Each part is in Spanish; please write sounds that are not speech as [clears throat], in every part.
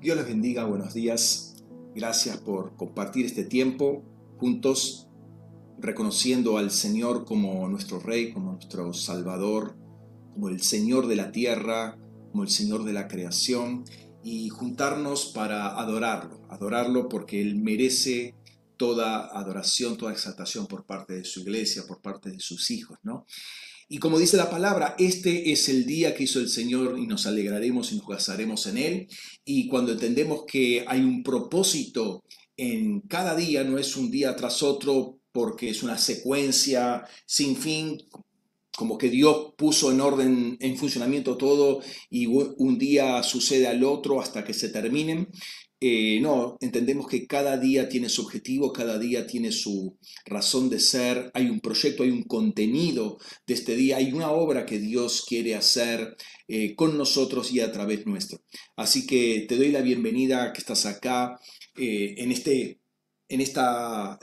Dios les bendiga, buenos días. Gracias por compartir este tiempo juntos, reconociendo al Señor como nuestro Rey, como nuestro Salvador, como el Señor de la tierra, como el Señor de la creación, y juntarnos para adorarlo, adorarlo porque Él merece toda adoración, toda exaltación por parte de su iglesia, por parte de sus hijos, ¿no? Y como dice la palabra, este es el día que hizo el Señor y nos alegraremos y nos gozaremos en Él. Y cuando entendemos que hay un propósito en cada día, no es un día tras otro porque es una secuencia sin fin, como que Dios puso en orden, en funcionamiento todo y un día sucede al otro hasta que se terminen, eh, no, entendemos que cada día tiene su objetivo, cada día tiene su razón de ser, hay un proyecto, hay un contenido de este día, hay una obra que Dios quiere hacer eh, con nosotros y a través nuestro. Así que te doy la bienvenida que estás acá eh, en, este, en esta,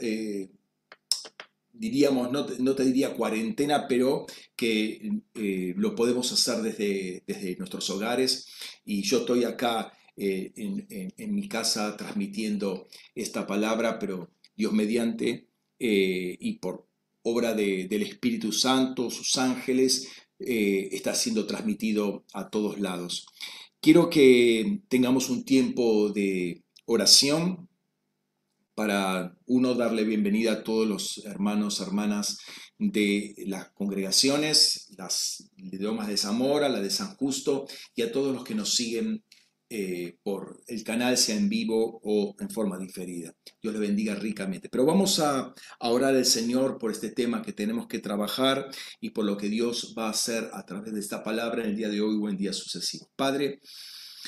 diríamos, no te, no te, diría cuarentena, pero que lo podemos hacer desde, desde nuestros hogares. Y yo estoy acá eh, en, mi casa transmitiendo esta palabra, pero Dios mediante eh, y por obra del Espíritu Santo, sus ángeles, eh, está siendo transmitido a todos lados. Quiero que tengamos un tiempo de oración para uno darle bienvenida a todos los hermanos, hermanas de las congregaciones, las idiomas de Zamora, la de San Justo y a todos los que nos siguen eh, por el canal, sea en vivo o en forma diferida. Dios le bendiga ricamente. Pero vamos a, orar al Señor por este tema que tenemos que trabajar y por lo que Dios va a hacer a través de esta palabra en el día de hoy o en días sucesivos. Padre,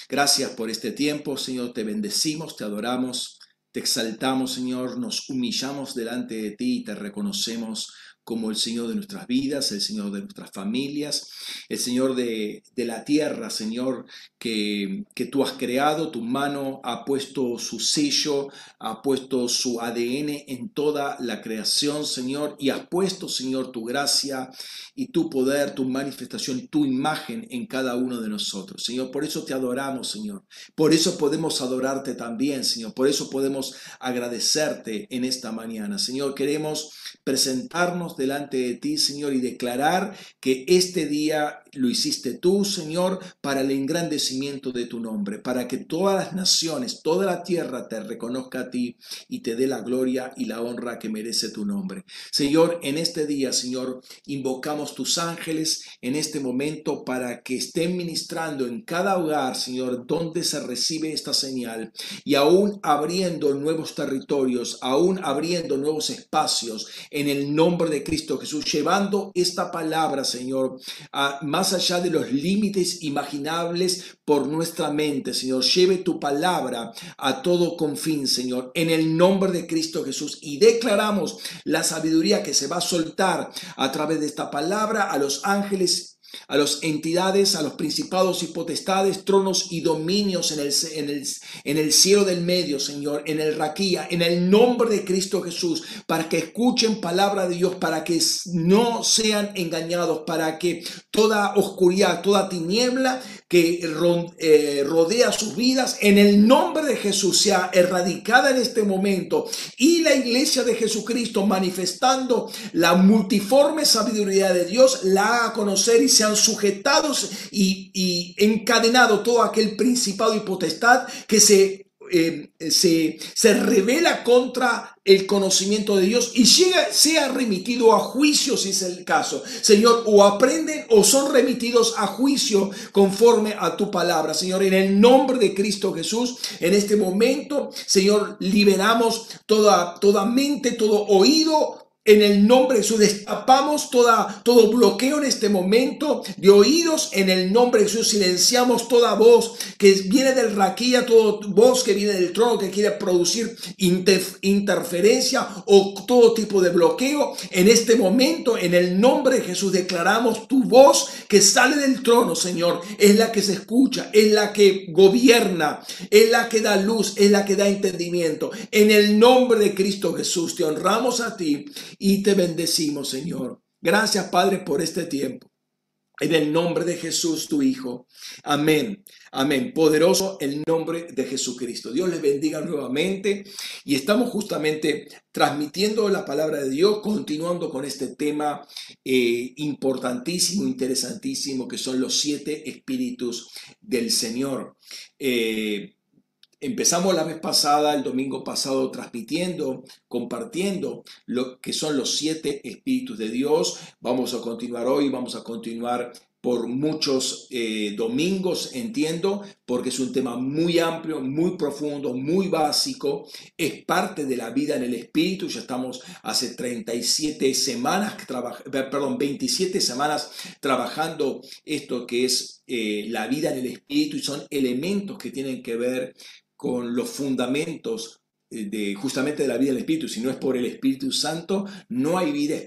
gracias por este tiempo, Señor, te bendecimos, te adoramos, te exaltamos, Señor, nos humillamos delante de ti y te reconocemos como el Señor de nuestras vidas, el Señor de nuestras familias, el Señor de, la tierra, Señor, que, que, tú has creado, tu mano ha puesto su sello, ha puesto su ADN en toda la creación, Señor, y has puesto, Señor, tu gracia y tu poder, tu manifestación, tu imagen en cada uno de nosotros, Señor. Por eso te adoramos, Señor. Por eso podemos adorarte también, Señor. Por eso podemos agradecerte en esta mañana, Señor. Queremos presentarnos delante de ti, Señor, y declarar que este día lo hiciste tú, Señor, para el engrandecimiento de tu nombre, para que todas las naciones, toda la tierra te reconozca a ti y te dé la gloria y la honra que merece tu nombre. Señor, en este día, Señor, invocamos tus ángeles en este momento para que estén ministrando en cada hogar, Señor, donde se recibe esta señal y aún abriendo nuevos territorios, aún abriendo nuevos espacios en el nombre de Cristo Jesús, llevando esta palabra, Señor, a más allá de los límites imaginables por nuestra mente, Señor. Lleve tu palabra a todo confín, Señor, en el nombre de Cristo Jesús. Y declaramos la sabiduría que se va a soltar a través de esta palabra a los ángeles a las entidades, a los principados y potestades, tronos y dominios en el, en el, en el cielo del medio, Señor, en el raquía, en el nombre de Cristo Jesús, para que escuchen palabra de Dios, para que no sean engañados, para que toda oscuridad, toda tiniebla que eh, rodea sus vidas, en el nombre de Jesús sea erradicada en este momento. Y la iglesia de Jesucristo manifestando la multiforme sabiduría de Dios la haga conocer y sean sujetados y, y encadenado todo aquel principado y potestad que se eh, se, se, revela contra el conocimiento de Dios y llega, sea remitido a juicio si es el caso. Señor, o aprenden o son remitidos a juicio conforme a tu palabra. Señor, en el nombre de Cristo Jesús, en este momento, Señor, liberamos toda, toda mente, todo oído en el nombre de Jesús destapamos toda, todo bloqueo en este momento de oídos. En el nombre de Jesús silenciamos toda voz que viene del raquilla, toda voz que viene del trono que quiere producir interferencia o todo tipo de bloqueo. En este momento, en el nombre de Jesús, declaramos tu voz que sale del trono, Señor. Es la que se escucha, es la que gobierna, es la que da luz, es la que da entendimiento. En el nombre de Cristo Jesús, te honramos a ti y te bendecimos, Señor. Gracias, Padre, por este tiempo. En el nombre de Jesús, tu Hijo. Amén. Amén. Poderoso el nombre de Jesucristo. Dios les bendiga nuevamente. Y estamos justamente transmitiendo la palabra de Dios, continuando con este tema eh, importantísimo, interesantísimo, que son los siete espíritus del Señor. Eh, Empezamos la vez pasada, el domingo pasado, transmitiendo, compartiendo lo que son los siete espíritus de Dios. Vamos a continuar hoy, vamos a continuar por muchos eh, domingos, entiendo, porque es un tema muy amplio, muy profundo, muy básico, es parte de la vida en el Espíritu, ya estamos hace 37 semanas, eh, perdón, 27 semanas trabajando esto que es eh, la vida en el Espíritu y son elementos que tienen que ver con los fundamentos eh, de, justamente de la vida del Espíritu. Si no es por el Espíritu Santo, no hay vida,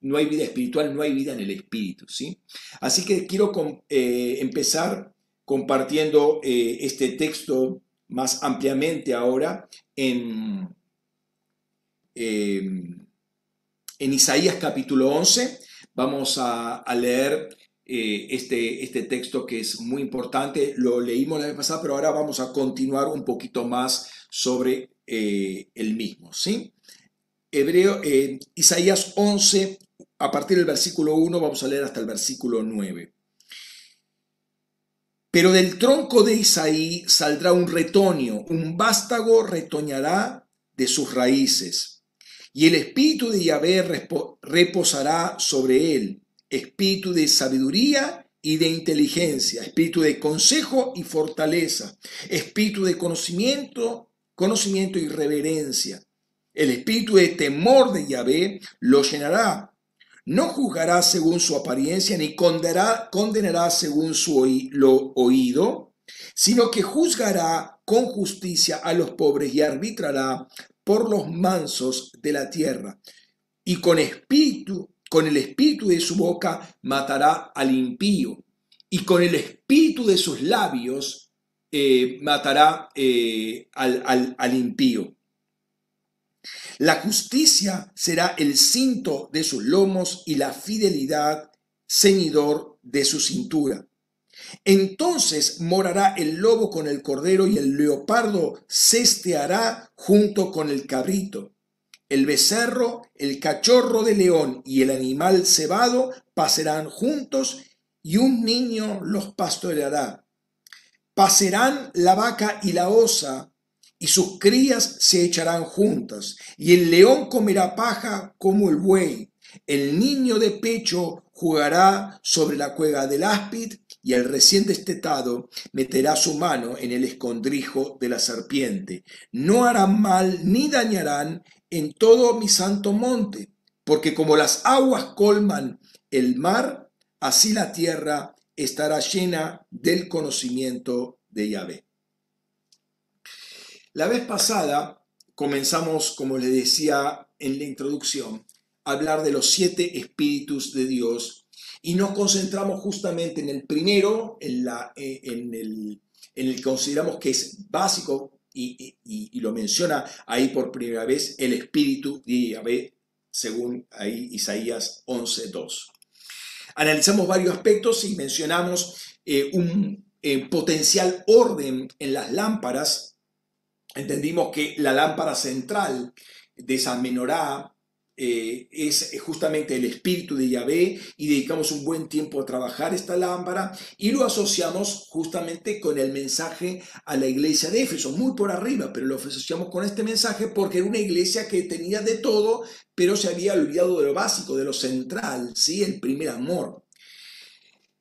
no hay vida espiritual, no hay vida en el Espíritu. ¿sí? Así que quiero eh, empezar compartiendo eh, este texto más ampliamente ahora en, en Isaías capítulo 11. Vamos a leer eh, este, este texto que es muy importante. Lo leímos la vez pasada, pero ahora vamos a continuar un poquito más sobre eh, el mismo. ¿sí? Hebreo, eh, Isaías 11, a partir del versículo 1, vamos a leer hasta el versículo 9. Pero del tronco de Isaí saldrá un retoño, un vástago retoñará de sus raíces, y el espíritu de Yahvé reposará sobre él espíritu de sabiduría y de inteligencia, espíritu de consejo y fortaleza, espíritu de conocimiento, conocimiento y reverencia. El espíritu de temor de Yahvé lo llenará. No juzgará según su apariencia, ni condenará, condenará según su lo oído, sino que juzgará con justicia a los pobres y arbitrará por los mansos de la tierra. Y con espíritu con el espíritu de su boca matará al impío, y con el espíritu de sus labios eh, matará eh, al, al impío. La justicia será el cinto de sus lomos y la fidelidad ceñidor de su cintura. Entonces morará el lobo con el cordero y el leopardo cesteará junto con el cabrito. El becerro, el cachorro de león y el animal cebado pasarán juntos y un niño los pastoreará. Pasarán la vaca y la osa y sus crías se echarán juntas y el león comerá paja como el buey. El niño de pecho jugará sobre la cueva del áspid y el recién destetado meterá su mano en el escondrijo de la serpiente. No harán mal ni dañarán en todo mi santo monte, porque como las aguas colman el mar, así la tierra estará llena del conocimiento de Yahvé. La vez pasada comenzamos, como le decía en la introducción, a hablar de los siete espíritus de Dios y nos concentramos justamente en el primero, en, eh, el, en el que consideramos que es básico y, lo menciona ahí por primera vez el espíritu de Yahvé, según ahí Isaías 11.2. Analizamos varios aspectos y mencionamos eh, un eh, potencial orden en las lámparas. Entendimos que la lámpara central de esa menorá eh, es justamente el espíritu de Yahvé y dedicamos un buen tiempo a trabajar esta lámpara y lo asociamos justamente con el mensaje a la iglesia de Éfeso, muy por arriba, pero lo asociamos con este mensaje porque era una iglesia que tenía de todo, pero se había olvidado de lo básico, de lo central, ¿sí? el primer amor.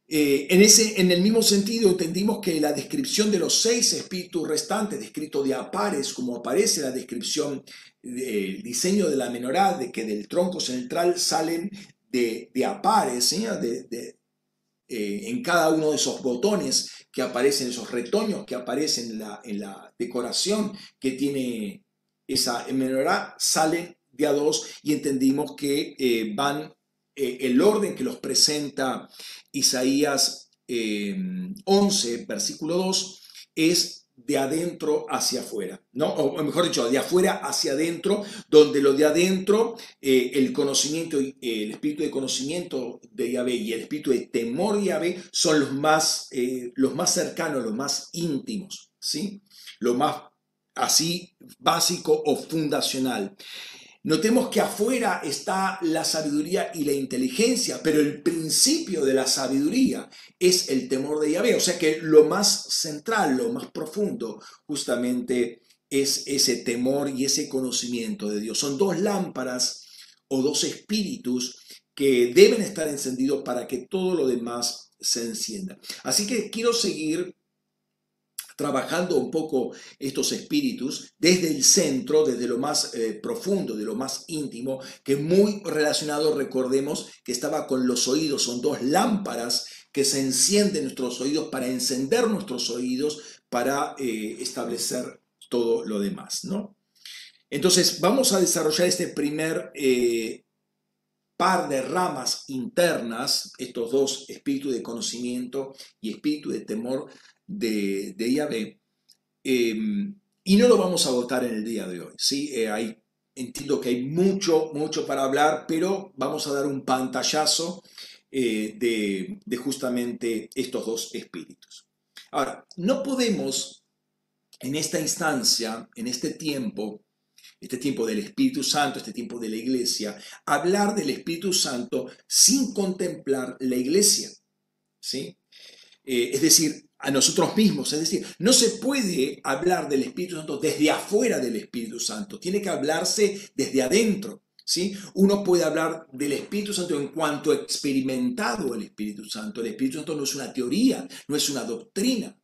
Eh, en, ese, en el mismo sentido, entendimos que la descripción de los seis espíritus restantes, descrito de apares, como aparece la descripción del diseño de la menorá, de que del tronco central salen de, de, eh, en cada uno de esos botones que aparecen, esos retoños que aparecen en la, en la decoración que tiene esa menorá, salen de a dos y entendimos que eh, van eh, el orden que los presenta Isaías 11, versículo 2, es de adentro hacia afuera, ¿no? O mejor dicho, de afuera hacia adentro, donde lo de adentro, eh, el conocimiento, el espíritu de conocimiento de Yahvé y el espíritu de temor de Yahvé son los más, eh, los más cercanos, los más íntimos, ¿sí? Lo más así básico o fundacional. Notemos que afuera está la sabiduría y la inteligencia, pero el principio de la sabiduría es el temor de Yahvé. O sea que lo más central, lo más profundo, justamente es ese temor y ese conocimiento de Dios. Son dos lámparas o dos espíritus que deben estar encendidos para que todo lo demás se encienda. Así que quiero seguir trabajando un poco estos espíritus desde el centro, desde lo más eh, profundo, de lo más íntimo, que muy relacionado, recordemos, que estaba con los oídos, son dos lámparas que se encienden nuestros oídos para encender nuestros oídos, para eh, establecer todo lo demás, ¿no? Entonces, vamos a desarrollar este primer eh, par de ramas internas, estos dos espíritus de conocimiento y espíritu de temor, de, de Yahvé, em, y no lo vamos a votar en el día de hoy. ¿sí? Eh, hay, entiendo que hay mucho, mucho para hablar, pero vamos a dar un pantallazo eh, de, de justamente estos dos espíritus. Ahora, no podemos en esta instancia, en este tiempo, este tiempo del Espíritu Santo, este tiempo de la iglesia, hablar del Espíritu Santo sin contemplar la iglesia. ¿sí? Eh, es decir, a nosotros mismos. Es decir, no se puede hablar del Espíritu Santo desde afuera del Espíritu Santo, tiene que hablarse desde adentro. ¿sí? Uno puede hablar del Espíritu Santo en cuanto experimentado el Espíritu Santo. El Espíritu Santo no es una teoría, no es una doctrina,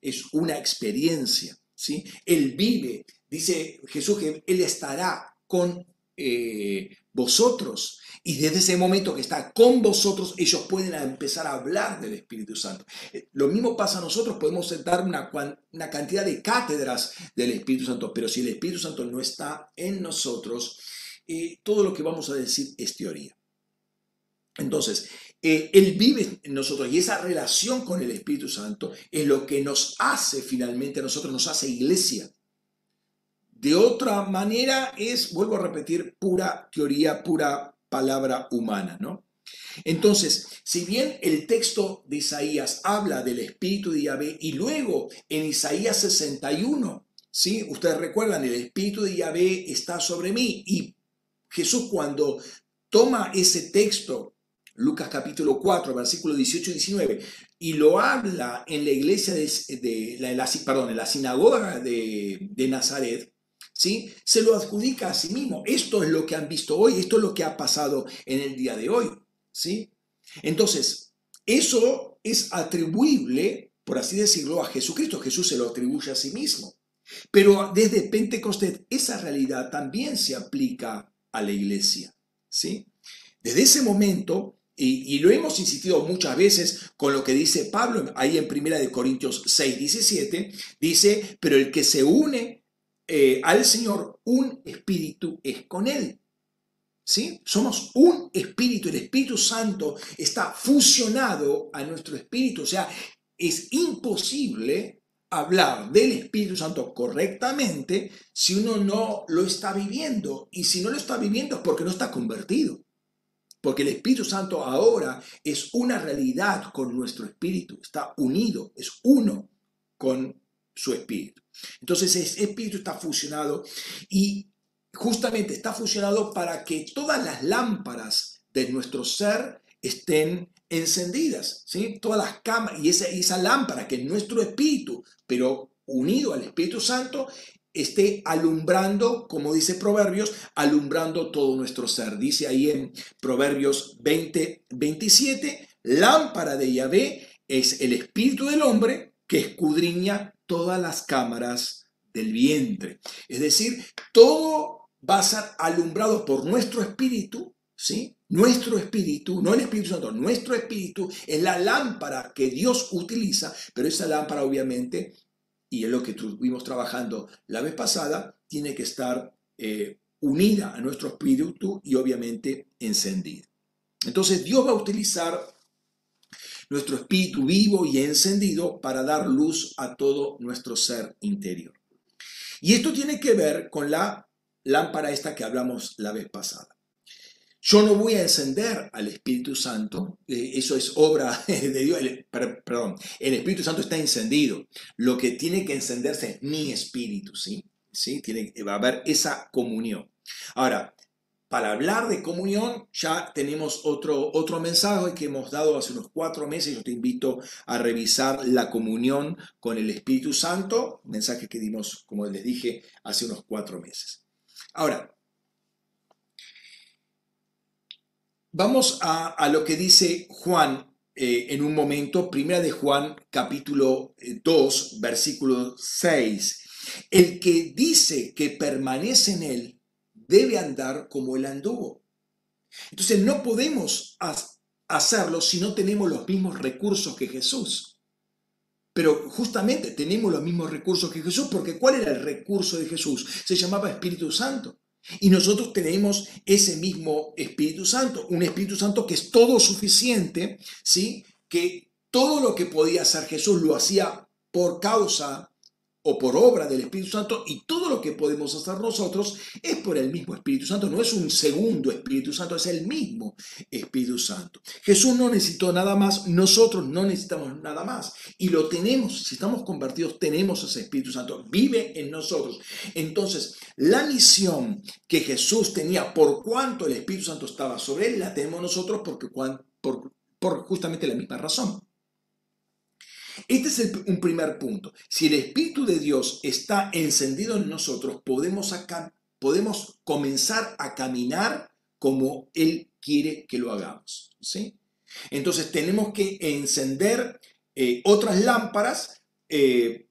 es una experiencia. ¿sí? Él vive, dice Jesús que Él estará con eh, vosotros. Y desde ese momento que está con vosotros, ellos pueden empezar a hablar del Espíritu Santo. Eh, lo mismo pasa a nosotros, podemos dar una, una cantidad de cátedras del Espíritu Santo, pero si el Espíritu Santo no está en nosotros, eh, todo lo que vamos a decir es teoría. Entonces, eh, Él vive en nosotros y esa relación con el Espíritu Santo es lo que nos hace finalmente a nosotros, nos hace iglesia. De otra manera es, vuelvo a repetir, pura teoría, pura palabra humana, ¿no? Entonces, si bien el texto de Isaías habla del Espíritu de Yahvé y luego en Isaías 61, ¿sí? Ustedes recuerdan, el Espíritu de Yahvé está sobre mí y Jesús cuando toma ese texto, Lucas capítulo 4, versículo 18 y 19, y lo habla en la iglesia de, la, sinagoga de Nazaret, ¿sí? Se lo adjudica a sí mismo. Esto es lo que han visto hoy, esto es lo que ha pasado en el día de hoy, ¿sí? Entonces, eso es atribuible, por así decirlo, a Jesucristo. Jesús se lo atribuye a sí mismo. Pero desde Pentecostés esa realidad también se aplica a la iglesia, ¿sí? Desde ese momento, y, lo hemos insistido muchas veces con lo que dice Pablo ahí en 1 Corintios 6, 17, dice, pero el que se une eh, al Señor, un espíritu es con Él. ¿Sí? Somos un espíritu, el Espíritu Santo está fusionado a nuestro espíritu, o sea, es imposible hablar del Espíritu Santo correctamente si uno no lo está viviendo. Y si no lo está viviendo es porque no está convertido. Porque el Espíritu Santo ahora es una realidad con nuestro espíritu, está unido, es uno con su espíritu. Entonces ese espíritu está fusionado y justamente está fusionado para que todas las lámparas de nuestro ser estén encendidas, ¿sí? Todas las cámaras y esa, esa lámpara que es nuestro espíritu, pero unido al Espíritu Santo, esté alumbrando, como dice Proverbios, alumbrando todo nuestro ser. Dice ahí en Proverbios 20, 27, lámpara de Yahvé es el espíritu del hombre que escudriña todas las cámaras del vientre. Es decir, todo va a ser alumbrado por nuestro espíritu, ¿sí? Nuestro espíritu, no el Espíritu Santo, nuestro espíritu es la lámpara que Dios utiliza, pero esa lámpara obviamente, y es lo que estuvimos trabajando la vez pasada, tiene que estar eh, unida a nuestro espíritu y obviamente encendida. Entonces Dios va a utilizar nuestro espíritu vivo y encendido para dar luz a todo nuestro ser interior. Y esto tiene que ver con la lámpara esta que hablamos la vez pasada. Yo no voy a encender al Espíritu Santo, eh, eso es obra [laughs] de Dios, perdón, el Espíritu Santo está encendido. Lo que tiene que encenderse es mi espíritu, ¿sí? ¿Sí? Tiene, va a haber esa comunión. Ahora, para hablar de comunión ya tenemos otro, otro mensaje que hemos dado hace unos cuatro meses. Yo te invito a revisar la comunión con el Espíritu Santo, mensaje que dimos, como les dije, hace unos cuatro meses. Ahora, vamos a, lo que dice Juan eh, en un momento, primera de Juan capítulo 2, eh, versículo 6. El que dice que permanece en él, debe andar como él anduvo. Entonces no podemos hacerlo si no tenemos los mismos recursos que Jesús. Pero justamente tenemos los mismos recursos que Jesús, porque ¿cuál era el recurso de Jesús? Se llamaba Espíritu Santo. Y nosotros tenemos ese mismo Espíritu Santo, un Espíritu Santo que es todo suficiente, ¿sí? Que todo lo que podía hacer Jesús lo hacía por causa o por obra del Espíritu Santo y todo lo que podemos hacer nosotros es por el mismo Espíritu Santo, no es un segundo Espíritu Santo, es el mismo Espíritu Santo. Jesús no necesitó nada más, nosotros no necesitamos nada más y lo tenemos, si estamos convertidos tenemos ese Espíritu Santo, vive en nosotros. Entonces, la misión que Jesús tenía por cuanto el Espíritu Santo estaba sobre él, la tenemos nosotros porque, por, por justamente la misma razón. Este es un primer punto. Si el Espíritu de Dios está encendido en nosotros, podemos, acá, podemos comenzar a caminar como Él quiere que lo hagamos. ¿sí? Entonces tenemos que encender eh, otras lámparas eh,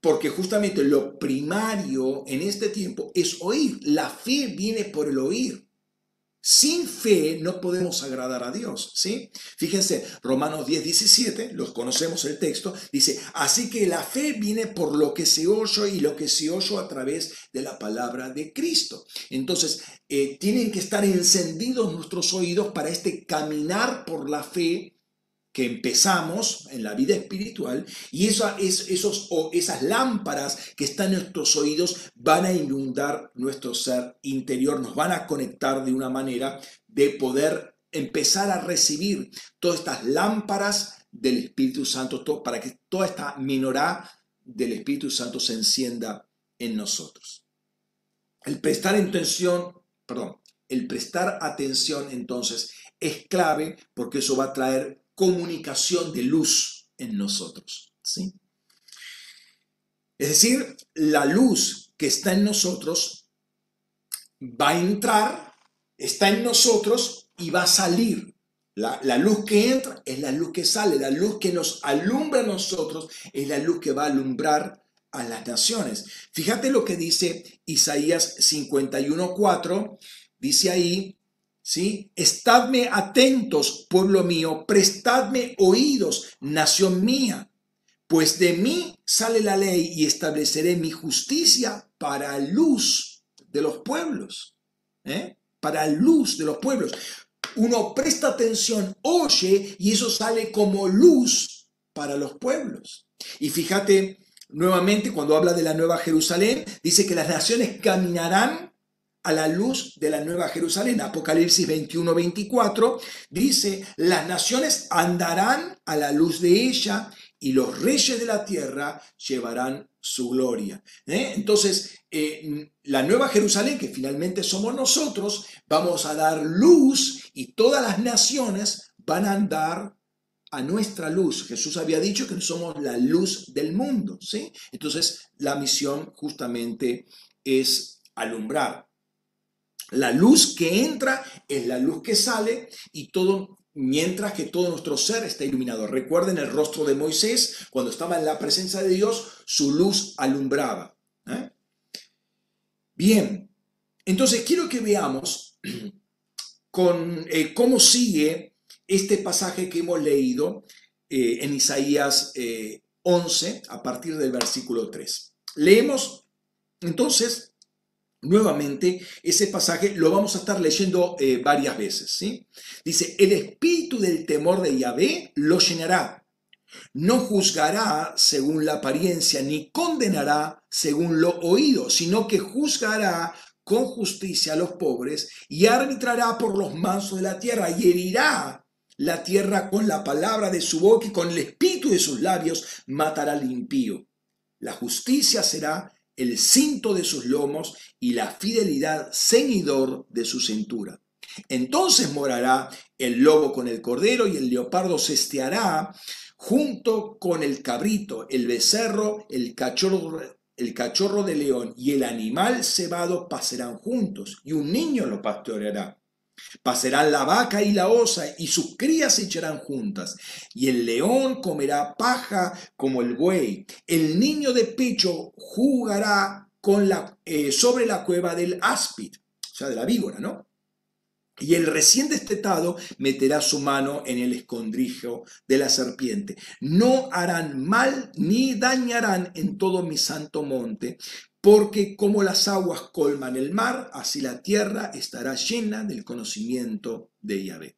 porque justamente lo primario en este tiempo es oír. La fe viene por el oír. Sin fe no podemos agradar a Dios, ¿sí? Fíjense, Romanos 10, 17, los conocemos el texto, dice, así que la fe viene por lo que se oye y lo que se oye a través de la palabra de Cristo. Entonces, eh, tienen que estar encendidos nuestros oídos para este caminar por la fe que empezamos en la vida espiritual y esa, es, esos, o esas lámparas que están en nuestros oídos van a inundar nuestro ser interior, nos van a conectar de una manera de poder empezar a recibir todas estas lámparas del Espíritu Santo para que toda esta minorá del Espíritu Santo se encienda en nosotros. El prestar atención, perdón, el prestar atención entonces es clave porque eso va a traer comunicación de luz en nosotros. ¿sí? Es decir, la luz que está en nosotros va a entrar, está en nosotros y va a salir. La, la, luz que entra es la luz que sale, la luz que nos alumbra a nosotros es la luz que va a alumbrar a las naciones. Fíjate lo que dice Isaías 51.4, dice ahí, ¿sí? Estadme atentos, pueblo mío, prestadme oídos, nación mía, pues de mí sale la ley y estableceré mi justicia para luz de los pueblos, ¿eh? para luz de los pueblos. Uno presta atención, oye, y eso sale como luz para los pueblos. Y fíjate, nuevamente, cuando habla de la nueva Jerusalén, dice que las naciones caminarán a la luz de la nueva Jerusalén. Apocalipsis 21, 24 dice, las naciones andarán a la luz de ella y los reyes de la tierra llevarán su gloria. ¿eh? Entonces, eh, la nueva Jerusalén, que finalmente somos nosotros, vamos a dar luz y todas las naciones van a andar a nuestra luz. Jesús había dicho que somos la luz del mundo, ¿sí? Entonces, la misión justamente es alumbrar. La luz que entra es la luz que sale y todo mientras que todo nuestro ser está iluminado. Recuerden el rostro de Moisés, cuando estaba en la presencia de Dios, su luz alumbraba. ¿eh? Bien, entonces quiero que veamos [clears throat] con, eh, cómo sigue este pasaje que hemos leído eh, en Isaías 11 a partir del versículo 3. Leemos entonces Nuevamente, ese pasaje lo vamos a estar leyendo eh, varias veces. ¿sí? Dice, el espíritu del temor de Yahvé lo llenará. No juzgará según la apariencia, ni condenará según lo oído, sino que juzgará con justicia a los pobres y arbitrará por los mansos de la tierra y herirá la tierra con la palabra de su boca y con el espíritu de sus labios matará al impío. La justicia será el cinto de sus lomos y la fidelidad ceñidor de su cintura. Entonces morará el lobo con el cordero y el leopardo cesteará junto con el cabrito, el becerro, el cachorro, el cachorro de león y el animal cebado pasarán juntos y un niño lo pastoreará. Pasarán la vaca y la osa, y sus crías se echarán juntas. Y el león comerá paja como el buey. El niño de pecho jugará con la, eh, sobre la cueva del áspid, o sea, de la víbora, ¿no? Y el recién destetado meterá su mano en el escondrijo de la serpiente. No harán mal ni dañarán en todo mi santo monte, porque como las aguas colman el mar, así la tierra estará llena del conocimiento de Yahvé.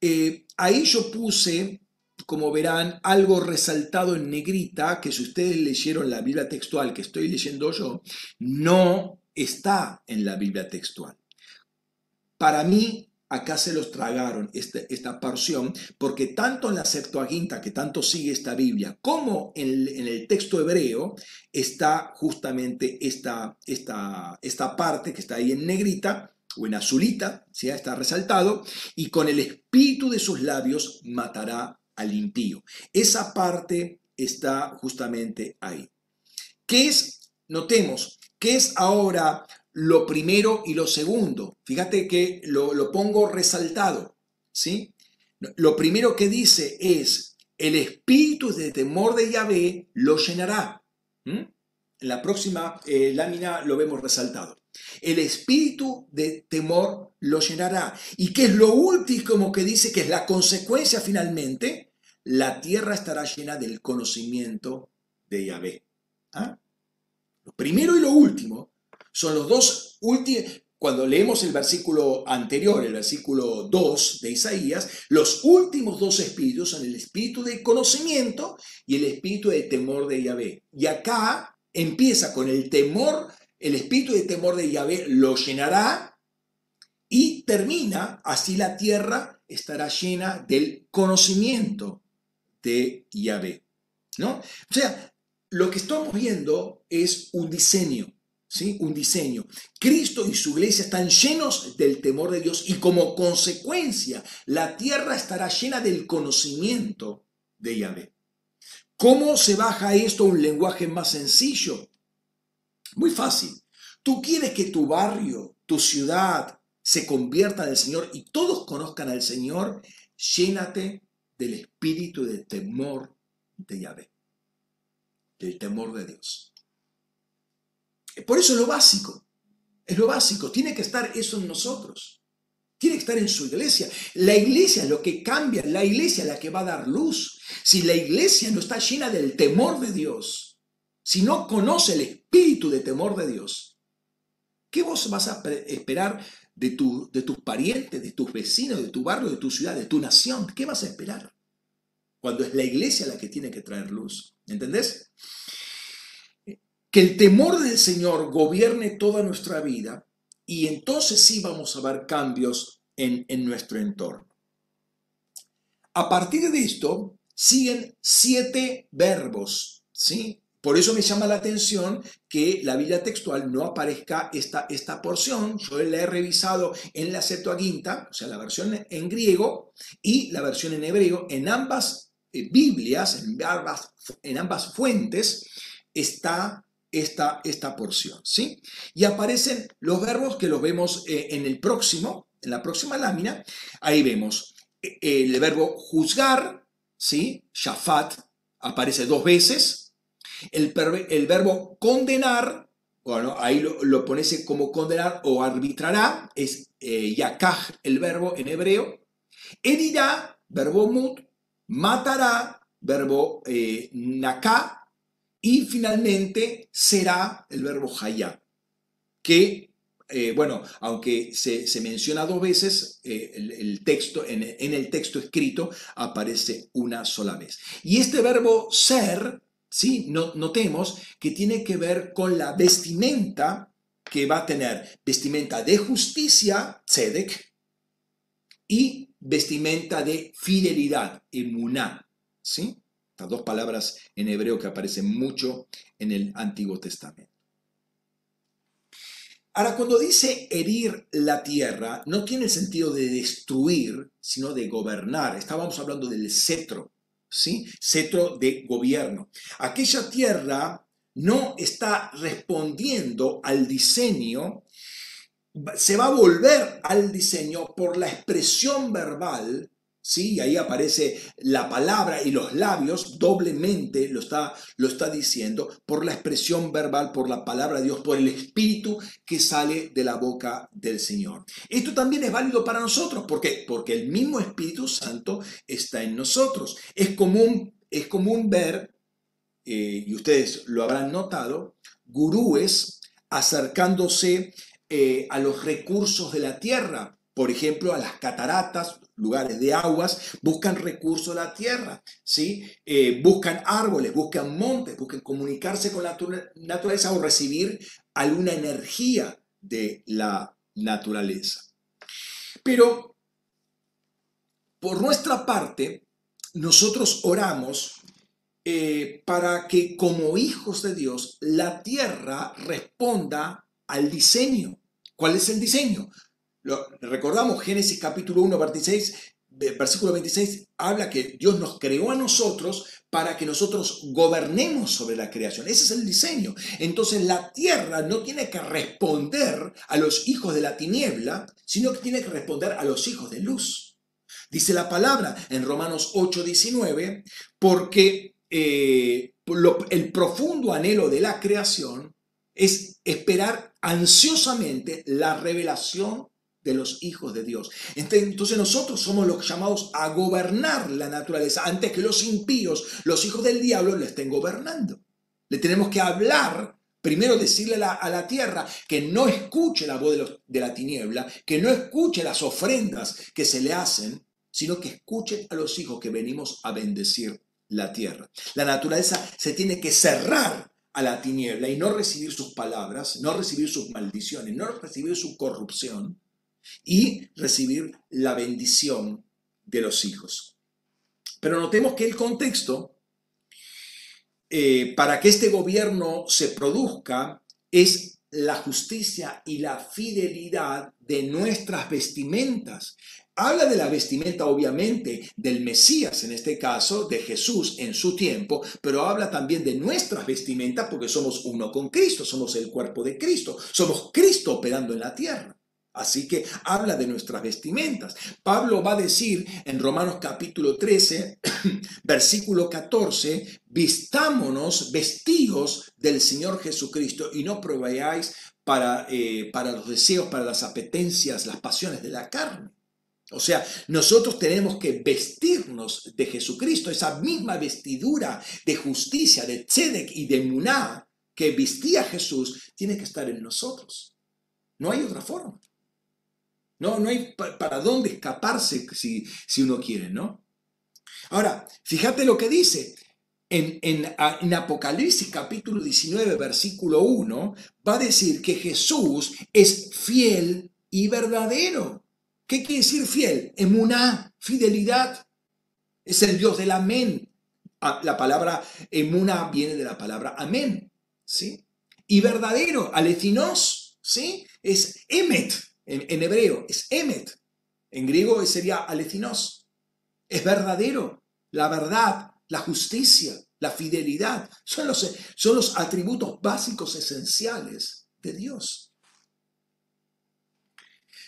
Eh, ahí yo puse, como verán, algo resaltado en negrita, que si ustedes leyeron la Biblia textual que estoy leyendo yo, no está en la Biblia textual. Para mí, acá se los tragaron este, esta porción, porque tanto en la Septuaginta, que tanto sigue esta Biblia, como en, el texto hebreo, está justamente esta, esta, esta parte que está ahí en negrita, o en azulita, ¿sí? está resaltado, y con el espíritu de sus labios matará al impío. Esa parte está justamente ahí. ¿Qué es? Notemos, ¿qué es ahora lo primero y lo segundo. Fíjate que lo, pongo resaltado, ¿sí? Lo primero que dice es, el espíritu de temor de Yahvé lo llenará. En la próxima eh, lámina lo vemos resaltado. El espíritu de temor lo llenará. ¿Y qué es lo último que dice que es la consecuencia finalmente? La tierra estará llena del conocimiento de Yahvé. ¿Ah? Lo primero y lo último son los dos últimos, cuando leemos el versículo anterior, el versículo 2 de Isaías, los últimos dos espíritus son el espíritu de conocimiento y el espíritu de temor de Yahvé. Y acá empieza con el temor, el espíritu de temor de Yahvé lo llenará y termina, así la tierra estará llena del conocimiento de Yahvé. ¿no? O sea, lo que estamos viendo es un diseño un diseño. Cristo y su iglesia están llenos del temor de Dios y como consecuencia la tierra estará llena del conocimiento de Yahvé. ¿Cómo se baja esto a un lenguaje más sencillo? Muy fácil. Tú quieres que tu barrio, tu ciudad se convierta en el Señor y todos conozcan al Señor, llénate del espíritu de temor de Yahvé, del temor de Dios. Por eso es lo básico, es lo básico, tiene que estar eso en nosotros, tiene que estar en su iglesia. La iglesia es lo que cambia, la iglesia es la que va a dar luz. Si la iglesia no está llena del temor de Dios, si no conoce el espíritu de temor de Dios, ¿qué vos vas a esperar de, tu, de tus parientes, de tus vecinos, de tu barrio, de tu ciudad, de tu nación? ¿Qué vas a esperar? Cuando es la iglesia la que tiene que traer luz. ¿Entendés? Que el temor del Señor gobierne toda nuestra vida y entonces sí vamos a ver cambios en, nuestro entorno. A partir de esto siguen siete verbos, ¿sí? Por eso me llama la atención que la Biblia textual no aparezca esta, esta porción. Yo la he revisado en la Septuaginta, o sea, la versión en griego y la versión en hebreo. En ambas eh, Biblias, en ambas, en ambas fuentes, está esta, esta porción, ¿sí? Y aparecen los verbos que los vemos eh, en el próximo, en la próxima lámina. Ahí vemos eh, el verbo juzgar, ¿sí? Shafat aparece dos veces. El, el verbo condenar, bueno, ahí lo, pones como condenar o arbitrará, es eh, yakaj el verbo en hebreo. Herirá, verbo mut, matará, verbo naká, y finalmente será el verbo hayá. que, eh, bueno, aunque se, menciona dos veces, eh, el, texto, en, el texto escrito aparece una sola vez. Y este verbo ser, ¿sí? notemos que tiene que ver con la vestimenta que va a tener vestimenta de justicia, tzedek, y vestimenta de fidelidad, emuná, ¿sí? Dos palabras en hebreo que aparecen mucho en el Antiguo Testamento. Ahora, cuando dice herir la tierra, no tiene el sentido de destruir, sino de gobernar. Estábamos hablando del cetro, ¿sí? Cetro de gobierno. Aquella tierra no está respondiendo al diseño, se va a volver al diseño por la expresión verbal ¿sí? Ahí aparece la palabra y los labios doblemente lo está, lo está diciendo por la expresión verbal, por la palabra de Dios, por el espíritu que sale de la boca del Señor. Esto también es válido para nosotros. ¿Por qué? Porque el mismo Espíritu Santo está en nosotros. Es común, es común ver, eh, y ustedes lo habrán notado, gurúes acercándose eh, a los recursos de la tierra, por ejemplo, a las cataratas, lugares de aguas, buscan recursos de la tierra, ¿sí? Eh, buscan árboles, buscan montes, buscan comunicarse con la naturaleza o recibir alguna energía de la naturaleza. Pero, por nuestra parte, nosotros oramos eh, para que como hijos de Dios la tierra responda al diseño. ¿Cuál es el diseño? Recordamos Génesis capítulo 1, 26, versículo 26, habla que Dios nos creó a nosotros para que nosotros gobernemos sobre la creación. Ese es el diseño. Entonces la tierra no tiene que responder a los hijos de la tiniebla, sino que tiene que responder a los hijos de luz. Dice la palabra en Romanos 8, 19, porque eh, el profundo anhelo de la creación es esperar ansiosamente la revelación de los hijos de Dios. Entonces nosotros somos los llamados a gobernar la naturaleza antes que los impíos, los hijos del diablo, le estén gobernando. Le tenemos que hablar, primero decirle a la, tierra que no escuche la voz de, de la tiniebla, que no escuche las ofrendas que se le hacen, sino que escuche a los hijos que venimos a bendecir la tierra. La naturaleza se tiene que cerrar a la tiniebla y no recibir sus palabras, no recibir sus maldiciones, no recibir su corrupción, y recibir la bendición de los hijos. Pero notemos que el contexto eh, para que este gobierno se produzca es la justicia y la fidelidad de nuestras vestimentas. Habla de la vestimenta, obviamente, del Mesías, en este caso, de Jesús en su tiempo, pero habla también de nuestras vestimentas porque somos uno con Cristo, somos el cuerpo de Cristo, somos Cristo operando en la tierra. Así que habla de nuestras vestimentas. Pablo va a decir en Romanos capítulo 13, [clears throat] versículo 14, vistámonos vestidos del Señor Jesucristo y no proveáis para, eh, para los deseos, para las apetencias, las pasiones de la carne. O sea, nosotros tenemos que vestirnos de Jesucristo, esa misma vestidura de justicia, de tzedek y de muná que vestía Jesús, tiene que estar en nosotros. No hay otra forma. No, no hay para dónde escaparse si, si uno quiere, ¿no? Ahora, fíjate lo que dice. En, en, Apocalipsis capítulo 19, versículo 1, va a decir que Jesús es fiel y verdadero. ¿Qué quiere decir fiel? Emuná, fidelidad. Es el Dios del amén. Ah, la palabra emuná viene de la palabra amén, ¿sí? Y verdadero, alecinos, ¿sí? Es emet, en, hebreo es emet, en griego sería alecinos. Es verdadero, la verdad, la justicia, la fidelidad, son los, son los atributos básicos esenciales de Dios.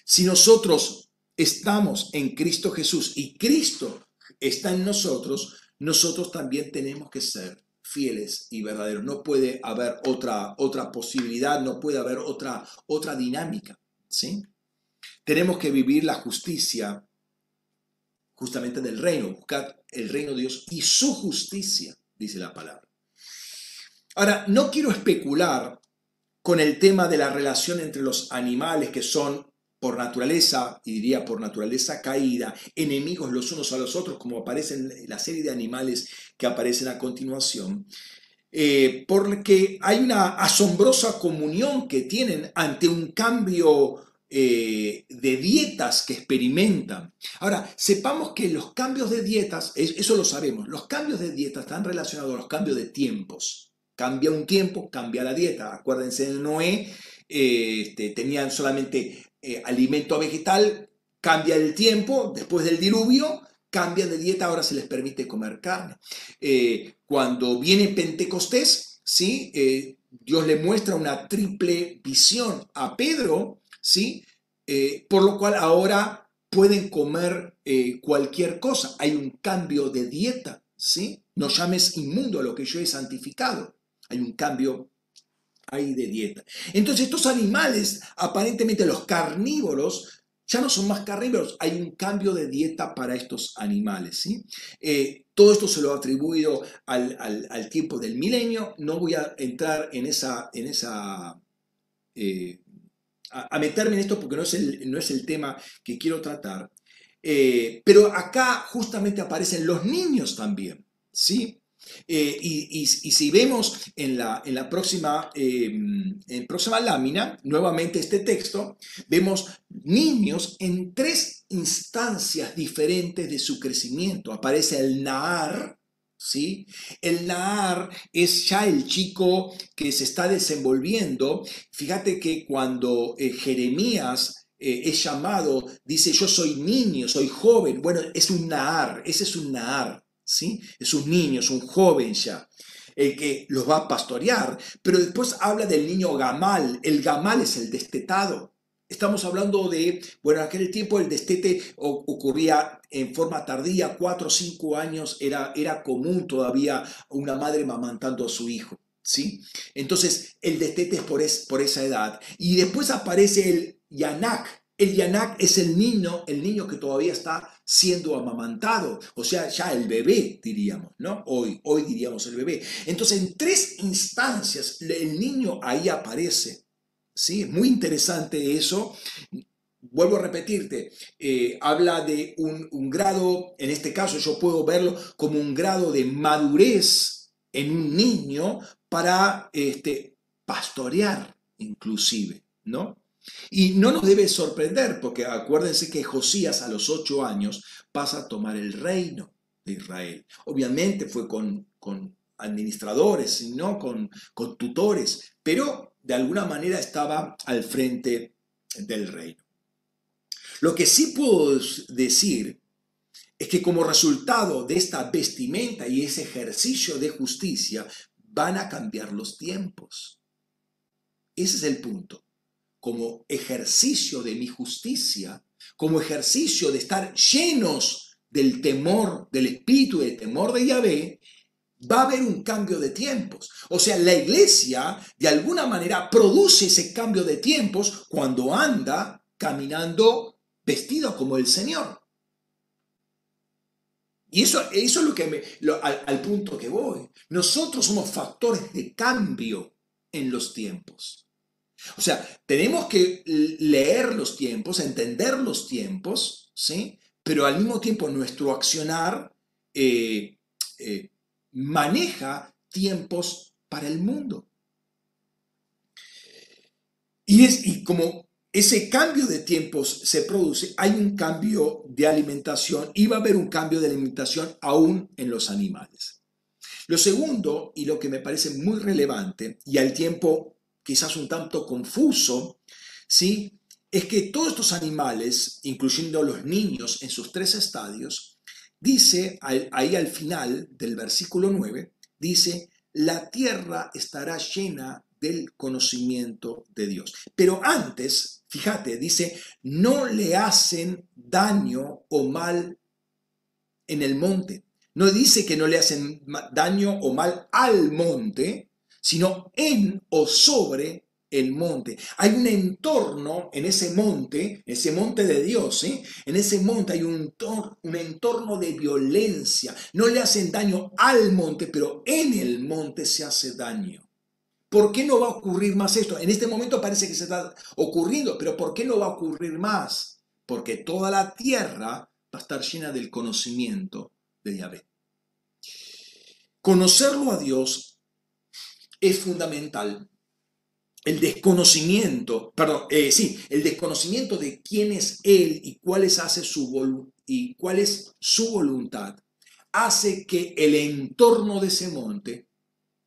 Si nosotros estamos en Cristo Jesús y Cristo está en nosotros, nosotros también tenemos que ser fieles y verdaderos. No puede haber otra, otra posibilidad, no puede haber otra, otra dinámica. ¿Sí? Tenemos que vivir la justicia justamente del reino, buscar el reino de Dios y su justicia, dice la palabra. Ahora, no quiero especular con el tema de la relación entre los animales que son por naturaleza, y diría por naturaleza caída, enemigos los unos a los otros, como aparece en la serie de animales que aparecen a continuación, eh, porque hay una asombrosa comunión que tienen ante un cambio eh, de dietas que experimentan. Ahora, sepamos que los cambios de dietas, eso lo sabemos, los cambios de dieta están relacionados a los cambios de tiempos. Cambia un tiempo, cambia la dieta. Acuérdense de Noé, eh, este, tenían solamente alimento vegetal, cambia el tiempo, después del diluvio, cambian de dieta, ahora se les permite comer carne. Eh, cuando viene Pentecostés, ¿sí? Eh, Dios le muestra una triple visión a Pedro, ¿sí? por lo cual ahora pueden comer cualquier cosa. Hay un cambio de dieta, ¿sí? No llames inmundo a lo que yo he santificado. Hay un cambio hay de dieta. Entonces estos animales, aparentemente los carnívoros, ya no son más carnívoros, hay un cambio de dieta para estos animales. ¿sí? Eh, todo esto se lo ha atribuido al, tiempo del milenio, no voy a entrar en esa... En esa eh, a, meterme en esto porque no es el, no es el tema que quiero tratar. Eh, pero acá justamente aparecen los niños también, ¿sí? Eh, y, si vemos en la, próxima, em, en próxima lámina, nuevamente este texto, vemos niños en tres instancias diferentes de su crecimiento. Aparece el Nahar, ¿sí? El Nahar es ya el chico que se está desenvolviendo. Fíjate que cuando eh, Jeremías eh, es llamado, dice yo soy niño, soy joven. Bueno, es un Nahar, ese es un Nahar. ¿Sí? Es un niño, es un joven ya, el que los va a pastorear. Pero después habla del niño Gamal. El Gamal es el destetado. Estamos hablando de, bueno, en aquel tiempo el destete ocurría en forma tardía, cuatro o cinco años era, era común todavía una madre mamantando a su hijo. ¿Sí? Entonces, el destete es por, es por esa edad. Y después aparece el Yanak, el Yanak es el niño, el niño que todavía está siendo amamantado, o sea, ya el bebé, diríamos, ¿no? Hoy, hoy diríamos el bebé. Entonces, en tres instancias el niño ahí aparece, ¿sí? Muy interesante eso. Vuelvo a repetirte, eh, habla de un, un grado, en este caso yo puedo verlo como un grado de madurez en un niño para este, pastorear, inclusive, ¿no? Y no nos debe sorprender, porque acuérdense que Josías a los ocho años pasa a tomar el reino de Israel. Obviamente fue con, con administradores, no con, con tutores, pero de alguna manera estaba al frente del reino. Lo que sí puedo decir es que como resultado de esta vestimenta y ese ejercicio de justicia, van a cambiar los tiempos. Ese es el punto como ejercicio de mi justicia, como ejercicio de estar llenos del temor del Espíritu y del temor de Yahvé, va a haber un cambio de tiempos. O sea, la iglesia de alguna manera produce ese cambio de tiempos cuando anda caminando vestido como el Señor. Y eso, es lo que me, al, al punto que voy. Nosotros somos factores de cambio en los tiempos. O sea, tenemos que leer los tiempos, entender los tiempos, ¿sí? Pero al mismo tiempo nuestro accionar eh, eh, maneja tiempos para el mundo. Y, es, y como ese cambio de tiempos se produce, hay un cambio de alimentación y va a haber un cambio de alimentación aún en los animales. Lo segundo, y lo que me parece muy relevante, y al tiempo quizás un tanto confuso, ¿sí? es que todos estos animales, incluyendo los niños en sus tres estadios, dice ahí al final del versículo 9, dice, la tierra estará llena del conocimiento de Dios. Pero antes, fíjate, dice, no le hacen daño o mal en el monte. No dice que no le hacen daño o mal al monte, sino en o sobre el monte. Hay un entorno en ese monte, ese monte de Dios, ¿eh? en ese monte hay un entorno, un entorno de violencia. No le hacen daño al monte, pero en el monte se hace daño. ¿por qué no va a ocurrir más esto? En este momento parece que se está ocurriendo, pero ¿por qué no va a ocurrir más? Porque toda la tierra va a estar llena del conocimiento de Yahvé. Conocerlo a Dios es fundamental. El desconocimiento, perdón, eh, sí, el desconocimiento de quién es Él y cuál es, hace su y cuál es su voluntad hace que el entorno de ese monte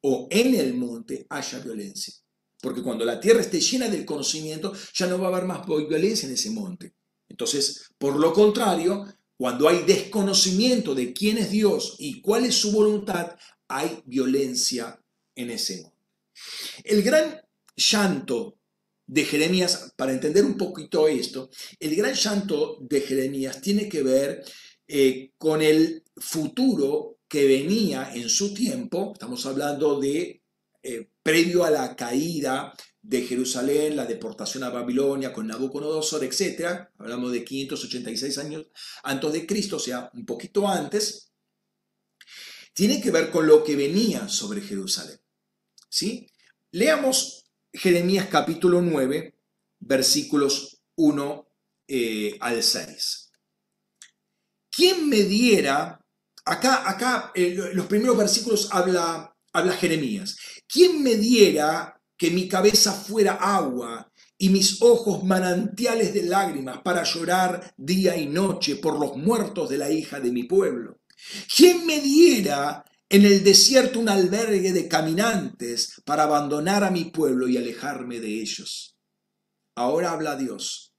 o en el monte haya violencia. Porque cuando la tierra esté llena del conocimiento, ya no va a haber más violencia en ese monte. Entonces, por lo contrario, cuando hay desconocimiento de quién es Dios y cuál es su voluntad, hay violencia en ese monte. El gran llanto de Jeremías, para entender un poquito esto, el gran llanto de Jeremías tiene que ver eh, con el futuro que venía en su tiempo, estamos hablando de eh, previo a la caída de Jerusalén, la deportación a Babilonia con Nabucodonosor, etc. Hablamos de 586 años antes de Cristo, o sea, un poquito antes. Tiene que ver con lo que venía sobre Jerusalén. ¿Sí? Leamos Jeremías capítulo 9, versículos 1 eh, al 6. ¿Quién me diera, acá, acá eh, los primeros versículos habla, habla Jeremías, ¿quién me diera que mi cabeza fuera agua y mis ojos manantiales de lágrimas para llorar día y noche por los muertos de la hija de mi pueblo? ¿Quién me diera en el desierto un albergue de caminantes para abandonar a mi pueblo y alejarme de ellos? Ahora habla Dios.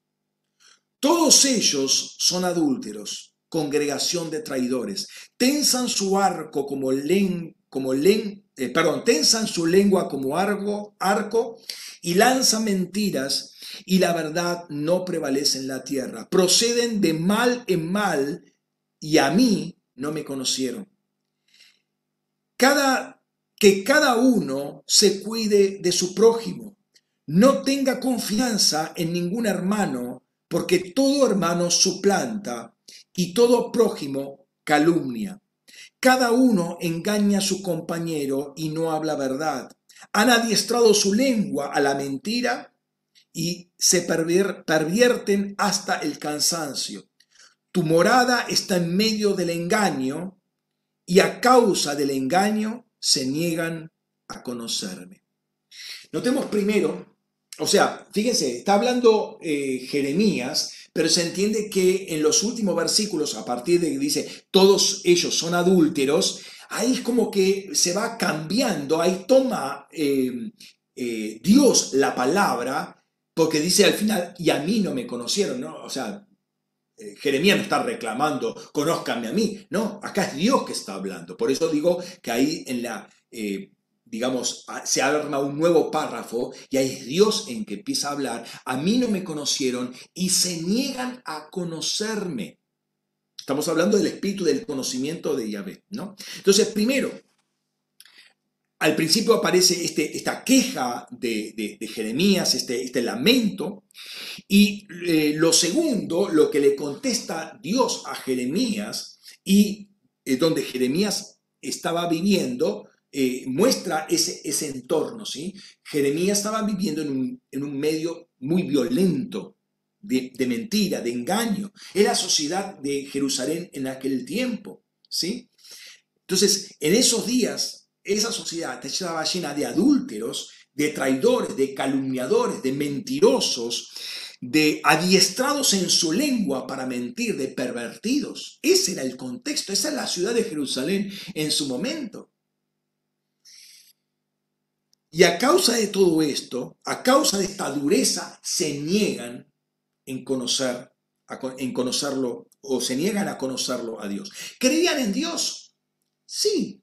Todos ellos son adúlteros congregación de traidores. Tensan su arco como len, como len, eh, perdón, tensan su lengua como arco, arco y lanzan mentiras y la verdad no prevalece en la tierra. Proceden de mal en mal y a mí no me conocieron. Que cada uno se cuide de su prójimo. No tenga confianza en ningún hermano, porque todo hermano suplanta y todo prójimo calumnia. Cada uno engaña a su compañero y no habla verdad. Han adiestrado su lengua a la mentira y se pervierten hasta el cansancio. Tu morada está en medio del engaño y a causa del engaño se niegan a conocerme. Notemos primero, o sea, fíjense, está hablando eh, Jeremías pero se entiende que en los últimos versículos, a partir de que dice, todos ellos son adúlteros, ahí es como que se va cambiando, ahí toma eh, eh, Dios la palabra, porque dice al final, y a mí no me conocieron, ¿no? O sea, eh, Jeremías no está reclamando, conózcanme a mí, no, acá es Dios que está hablando. Por eso digo que ahí en la digamos, se arma un nuevo párrafo y ahí es Dios en que empieza a hablar, a mí no me conocieron y se niegan a conocerme. Estamos hablando del espíritu del conocimiento de Yahvé, ¿no? Entonces, primero, al principio aparece este, esta queja de, Jeremías, este, este, lamento, y eh, lo segundo, lo que le contesta Dios a Jeremías, y eh, donde Jeremías estaba viviendo, eh, muestra ese, entorno. ¿sí? Jeremías estaba viviendo en un, en un medio muy violento, de, de, mentira, de engaño. Era la sociedad de Jerusalén en aquel tiempo. ¿sí? Entonces, en esos días, esa sociedad estaba llena de adúlteros, de traidores, de calumniadores, de mentirosos, de adiestrados en su lengua para mentir, de pervertidos. Ese era el contexto, esa es la ciudad de Jerusalén en su momento. Y a causa de todo esto, a causa de esta dureza, se niegan en conocer, en conocerlo o se niegan a conocerlo a Dios. ¿Creían en Dios? Sí.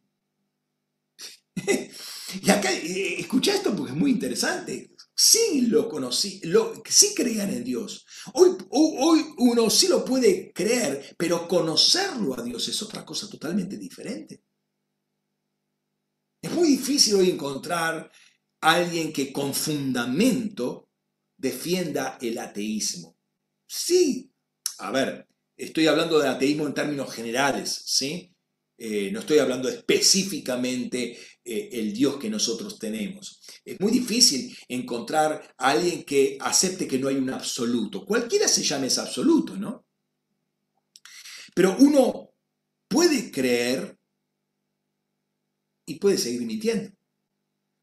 [laughs] y acá, eh, escucha esto porque es muy interesante. Sí lo conocí, lo, sí creían en Dios. Hoy, hoy uno sí lo puede creer, pero conocerlo a Dios es otra cosa totalmente diferente. Es muy difícil hoy encontrar a alguien que con fundamento defienda el ateísmo. Sí, a ver, estoy hablando de ateísmo en términos generales, ¿sí? Eh, no estoy hablando específicamente eh, el Dios que nosotros tenemos. Es muy difícil encontrar a alguien que acepte que no hay un absoluto. Cualquiera se llame ese absoluto, ¿no? Pero uno puede creer y puede seguir mintiendo.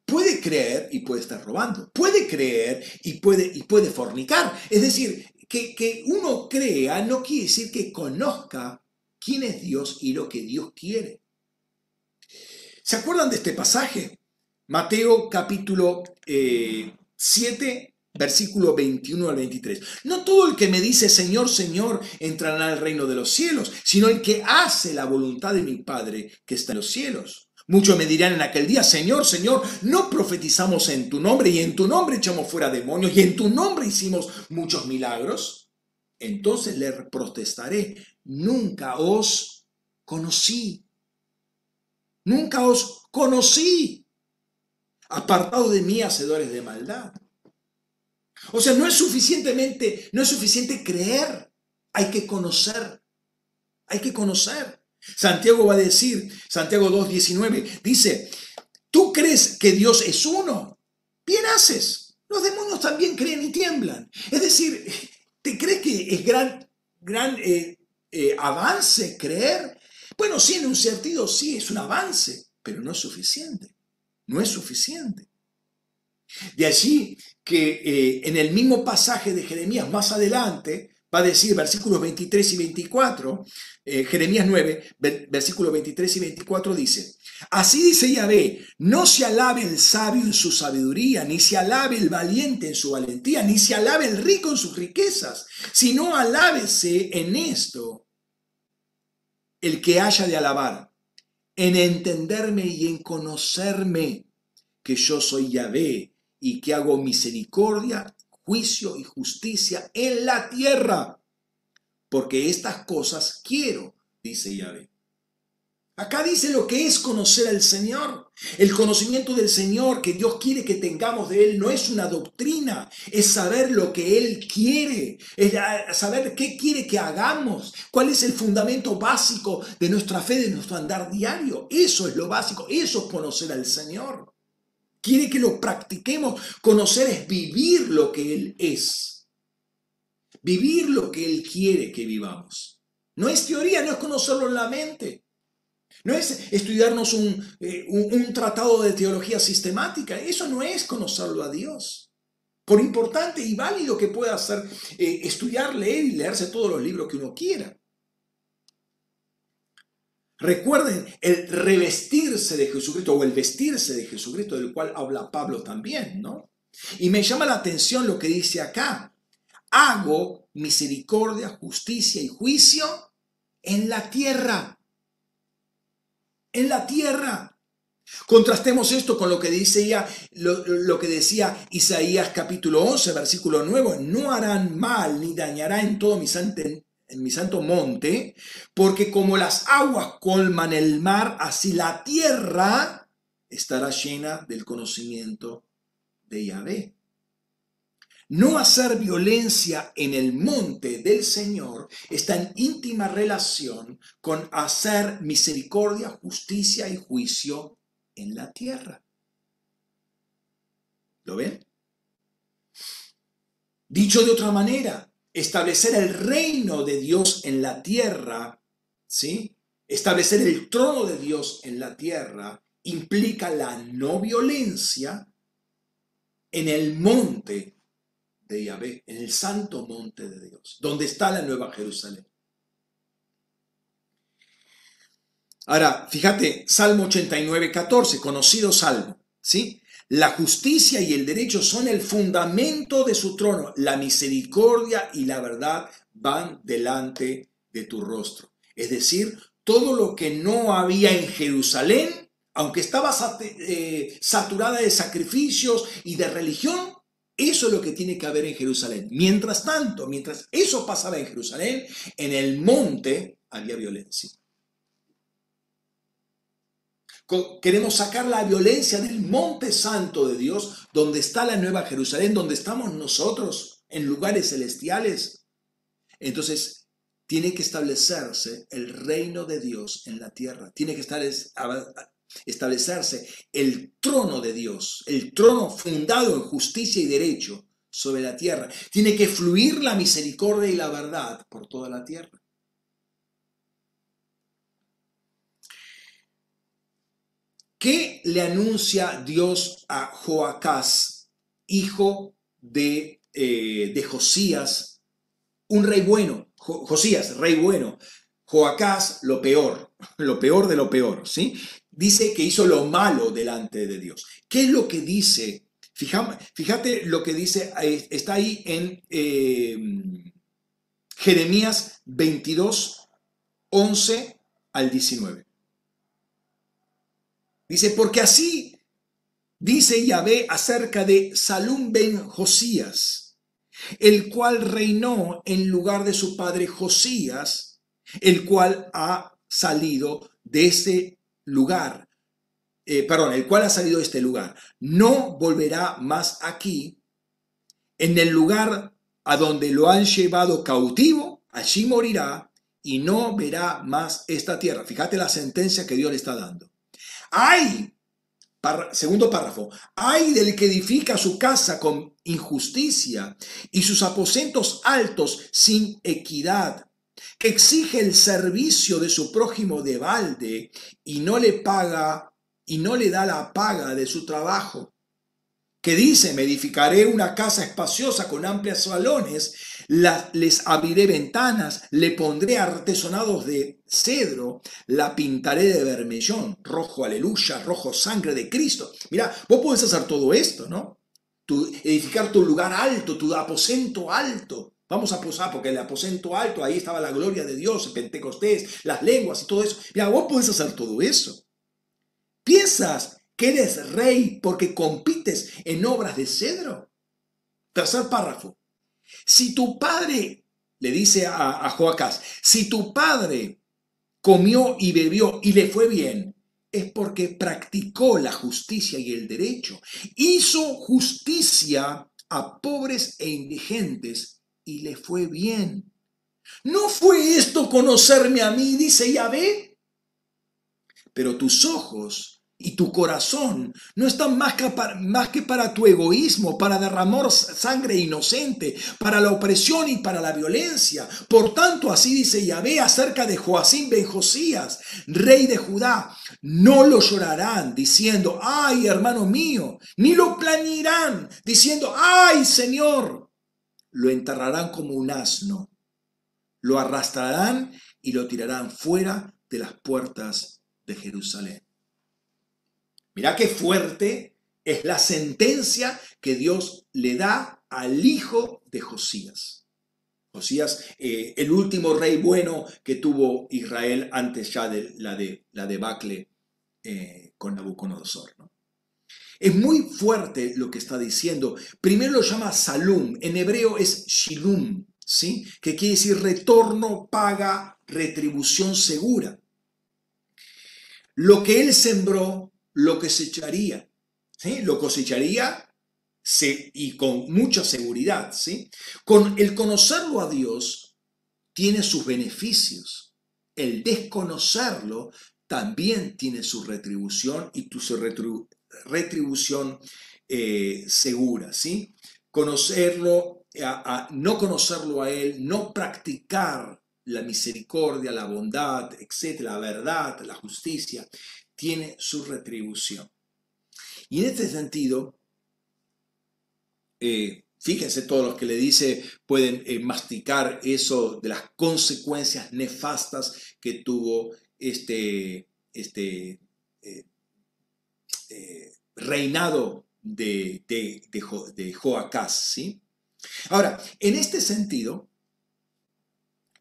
Puede creer y puede estar robando. Puede creer y puede, y puede fornicar. Es decir, que, que uno crea no quiere decir que conozca quién es Dios y lo que Dios quiere. ¿Se acuerdan de este pasaje? Mateo capítulo 7, eh, versículo 21 al 23. No todo el que me dice Señor, Señor entrará al reino de los cielos, sino el que hace la voluntad de mi Padre que está en los cielos. Muchos me dirán en aquel día, Señor, Señor, no profetizamos en tu nombre y en tu nombre echamos fuera demonios y en tu nombre hicimos muchos milagros. Entonces le protestaré, nunca os conocí. Nunca os conocí. Apartado de mí, hacedores de maldad. O sea, no es suficientemente, no es suficiente creer. Hay que conocer. Hay que conocer. Santiago va a decir, Santiago 2.19, dice, tú crees que Dios es uno. Bien haces. Los demonios también creen y tiemblan. Es decir, ¿te crees que es gran, gran eh, eh, avance creer? Bueno, sí, en un sentido sí, es un avance, pero no es suficiente. No es suficiente. De allí que eh, en el mismo pasaje de Jeremías más adelante va a decir versículos 23 y 24, eh, Jeremías 9, versículos 23 y 24 dice, así dice Yahvé, no se alabe el sabio en su sabiduría, ni se alabe el valiente en su valentía, ni se alabe el rico en sus riquezas, sino alábese en esto el que haya de alabar, en entenderme y en conocerme que yo soy Yahvé y que hago misericordia, juicio y justicia en la tierra, porque estas cosas quiero, dice Yahvé. Acá dice lo que es conocer al Señor. El conocimiento del Señor que Dios quiere que tengamos de Él no es una doctrina, es saber lo que Él quiere, es saber qué quiere que hagamos, cuál es el fundamento básico de nuestra fe, de nuestro andar diario. Eso es lo básico, eso es conocer al Señor. Quiere que lo practiquemos. Conocer es vivir lo que Él es. Vivir lo que Él quiere que vivamos. No es teoría, no es conocerlo en la mente. No es estudiarnos eh, un, tratado de teología sistemática. Eso no es conocerlo a Dios. Por importante y válido que pueda ser eh, estudiar, leer y leerse todos los libros que uno quiera. Recuerden el revestirse de Jesucristo o el vestirse de Jesucristo del cual habla Pablo también, ¿no? Y me llama la atención lo que dice acá. Hago misericordia, justicia y juicio en la tierra en la tierra. Contrastemos esto con lo que dice ya, lo, que decía Isaías capítulo 11, versículo 9, no harán mal ni dañará en todo mi, en mi santo monte, porque como las aguas colman el mar, así la tierra estará llena del conocimiento de Yahvé. No hacer violencia en el monte del Señor está en íntima relación con hacer misericordia, justicia y juicio en la tierra. ¿Lo ven? Dicho de otra manera, establecer el reino de Dios en la tierra, ¿sí? Establecer el trono de Dios en la tierra implica la no violencia en el monte de Yahvé, en el santo monte de Dios, donde está la nueva Jerusalén. Ahora, fíjate, Salmo 89, 14, conocido salmo, ¿sí? La justicia y el derecho son el fundamento de su trono. La misericordia y la verdad van delante de tu rostro. Es decir, todo lo que no había en Jerusalén, aunque estaba eh, saturada de sacrificios y de religión, eso es lo que tiene que haber en Jerusalén. Mientras tanto, mientras eso pasaba en Jerusalén, en el monte había violencia. Queremos sacar la violencia del monte santo de Dios, donde está la nueva Jerusalén, donde estamos nosotros, en lugares celestiales. Entonces, tiene que establecerse el reino de Dios en la tierra. Tiene que estar establecerse el trono de Dios, el trono fundado en justicia y derecho sobre la tierra. Tiene que fluir la misericordia y la verdad por toda la tierra. ¿Qué le anuncia Dios a Joacás, hijo de, eh, de Josías, un rey bueno? Josías, rey bueno. Joacás, lo peor, [laughs] lo peor de lo peor, ¿sí? Dice que hizo lo malo delante de Dios. ¿Qué es lo que dice? Fíjate, lo que dice, está ahí en eh, Jeremías 22, 11 al 19. Dice, porque así dice Yahvé acerca de Salum ben Josías, el cual reinó en lugar de su padre Josías, el cual ha salido de ese lugar. Eh, perdón, el cual ha salido de este lugar. No volverá más aquí, en el lugar a donde lo han llevado cautivo, allí morirá y no verá más esta tierra. Fíjate la sentencia que Dios le está dando. Ay, segundo párrafo, ay del que edifica su casa con injusticia y sus aposentos altos sin equidad, que exige el servicio de su prójimo de balde y no le paga y no le da la paga de su trabajo que dice, me edificaré una casa espaciosa con amplios salones, les abriré ventanas, le pondré artesonados de cedro, la pintaré de vermellón, rojo aleluya, rojo sangre de Cristo. Mira, vos podés hacer todo esto, ¿no? edificar tu lugar alto, tu aposento alto. Vamos a posar porque el aposento alto, ahí estaba la gloria de Dios, el Pentecostés, las lenguas y todo eso. Mira, vos podés hacer todo eso. Piensas que eres rey porque compites en obras de cedro. Tercer párrafo. Si tu padre, le dice a, a Joacás, si tu padre comió y bebió y le fue bien, es porque practicó la justicia y el derecho. Hizo justicia a pobres e indigentes y le fue bien. ¿No fue esto conocerme a mí, dice Yahvé? Pero tus ojos y tu corazón no están más que, para, tu egoísmo, para derramar sangre inocente, para la opresión y para la violencia. Por tanto, así dice Yahvé acerca de Joacín ben Josías, rey de Judá. No lo llorarán diciendo, ay hermano mío, ni lo planearán diciendo, ay Señor. Lo enterrarán como un asno, lo arrastrarán y lo tirarán fuera de las puertas de Jerusalén. Mirá qué fuerte es la sentencia que Dios le da al hijo de Josías. Josías, eh, el último rey bueno que tuvo Israel antes ya de la, de, la debacle eh, con Nabucodonosor. Es muy fuerte lo que está diciendo. Primero lo llama Salum, en hebreo es Shilum, ¿sí? que quiere decir retorno, paga, retribución segura. Lo que él sembró, lo cosecharía. ¿sí? Lo cosecharía y con mucha seguridad. ¿sí? Con el conocerlo a Dios tiene sus beneficios. El desconocerlo también tiene su retribución y su retribución eh, segura. ¿sí? Conocerlo, no conocerlo a Él, no practicar la misericordia, la bondad, etcétera, la verdad, la justicia, tiene su retribución. Y en este sentido, eh, fíjense todos los que le dice pueden eh, masticar eso de las consecuencias nefastas que tuvo este, este reinado de, de, Joacás. ¿sí? Ahora, en este sentido,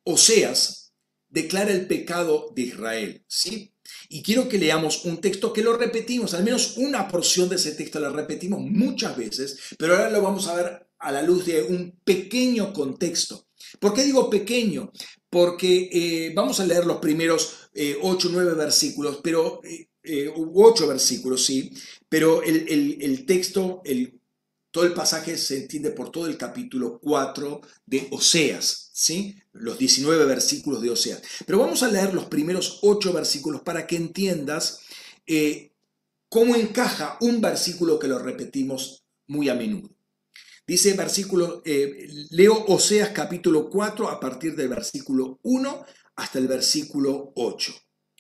Oseas declara el pecado de Israel. ¿sí? Y quiero que leamos un texto que lo repetimos, al menos una porción de ese texto la repetimos muchas veces, pero ahora lo vamos a ver a la luz de un pequeño contexto. ¿Por qué digo pequeño? Porque eh, vamos a leer los primeros eh, ocho o nueve versículos, pero eh, ocho versículos, sí, pero el, el texto, el todo el pasaje se entiende por todo el capítulo 4 de Oseas, ¿sí? Los 19 versículos de Oseas. Pero vamos a leer los primeros 8 versículos para que entiendas eh, cómo encaja un versículo que lo repetimos muy a menudo. Dice versículo, eh, leo Oseas capítulo 4 a partir del versículo 1 hasta el versículo 8.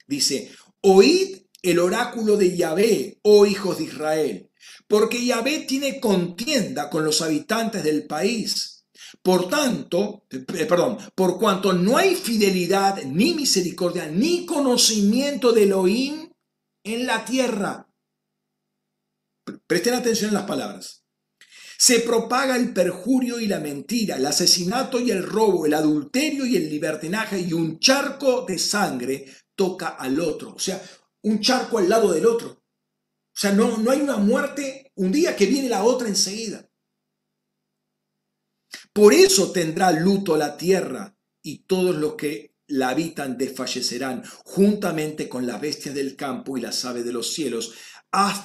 Dice, oíd el oráculo de Yahvé, oh hijos de Israel, porque Yahvé tiene contienda con los habitantes del país. Por tanto, eh, perdón, por cuanto no hay fidelidad, ni misericordia, ni conocimiento de Elohim en la tierra. Presten atención en las palabras. Se propaga el perjurio y la mentira, el asesinato y el robo, el adulterio y el libertinaje, y un charco de sangre toca al otro. O sea, un charco al lado del otro. O sea, no, no hay una muerte un día que viene la otra enseguida. Por eso tendrá luto la tierra y todos los que la habitan desfallecerán, juntamente con las bestias del campo y las aves de los cielos,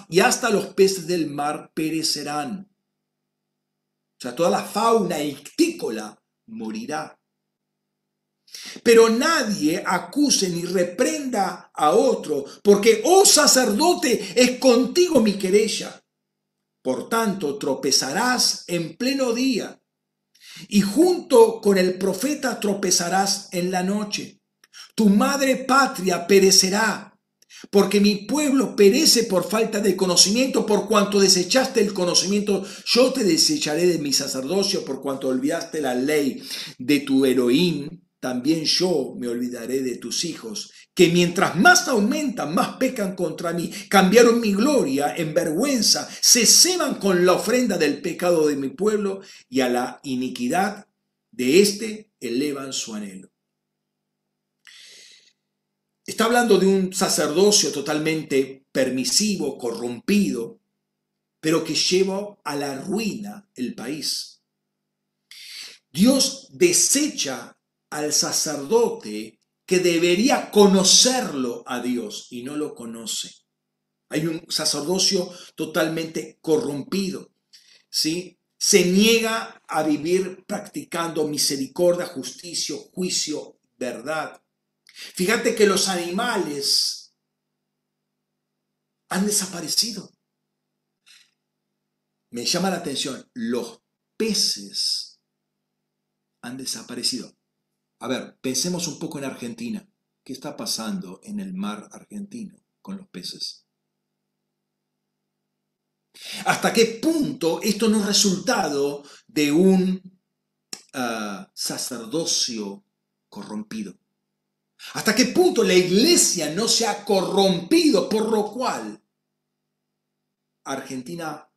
y hasta los peces del mar perecerán. O sea, toda la fauna ictícola morirá. Pero nadie acuse ni reprenda a otro, porque, oh sacerdote, es contigo mi querella. Por tanto, tropezarás en pleno día, y junto con el profeta tropezarás en la noche. Tu madre patria perecerá, porque mi pueblo perece por falta de conocimiento, por cuanto desechaste el conocimiento, yo te desecharé de mi sacerdocio, por cuanto olvidaste la ley de tu heroín también yo me olvidaré de tus hijos, que mientras más aumentan, más pecan contra mí. Cambiaron mi gloria en vergüenza, se ceban con la ofrenda del pecado de mi pueblo y a la iniquidad de éste elevan su anhelo. Está hablando de un sacerdocio totalmente permisivo, corrompido, pero que lleva a la ruina el país. Dios desecha al sacerdote que debería conocerlo a Dios y no lo conoce. Hay un sacerdocio totalmente corrompido, ¿sí? Se niega a vivir practicando misericordia, justicia, juicio, verdad. Fíjate que los animales han desaparecido. Me llama la atención, los peces han desaparecido. A ver, pensemos un poco en Argentina. ¿Qué está pasando en el mar argentino con los peces? ¿Hasta qué punto esto no es resultado de un ah, sacerdocio corrompido? ¿Hasta qué punto la iglesia no se ha corrompido, por lo cual Argentina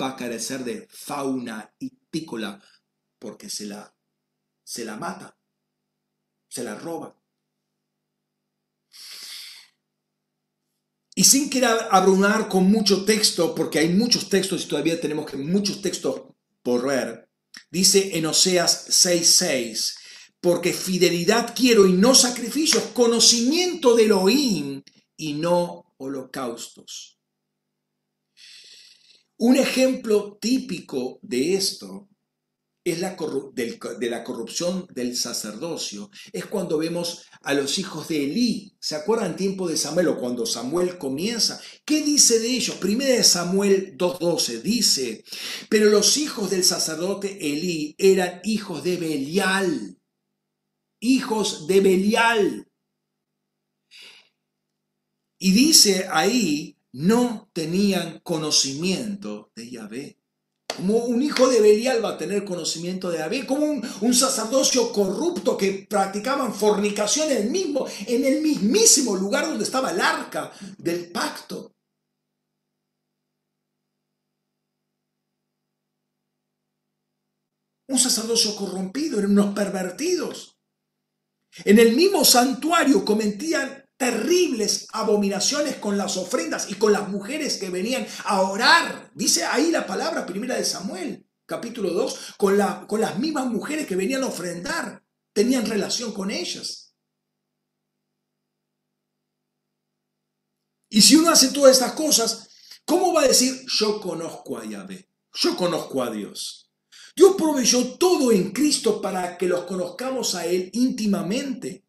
va a carecer de fauna itícola porque se la, se la mata? Se la roba. Y sin querer abrumar con mucho texto, porque hay muchos textos y todavía tenemos que muchos textos por ver, dice en Oseas 6:6, porque fidelidad quiero y no sacrificios, conocimiento de Elohim y no holocaustos. Un ejemplo típico de esto es la de la corrupción del sacerdocio, es cuando vemos a los hijos de Elí. ¿Se acuerdan tiempo de Samuel o cuando Samuel comienza? ¿Qué dice de ellos? Primera de Samuel 2.12 dice, pero los hijos del sacerdote Elí eran hijos de Belial, hijos de Belial. Y dice ahí, no tenían conocimiento de Yahvé. Como un hijo de Belial va a tener conocimiento de David, como un, sacerdocio corrupto que practicaban fornicación en el mismo, en el mismísimo lugar donde estaba el arca del pacto. Un sacerdocio corrompido, eran unos pervertidos. En el mismo santuario cometían terribles abominaciones con las ofrendas y con las mujeres que venían a orar. Dice ahí la palabra primera de Samuel, capítulo 2, con, la, con las mismas mujeres que venían a ofrendar, tenían relación con ellas. Y si uno hace todas estas cosas, ¿cómo va a decir yo conozco a Yahvé? Yo conozco a Dios. Dios proveyó todo en Cristo para que los conozcamos a Él íntimamente.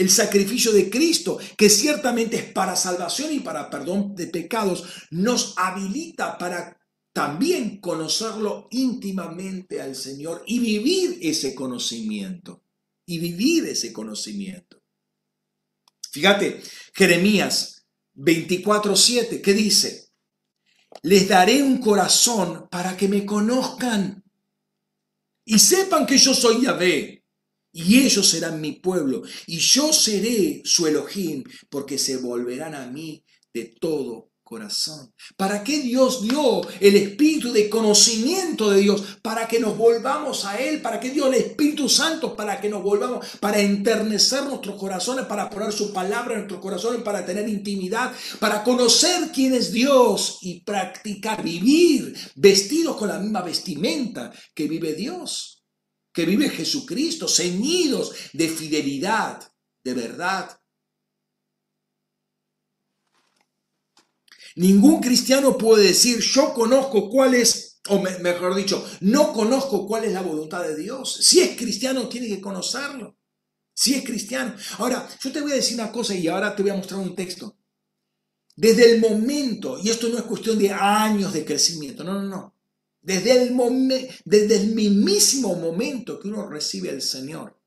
El sacrificio de Cristo, que ciertamente es para salvación y para perdón de pecados, nos habilita para también conocerlo íntimamente al Señor y vivir ese conocimiento. Y vivir ese conocimiento. Fíjate, Jeremías 24:7, ¿qué dice? Les daré un corazón para que me conozcan y sepan que yo soy Yahvé, y ellos serán mi pueblo, y yo seré su Elohim, porque se volverán a mí de todo corazón. ¿Para qué Dios dio el espíritu de conocimiento de Dios? Para que nos volvamos a Él, para que dio el Espíritu Santo, para que nos volvamos, para enternecer nuestros corazones, para poner su palabra en nuestros corazones, para tener intimidad, para conocer quién es Dios y practicar, vivir vestidos con la misma vestimenta que vive Dios, que vive Jesucristo, ceñidos de fidelidad, de verdad Ningún cristiano puede decir, yo conozco cuál es, o mejor dicho, no conozco cuál es la voluntad de Dios. Si es cristiano, tiene que conocerlo. Si es cristiano. Ahora, yo te voy a decir una cosa y ahora te voy a mostrar un texto. Desde el momento, y esto no es cuestión de años de crecimiento, no, no, no. Desde el, desde el mismísimo momento que uno recibe al Señor,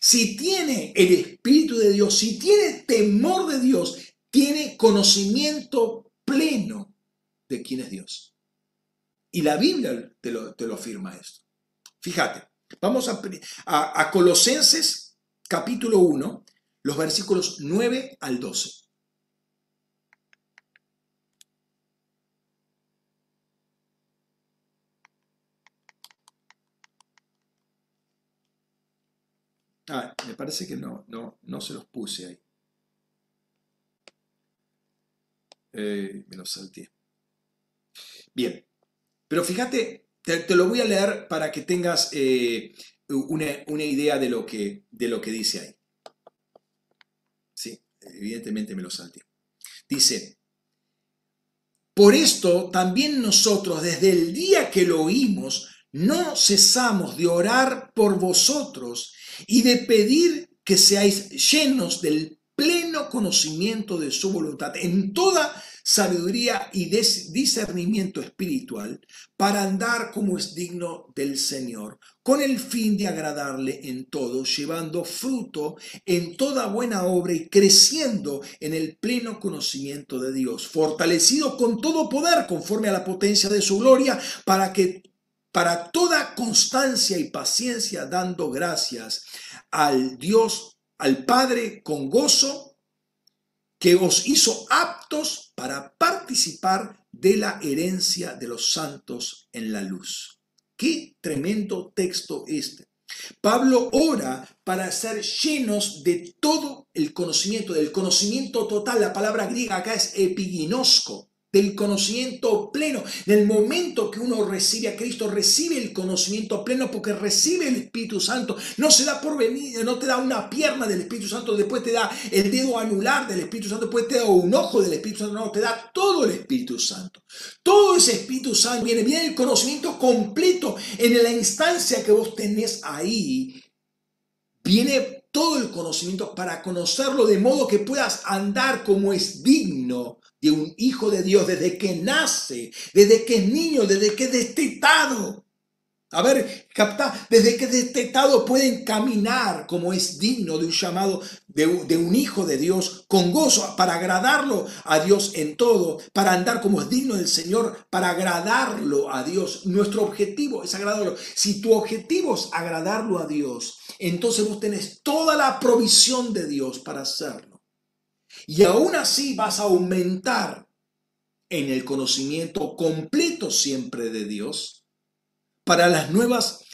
si tiene el Espíritu de Dios, si tiene temor de Dios, tiene conocimiento pleno de quién es Dios. Y la Biblia te lo, te lo afirma esto. Fíjate, vamos a, a, Colosenses capítulo 1, los versículos 9 al 12. Ah, me parece que no, no, no se los puse ahí. Eh, me lo salté. Bien, pero fíjate, te, lo voy a leer para que tengas eh, una, idea de lo, que, de lo que dice ahí. Sí, evidentemente me lo salté. Dice, por esto también nosotros desde el día que lo oímos, no cesamos de orar por vosotros y de pedir que seáis llenos del pleno conocimiento de su voluntad, en toda sabiduría y discernimiento espiritual, para andar como es digno del Señor, con el fin de agradarle en todo, llevando fruto en toda buena obra y creciendo en el pleno conocimiento de Dios, fortalecido con todo poder conforme a la potencia de su gloria, para que para toda constancia y paciencia dando gracias al Dios al Padre con gozo que os hizo aptos para participar de la herencia de los santos en la luz. Qué tremendo texto este. Pablo ora para ser llenos de todo el conocimiento, del conocimiento total. La palabra griega acá es epiginosco, del conocimiento pleno. En el momento que uno recibe a Cristo, recibe el conocimiento pleno porque recibe el Espíritu Santo. No se da por venir, no te da una pierna del Espíritu Santo, después te da el dedo anular del Espíritu Santo, después te da un ojo del Espíritu Santo, no, te da todo el Espíritu Santo. Todo ese Espíritu Santo viene, viene el conocimiento completo en la instancia que vos tenés ahí. Viene todo el conocimiento para conocerlo de modo que puedas andar como es digno de un hijo de Dios desde que nace, desde que es niño, desde que es destetado. A ver, capta, desde que es destetado pueden caminar como es digno de un llamado de, de, un hijo de Dios, con gozo, para agradarlo a Dios en todo, para andar como es digno del Señor, para agradarlo a Dios. Nuestro objetivo es agradarlo. Si tu objetivo es agradarlo a Dios, entonces vos tenés toda la provisión de Dios para hacerlo. Y aún así vas a aumentar en el conocimiento completo siempre de Dios para las nuevas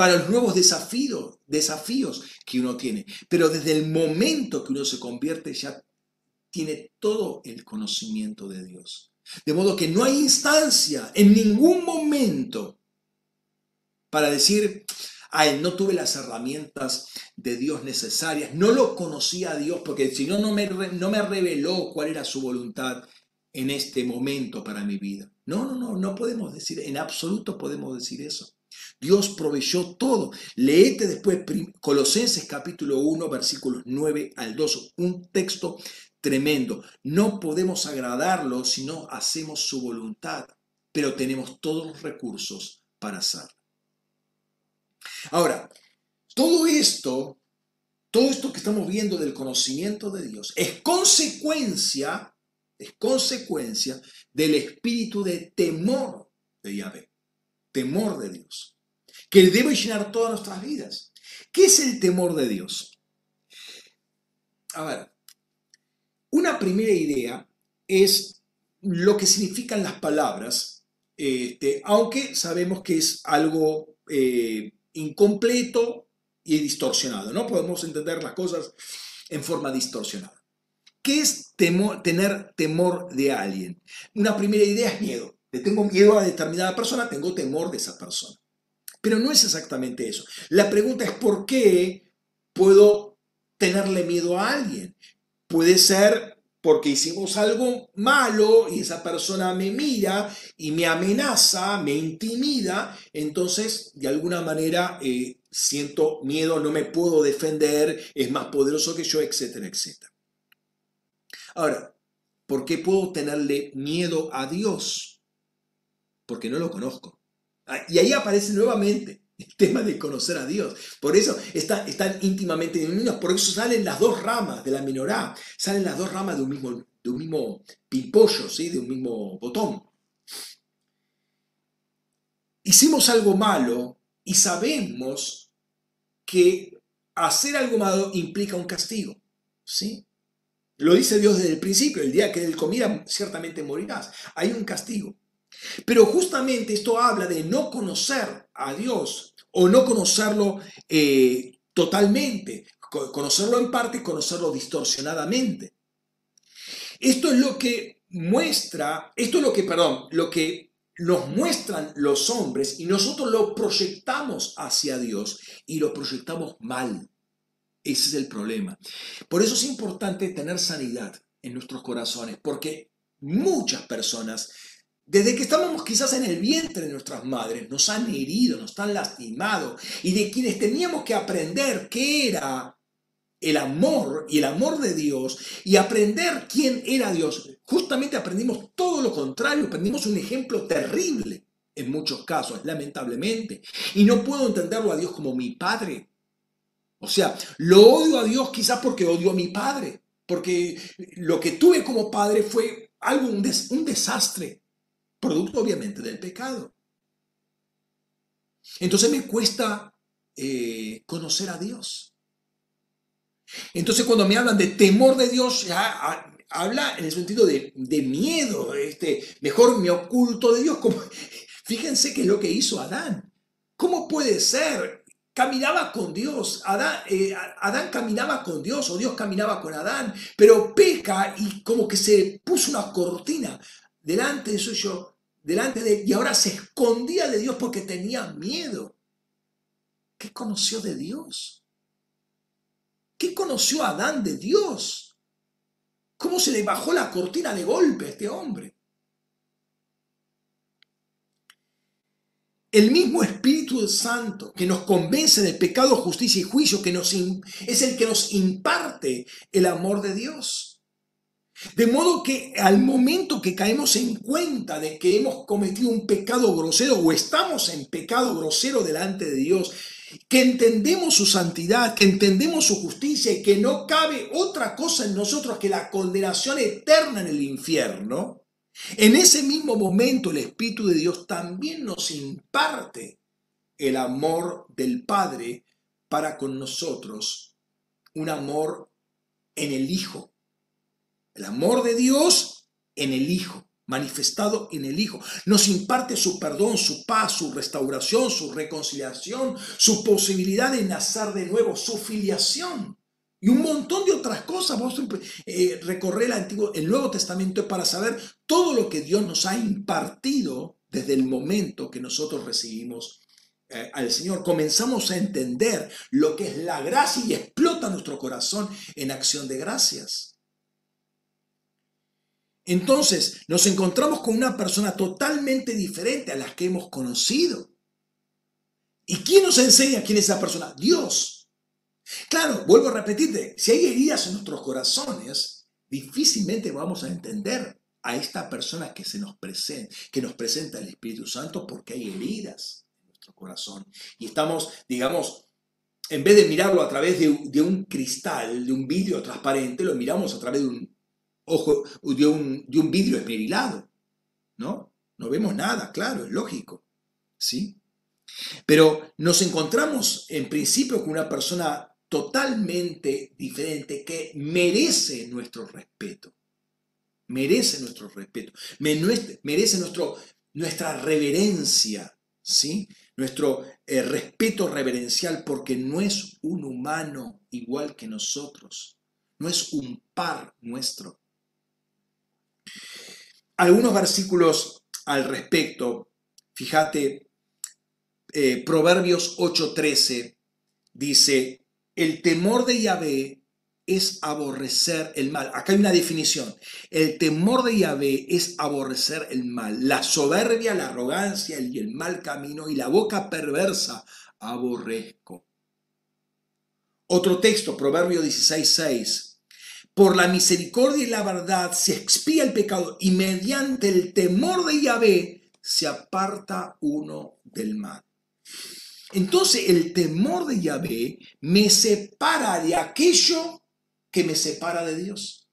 para los nuevos desafíos, desafíos que uno tiene. Pero desde el momento que uno se convierte ya tiene todo el conocimiento de Dios. De modo que no hay instancia en ningún momento para decir, ay, no tuve las herramientas de Dios necesarias, no lo conocía a Dios porque si no, no me, no me reveló cuál era su voluntad en este momento para mi vida. No, no, no, no podemos decir, en absoluto podemos decir eso. Dios proveyó todo. Leete después Colosenses capítulo 1, versículos 9 al 2, un texto tremendo. No podemos agradarlo si no hacemos su voluntad, pero tenemos todos los recursos para hacerlo. Ahora, todo esto, todo esto que estamos viendo del conocimiento de Dios es consecuencia, es consecuencia del espíritu de temor de Yahvé, temor de Dios, que debe llenar todas nuestras vidas. ¿Qué es el temor de Dios? A ver, una primera idea es lo que significan las palabras, este, aunque sabemos que es algo eh, incompleto y distorsionado. No podemos entender las cosas en forma distorsionada. ¿Qué es tener temor de alguien? Una primera idea es miedo. Le tengo miedo a determinada persona, tengo temor de esa persona. Pero no es exactamente eso. La pregunta es por qué puedo tenerle miedo a alguien. Puede ser porque hicimos algo malo y esa persona me mira y me amenaza, me intimida, entonces de alguna manera eh, siento miedo, no me puedo defender, es más poderoso que yo, etcétera, etcétera. Ahora, ¿por qué puedo tenerle miedo a Dios? Porque no lo conozco. Ah, y ahí aparece nuevamente el tema de conocer a Dios. Por eso están, íntimamente unidos, por eso salen las dos ramas de la minorá, salen las dos ramas de un mismo, de un mismo pimpollo, ¿sí? de un mismo botón. Hicimos algo malo y sabemos que hacer algo malo implica un castigo. ¿sí? Lo dice Dios desde el principio, el día que él comiera ciertamente morirás. Hay un castigo. Pero justamente esto habla de no conocer a Dios o no conocerlo eh, totalmente, conocerlo en parte y conocerlo distorsionadamente. Esto es lo que muestra, esto es lo que, perdón, lo que nos muestran los hombres y nosotros lo proyectamos hacia Dios y lo proyectamos mal. Ese es el problema. Por eso es importante tener sanidad en nuestros corazones, porque muchas personas desde que estábamos quizás en el vientre de nuestras madres, nos han herido, nos han lastimado, y de quienes teníamos que aprender qué era el amor y el amor de Dios y aprender quién era Dios. Justamente aprendimos todo lo contrario, aprendimos un ejemplo terrible en muchos casos, lamentablemente. Y no puedo entenderlo a Dios como mi padre. O sea, lo odio a Dios quizás porque odio a mi padre, porque lo que tuve como padre fue algo, un, un desastre producto obviamente del pecado. Entonces me cuesta eh, conocer a Dios. Entonces cuando me hablan de temor de Dios, ya habla en el sentido de, miedo, este, mejor me oculto de Dios. Como, [laughs] fíjense qué es lo que hizo Adán. ¿Cómo puede ser? Caminaba con Dios, eh, Adán caminaba con Dios o Dios caminaba con Adán, pero peca y como que se puso una cortina delante de suyo, delante de y ahora se escondía de Dios porque tenía miedo. ¿Qué conoció de Dios? ¿Qué conoció Adán de Dios? ¿Cómo se le bajó la cortina de golpe a este hombre? El mismo Espíritu Santo que nos convence de pecado, justicia y juicio, que nos, es el que nos imparte el amor de Dios. De modo que al momento que caemos en cuenta de que hemos cometido un pecado grosero o estamos en pecado grosero delante de Dios, que entendemos su santidad, que entendemos su justicia y que no cabe otra cosa en nosotros que la condenación eterna en el infierno, en ese mismo momento el Espíritu de Dios también nos imparte el amor del Padre para con nosotros, un amor en el Hijo el amor de Dios en el Hijo, manifestado en el Hijo. Nos imparte su perdón, su paz, su restauración, su reconciliación, su posibilidad de nacer de nuevo, su filiación. Y un montón de otras cosas. Vamos a eh, recorrer el, Antiguo, el Nuevo Testamento para saber todo lo que Dios nos ha impartido desde el momento que nosotros recibimos eh, al Señor. Comenzamos a entender lo que es la gracia y explota nuestro corazón en acción de gracias. Entonces nos encontramos con una persona totalmente diferente a las que hemos conocido. ¿Y quién nos enseña quién es esa persona? Dios. Claro, vuelvo a repetirte, si hay heridas en nuestros corazones, difícilmente vamos a entender a esta persona que, se nos presenta, que nos presenta el Espíritu Santo porque hay heridas en nuestro corazón. Y estamos, digamos, en vez de mirarlo a través de, un cristal, de un vidrio transparente, lo miramos a través de un ojo, de un, de un vidrio esmerilado. ¿No? No vemos nada, claro, es lógico. ¿Sí? Pero nos encontramos en principio con una persona totalmente diferente que merece nuestro respeto merece nuestro respeto, merece nuestro, nuestra reverencia, ¿sí? Nuestro eh, respeto reverencial porque no es un humano igual que nosotros, no es un par nuestro. Algunos versículos al respecto, fíjate, eh, Proverbios 8:13 dice, el temor de Yahvé es aborrecer el mal. Acá hay una definición. El temor de Yahvé es aborrecer el mal. La soberbia, la arrogancia y el mal camino y la boca perversa aborrezco. Otro texto, Proverbio 16:6. Por la misericordia y la verdad se expía el pecado y mediante el temor de Yahvé se aparta uno del mal. Entonces el temor de Yahvé me separa de aquello que me separa de Dios,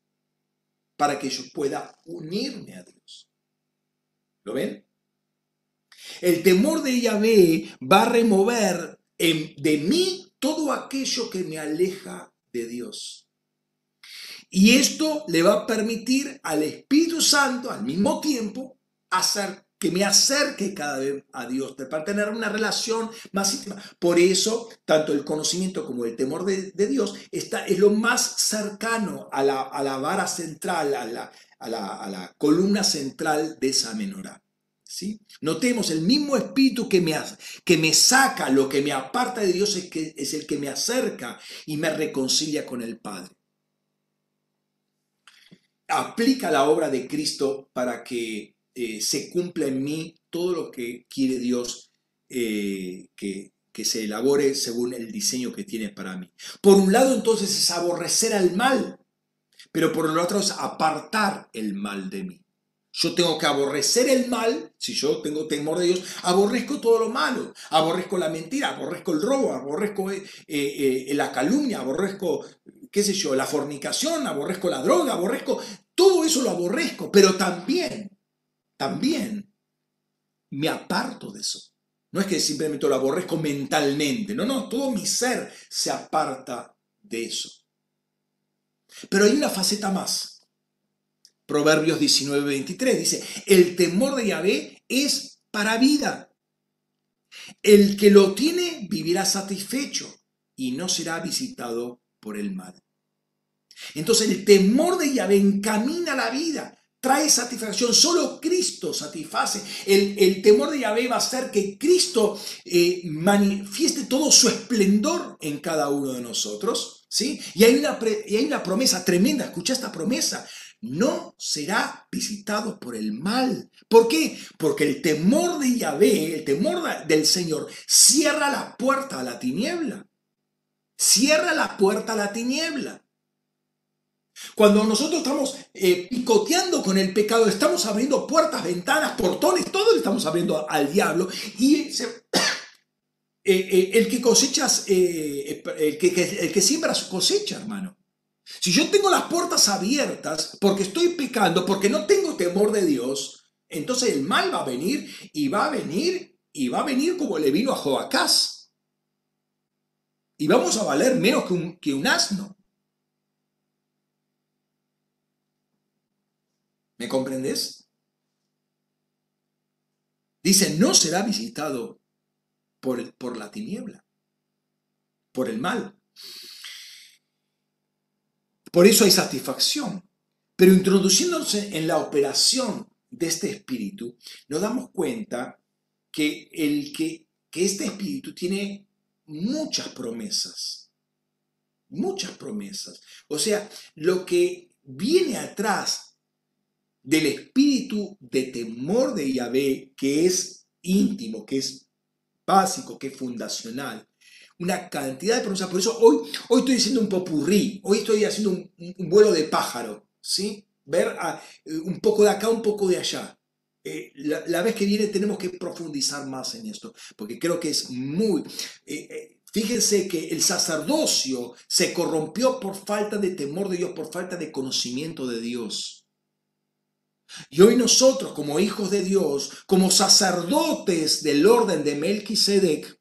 para que yo pueda unirme a Dios. ¿Lo ven? El temor de Yahvé va a remover de mí todo aquello que me aleja de Dios. Y esto le va a permitir al Espíritu Santo al mismo tiempo hacer que me acerque cada vez a Dios, para tener una relación más íntima. Por eso, tanto el conocimiento como el temor de, Dios está, es lo más cercano a la, a la vara central, a la, a, la, columna central de esa menorá. ¿sí? Notemos, el mismo espíritu que me, que me saca, lo que me aparta de Dios es, que, es el que me acerca y me reconcilia con el Padre. Aplica la obra de Cristo para que eh, se cumpla en mí todo lo que quiere Dios eh, que, que se elabore según el diseño que tiene para mí. Por un lado entonces es aborrecer al mal, pero por el otro es apartar el mal de mí. Yo tengo que aborrecer el mal, si yo tengo temor de Dios, aborrezco todo lo malo, aborrezco la mentira, aborrezco el robo, aborrezco eh, la calumnia, aborrezco, qué sé yo, la fornicación, aborrezco la droga, aborrezco, todo eso lo aborrezco, pero también también me aparto de eso. No es que simplemente lo aborrezco mentalmente, no, no, todo mi ser se aparta de eso. Pero hay una faceta más. Proverbios 19, 23 dice, el temor de Yahvé es para vida. El que lo tiene vivirá satisfecho y no será visitado por el mal. Entonces el temor de Yahvé encamina la vida trae satisfacción. Solo Cristo satisface. El, temor de Yahvé va a hacer que Cristo eh, manifieste todo su esplendor en cada uno de nosotros. ¿sí? Y, hay una, y hay una promesa tremenda. Escucha esta promesa. No será visitado por el mal. ¿Por qué? Porque el temor de Yahvé, el temor del Señor, cierra la puerta a la tiniebla. Cierra la puerta a la tiniebla. Cuando nosotros estamos eh, picoteando con el pecado, estamos abriendo puertas, ventanas, portones, todo le estamos abriendo al diablo. Y [coughs] eh, eh, el que cosechas, el, que, el que siembra su cosecha, hermano. Si yo tengo las puertas abiertas porque estoy pecando, porque no tengo temor de Dios, entonces el mal va a venir y va a venir y va a venir como le vino a Joacás. Y vamos a valer menos que un asno. ¿Me comprendes? Dice, no será visitado por, por la tiniebla, por el mal. Por eso hay satisfacción. Pero introduciéndose en la operación de este espíritu, nos damos cuenta que, el que, que este espíritu tiene muchas promesas. Muchas promesas. O sea, lo que viene atrás del espíritu de temor de Yahvé que es íntimo, que es básico, que es fundacional. Una cantidad de promesas. Por eso hoy, hoy estoy haciendo un popurrí, hoy estoy haciendo un, vuelo de pájaro, ¿sí? Ver eh, un poco de acá, un poco de allá. Eh, la, la, vez que viene tenemos que profundizar más en esto, porque creo que es muy... Eh, Fíjense que el sacerdocio se corrompió por falta de temor de Dios, por falta de conocimiento de Dios. Y hoy nosotros, como hijos de Dios, como sacerdotes del orden de Melquisedec,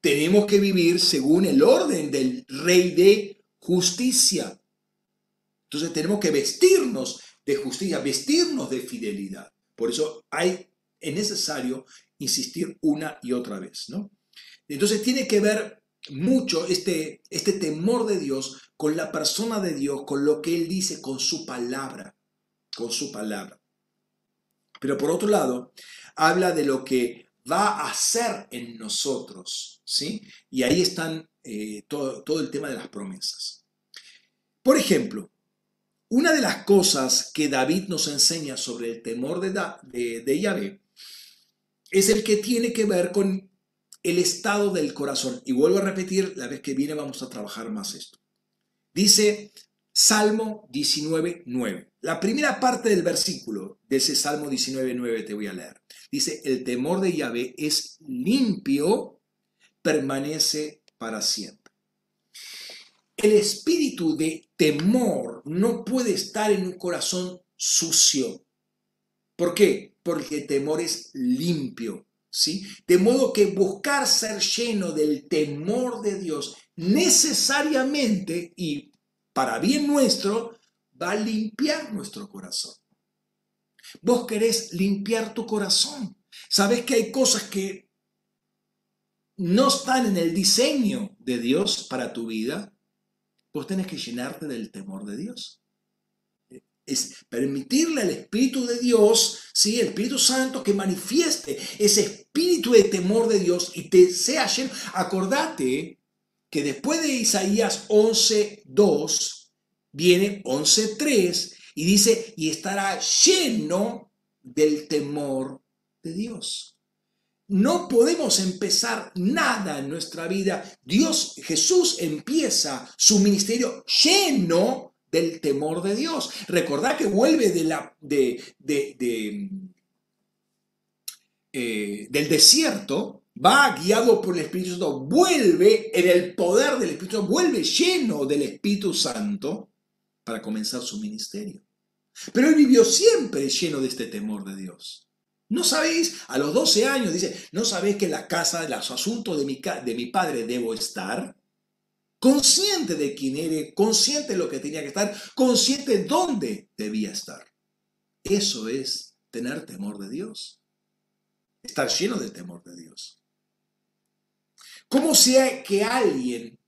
tenemos que vivir según el orden del rey de justicia. Entonces tenemos que vestirnos de justicia, vestirnos de fidelidad. Por eso hay, es necesario insistir una y otra vez, ¿no? Entonces tiene que ver mucho este, este temor de Dios con la persona de Dios, con lo que Él dice, con su palabra, con su palabra. Pero por otro lado, habla de lo que va a hacer en nosotros, ¿sí? Y ahí están eh, todo, el tema de las promesas. Por ejemplo, una de las cosas que David nos enseña sobre el temor de Yahvé es el que tiene que ver con el estado del corazón. Y vuelvo a repetir, la vez que viene vamos a trabajar más esto. Dice Salmo 19.9. La primera parte del versículo de ese Salmo 19.9 te voy a leer. Dice, el temor de Yahvé es limpio, permanece para siempre. El espíritu de temor no puede estar en un corazón sucio. ¿Por qué? Porque temor es limpio. ¿sí? De modo que buscar ser lleno del temor de Dios necesariamente y para bien nuestro va a limpiar nuestro corazón. Vos querés limpiar tu corazón. Sabés que hay cosas que no están en el diseño de Dios para tu vida. Vos tenés que llenarte del temor de Dios es permitirle al Espíritu de Dios, ¿sí? el Espíritu Santo, que manifieste ese espíritu de temor de Dios y te sea lleno. Acordate que después de Isaías 11.2 viene 11.3 y dice, y estará lleno del temor de Dios. No podemos empezar nada en nuestra vida. Dios, Jesús empieza su ministerio lleno del temor de Dios. Recordad que vuelve de la, de, de, eh, del desierto, va guiado por el Espíritu Santo, vuelve en el poder del Espíritu Santo, vuelve lleno del Espíritu Santo para comenzar su ministerio. Pero él vivió siempre lleno de este temor de Dios. ¿No sabéis? A los 12 años dice, ¿no sabéis que en la casa de los asuntos de mi, de mi padre debo estar? consciente de quién eres, consciente de lo que tenía que estar, consciente de dónde debía estar. Eso es tener temor de Dios. Estar lleno de temor de Dios. ¿Cómo sea que alguien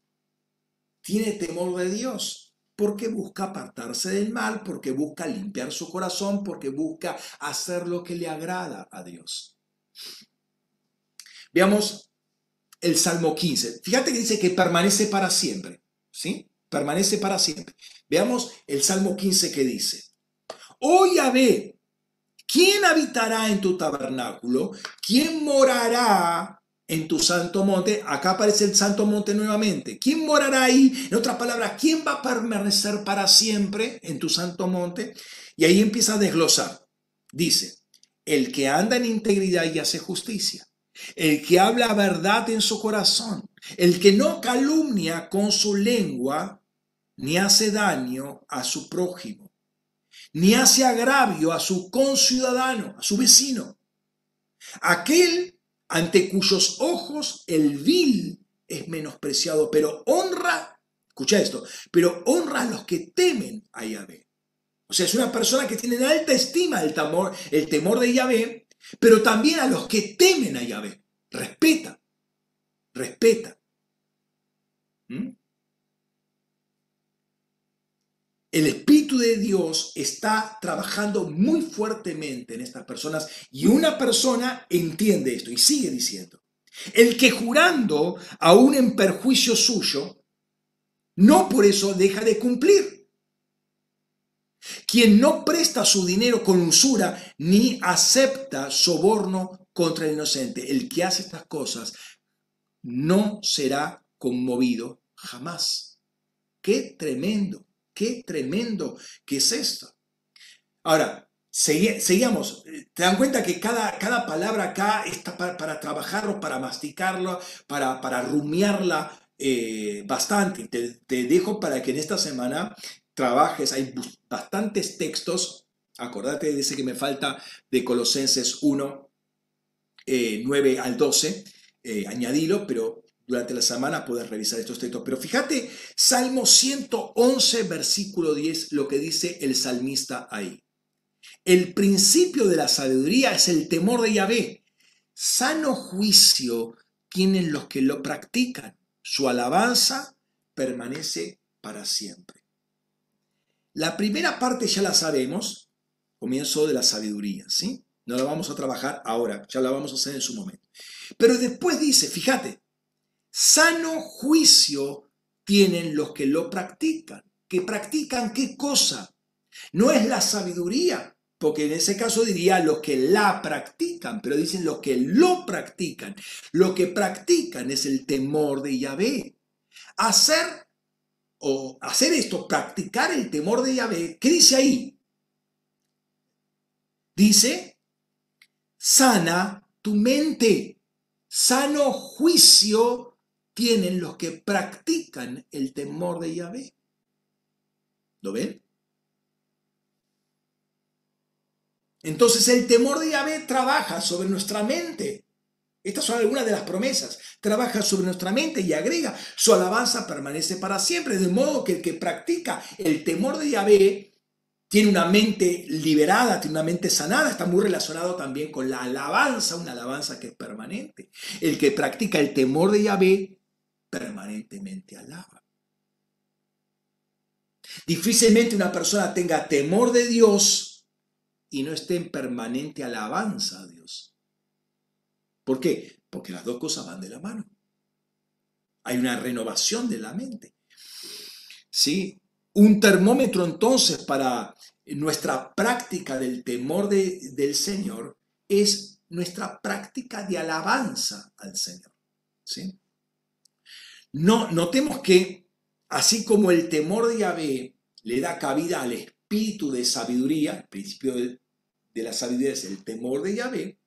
tiene temor de Dios? Porque busca apartarse del mal, porque busca limpiar su corazón, porque busca hacer lo que le agrada a Dios. Veamos el Salmo 15. Fíjate que dice que permanece para siempre, ¿sí? Permanece para siempre. Veamos el Salmo 15 que dice, Oh Yahvé, ¿quién habitará en tu tabernáculo? ¿Quién morará en tu santo monte? Acá aparece el santo monte nuevamente. ¿Quién morará ahí? En otras palabras, ¿quién va a permanecer para siempre en tu santo monte? Y ahí empieza a desglosar. Dice, el que anda en integridad y hace justicia el que habla verdad en su corazón, el que no calumnia con su lengua, ni hace daño a su prójimo, ni hace agravio a su conciudadano, a su vecino. Aquel ante cuyos ojos el vil es menospreciado, pero honra, escucha esto, pero honra a los que temen a Yahvé. O sea, es una persona que tiene alta estima el temor, el temor de Yahvé, pero también a los que temen a Yahvé. Respeta, respeta. ¿Mm? El Espíritu de Dios está trabajando muy fuertemente en estas personas y una persona entiende esto y sigue diciendo, el que jurando aún en perjuicio suyo, no por eso deja de cumplir. Quien no presta su dinero con usura ni acepta soborno contra el inocente. El que hace estas cosas no será conmovido jamás. Qué tremendo, qué tremendo que es esto. Ahora, seguimos. ¿Te dan cuenta que cada, cada palabra acá está para, trabajarlo, para masticarlo, para, para rumiarla eh, bastante? Te, te dejo para que en esta semana trabajes. Hay bastantes textos. Acordate ese que me falta de Colosenses 1, 9 eh, al 12. Eh, añadilo, pero durante la semana puedes revisar estos textos. Pero fíjate, Salmo 111, versículo 10, lo que dice el salmista ahí. El principio de la sabiduría es el temor de Yahvé. Sano juicio tienen los que lo practican. Su alabanza permanece para siempre. La primera parte ya la sabemos, comienzo de la sabiduría, ¿sí? No la vamos a trabajar ahora, ya la vamos a hacer en su momento. Pero después dice, fíjate, sano juicio tienen los que lo practican. ¿Que practican qué cosa? No es la sabiduría, porque en ese caso diría los que la practican, pero dicen los que lo practican. Lo que practican es el temor de Yahvé. Hacer o hacer esto, practicar el temor de Yahvé, ¿qué dice ahí? Dice, sana tu mente, sano juicio tienen los que practican el temor de Yahvé. ¿Lo ven? Entonces el temor de Yahvé trabaja sobre nuestra mente. Estas son algunas de las promesas. Trabaja sobre nuestra mente y agrega, su alabanza permanece para siempre. De modo que el que practica el temor de Yahvé tiene una mente liberada, tiene una mente sanada, está muy relacionado también con la alabanza, una alabanza que es permanente. El que practica el temor de Yahvé permanentemente alaba. Difícilmente una persona tenga temor de Dios y no esté en permanente alabanza a Dios. ¿Por qué? Porque las dos cosas van de la mano. Hay una renovación de la mente. ¿Sí? Un termómetro entonces para nuestra práctica del temor del Señor es nuestra práctica de alabanza al Señor. ¿Sí? No, notemos que así como el temor de Yahvé le da cabida al espíritu de sabiduría, el principio de, la sabiduría es el temor de Yahvé,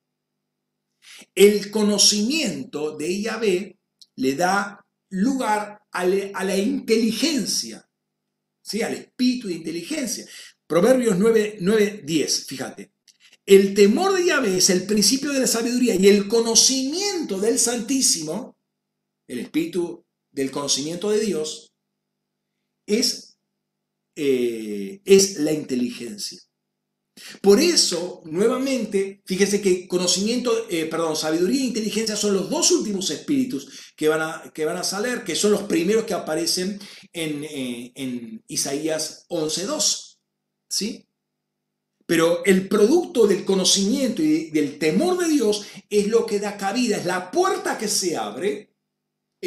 el conocimiento de Yahvé le da lugar a, la inteligencia, ¿sí? al espíritu de inteligencia. Proverbios 9, 9, 10, fíjate. El temor de Yahvé es el principio de la sabiduría y el conocimiento del Santísimo, el espíritu del conocimiento de Dios, es, eh, es la inteligencia. Por eso, nuevamente, fíjense que conocimiento, eh, perdón, sabiduría e inteligencia son los dos últimos espíritus que van a, que van a salir, que son los primeros que aparecen en, eh, en Isaías 11.2. ¿Sí? Pero el producto del conocimiento y del temor de Dios es lo que da cabida, es la puerta que se abre,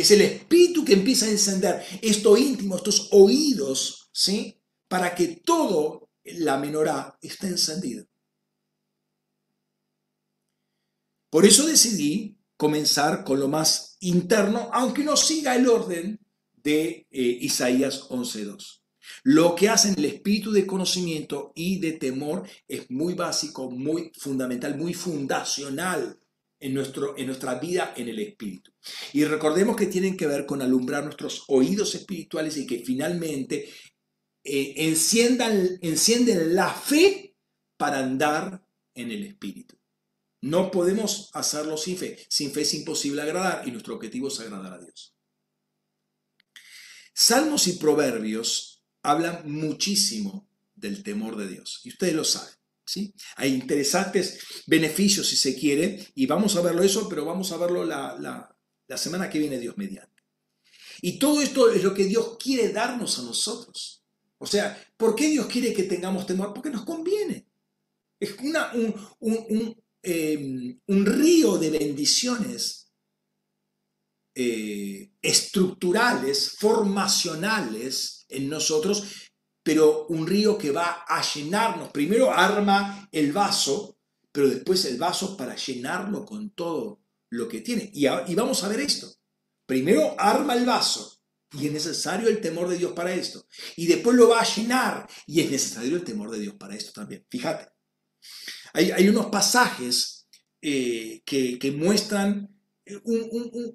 es el espíritu que empieza a encender esto íntimo, estos oídos, ¿sí? Para que todo la menorá está encendida. Por eso decidí comenzar con lo más interno, aunque no siga el orden de eh, Isaías 11.2. Lo que hacen el espíritu de conocimiento y de temor es muy básico, muy fundamental, muy fundacional en, nuestro, en nuestra vida en el espíritu. Y recordemos que tienen que ver con alumbrar nuestros oídos espirituales y que finalmente eh, enciendan, encienden la fe para andar en el Espíritu. No podemos hacerlo sin fe. Sin fe es imposible agradar y nuestro objetivo es agradar a Dios. Salmos y proverbios hablan muchísimo del temor de Dios y ustedes lo saben. ¿Sí? Hay interesantes beneficios si se quiere y vamos a verlo eso, pero vamos a verlo la, la semana que viene Dios mediante. Y todo esto es lo que Dios quiere darnos a nosotros. O sea, ¿por qué Dios quiere que tengamos temor? Porque nos conviene. Es una, un, em, río de bendiciones eh, estructurales, formacionales en nosotros, pero un río que va a llenarnos. Primero arma el vaso, pero después el vaso para llenarlo con todo lo que tiene. Y, vamos a ver esto. Primero arma el vaso y es necesario el temor de Dios para esto. Y después lo va a llenar y es necesario el temor de Dios para esto también. Fíjate. Hay, unos pasajes eh, que, muestran, eh,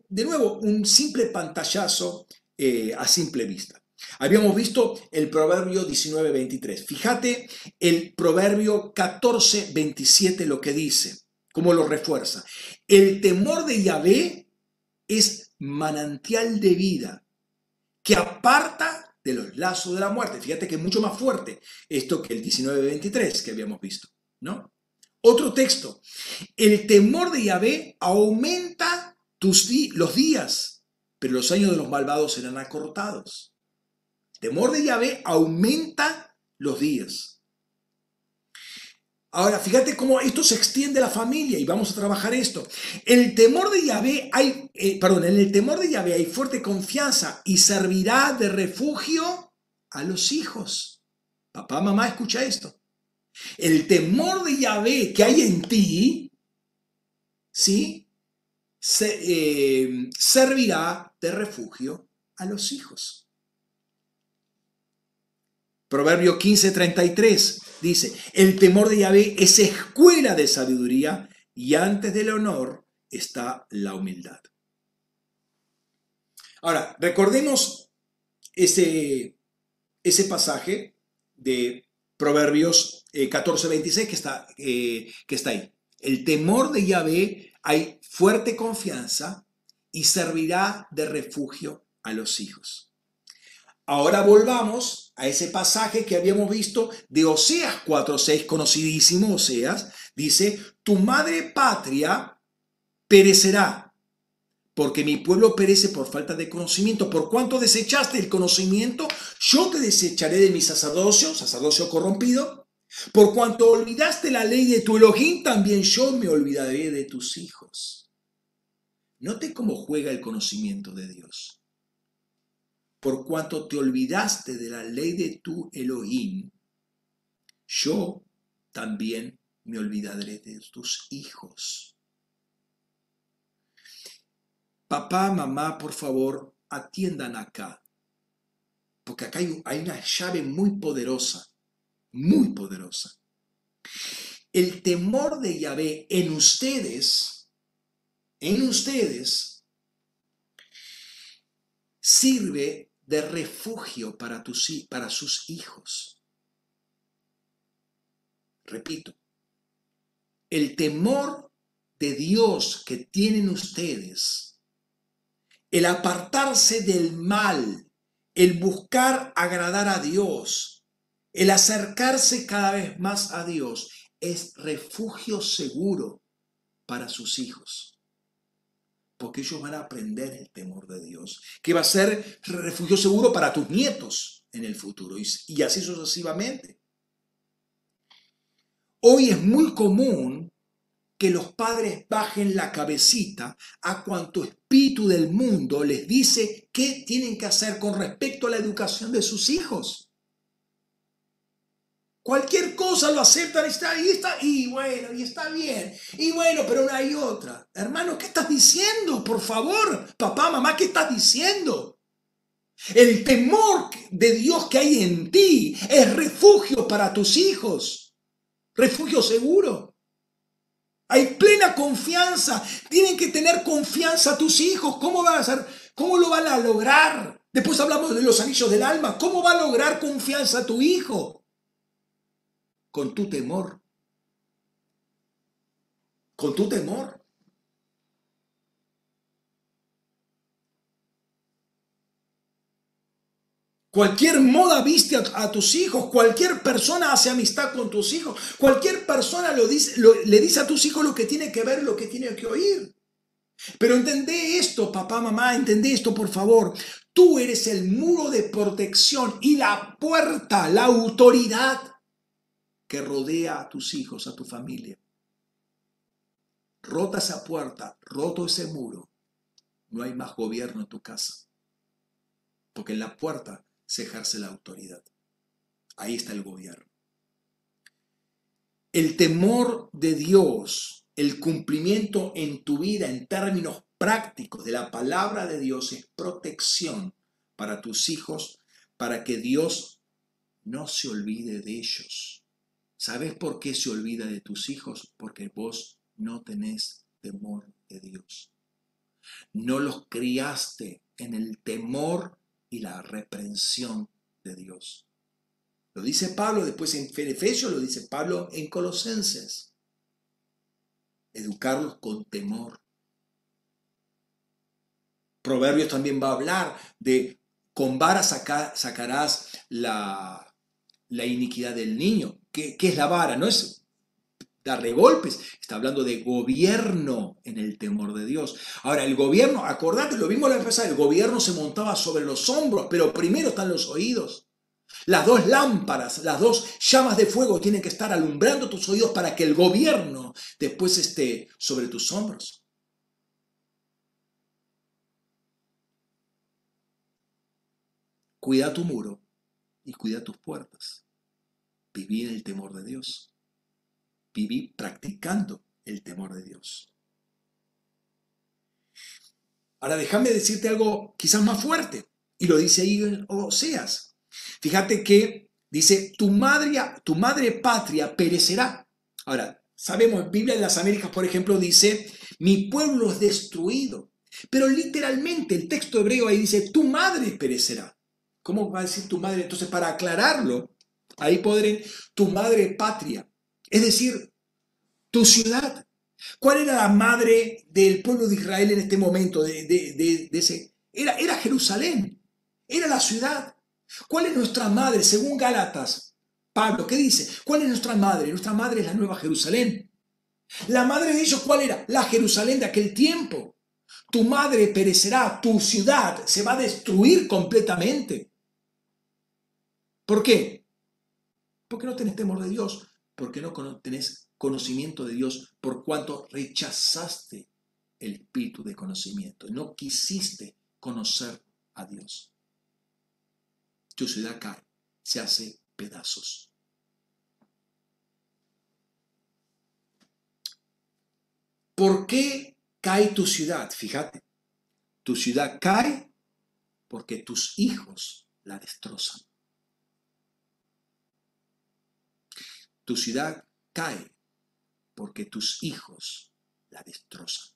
de nuevo, un simple pantallazo eh, a simple vista. Habíamos visto el proverbio 19.23. Fíjate el proverbio 14.27 lo que dice, cómo lo refuerza. El temor de Yahvé es manantial de vida que aparta de los lazos de la muerte. Fíjate que es mucho más fuerte esto que el 19.23 que habíamos visto, ¿no? Otro texto. El temor de Yahvé aumenta tus los días, pero los años de los malvados serán acortados. Temor de Yahvé aumenta los días. Ahora, fíjate cómo esto se extiende a la familia y vamos a trabajar esto. El temor de Yahvé hay, eh, perdón, en el temor de Yahvé hay fuerte confianza y servirá de refugio a los hijos. Papá, mamá, escucha esto. El temor de Yahvé que hay en ti, ¿sí? Eh, servirá de refugio a los hijos. Proverbio 15:33 dice, el temor de Yahvé es escuela de sabiduría y antes del honor está la humildad. Ahora, recordemos ese, ese pasaje de Proverbios 14:26 eh, que, está, eh, que está ahí. El temor de Yahvé hay fuerte confianza y servirá de refugio a los hijos. Ahora volvamos a ese pasaje que habíamos visto de Oseas 4:6, conocidísimo Oseas, dice, tu madre patria perecerá porque mi pueblo perece por falta de conocimiento. Por cuanto desechaste el conocimiento, yo te desecharé de mi sacerdocio, sacerdocio corrompido. Por cuanto olvidaste la ley de tu Elohim, también yo me olvidaré de tus hijos. Note cómo juega el conocimiento de Dios. Por cuanto te olvidaste de la ley de tu Elohim, yo también me olvidaré de tus hijos. Papá, mamá, por favor, atiendan acá. Porque acá hay, una llave muy poderosa, muy poderosa. El temor de Yahvé en ustedes, en ustedes, sirve de refugio para, tus, para sus hijos. Repito, el temor de Dios que tienen ustedes el apartarse del mal, el buscar agradar a Dios, el acercarse cada vez más a Dios, es refugio seguro para sus hijos. Porque ellos van a aprender el temor de Dios, que va a ser refugio seguro para tus nietos en el futuro y, así sucesivamente. Hoy es muy común que los padres bajen la cabecita a cuanto espíritu del mundo les dice qué tienen que hacer con respecto a la educación de sus hijos. Cualquier cosa lo aceptan y está, y está, y bueno, y está bien. Y bueno, pero no hay otra. Hermano, ¿qué estás diciendo? Por favor, papá, mamá, ¿qué estás diciendo? El temor de Dios que hay en ti es refugio para tus hijos. Refugio seguro. Hay plena confianza. Tienen que tener confianza tus hijos. ¿Cómo van a hacer? ¿Cómo lo van a lograr? Después hablamos de los anillos del alma. ¿Cómo va a lograr confianza tu hijo? Con tu temor. Con tu temor. Cualquier moda viste a, tus hijos, cualquier persona hace amistad con tus hijos, cualquier persona lo dice, le dice a tus hijos lo que tiene que ver, lo que tiene que oír. Pero entendé esto, papá, mamá, entendé esto, por favor. Tú eres el muro de protección y la puerta, la autoridad que rodea a tus hijos, a tu familia. Rota esa puerta, roto ese muro, no hay más gobierno en tu casa. Porque en la puerta se ejerce la autoridad. Ahí está el gobierno. el temor de Dios, el cumplimiento en tu vida en términos prácticos de la palabra de Dios es protección para tus hijos, para que Dios no se olvide de ellos. ¿Sabes por qué se olvida de tus hijos? Porque vos no tenés temor de Dios. No los criaste en el temor y la reprensión de Dios. Lo dice Pablo después en Efesios, lo dice Pablo en Colosenses. Educarlos con temor. Proverbios también va a hablar de con vara sacarás la, la, iniquidad del niño. ¿Qué, ¿Qué es la vara? No es darle golpes, está hablando de gobierno en el temor de Dios. Ahora, el gobierno, acordate, lo vimos la vez pasada, el gobierno se montaba sobre los hombros, pero primero están los oídos. Las dos lámparas, las dos llamas de fuego tienen que estar alumbrando tus oídos para que el gobierno después esté sobre tus hombros. Cuida tu muro y cuida tus puertas. Viví en el temor de Dios viví practicando el temor de Dios. Ahora déjame decirte algo quizás más fuerte, y lo dice ahí en Oseas. Fíjate que dice, tu madre, tu madre patria perecerá. Ahora, sabemos, Biblia de las Américas, por ejemplo, dice, mi pueblo es destruido. Pero literalmente el texto hebreo ahí dice, tu madre perecerá. ¿Cómo va a decir tu madre? Entonces, para aclararlo, ahí podré, tu madre patria. Es decir, tu ciudad. ¿Cuál era la madre del pueblo de Israel en este momento? De, ese? Era, era Jerusalén, era la ciudad. ¿Cuál es nuestra madre según Gálatas? Pablo, ¿qué dice? ¿Cuál es nuestra madre? Nuestra madre es la nueva Jerusalén. La madre de ellos, ¿cuál era? La Jerusalén de aquel tiempo. Tu madre perecerá, tu ciudad se va a destruir completamente. ¿Por qué? Porque no tenés temor de Dios, porque no tenés conocimiento de Dios por cuanto rechazaste el espíritu de conocimiento, no quisiste conocer a Dios. Tu ciudad cae, se hace pedazos. ¿Por qué cae tu ciudad? Fíjate, tu ciudad cae porque tus hijos la destrozan. Tu ciudad cae porque tus hijos la destrozan.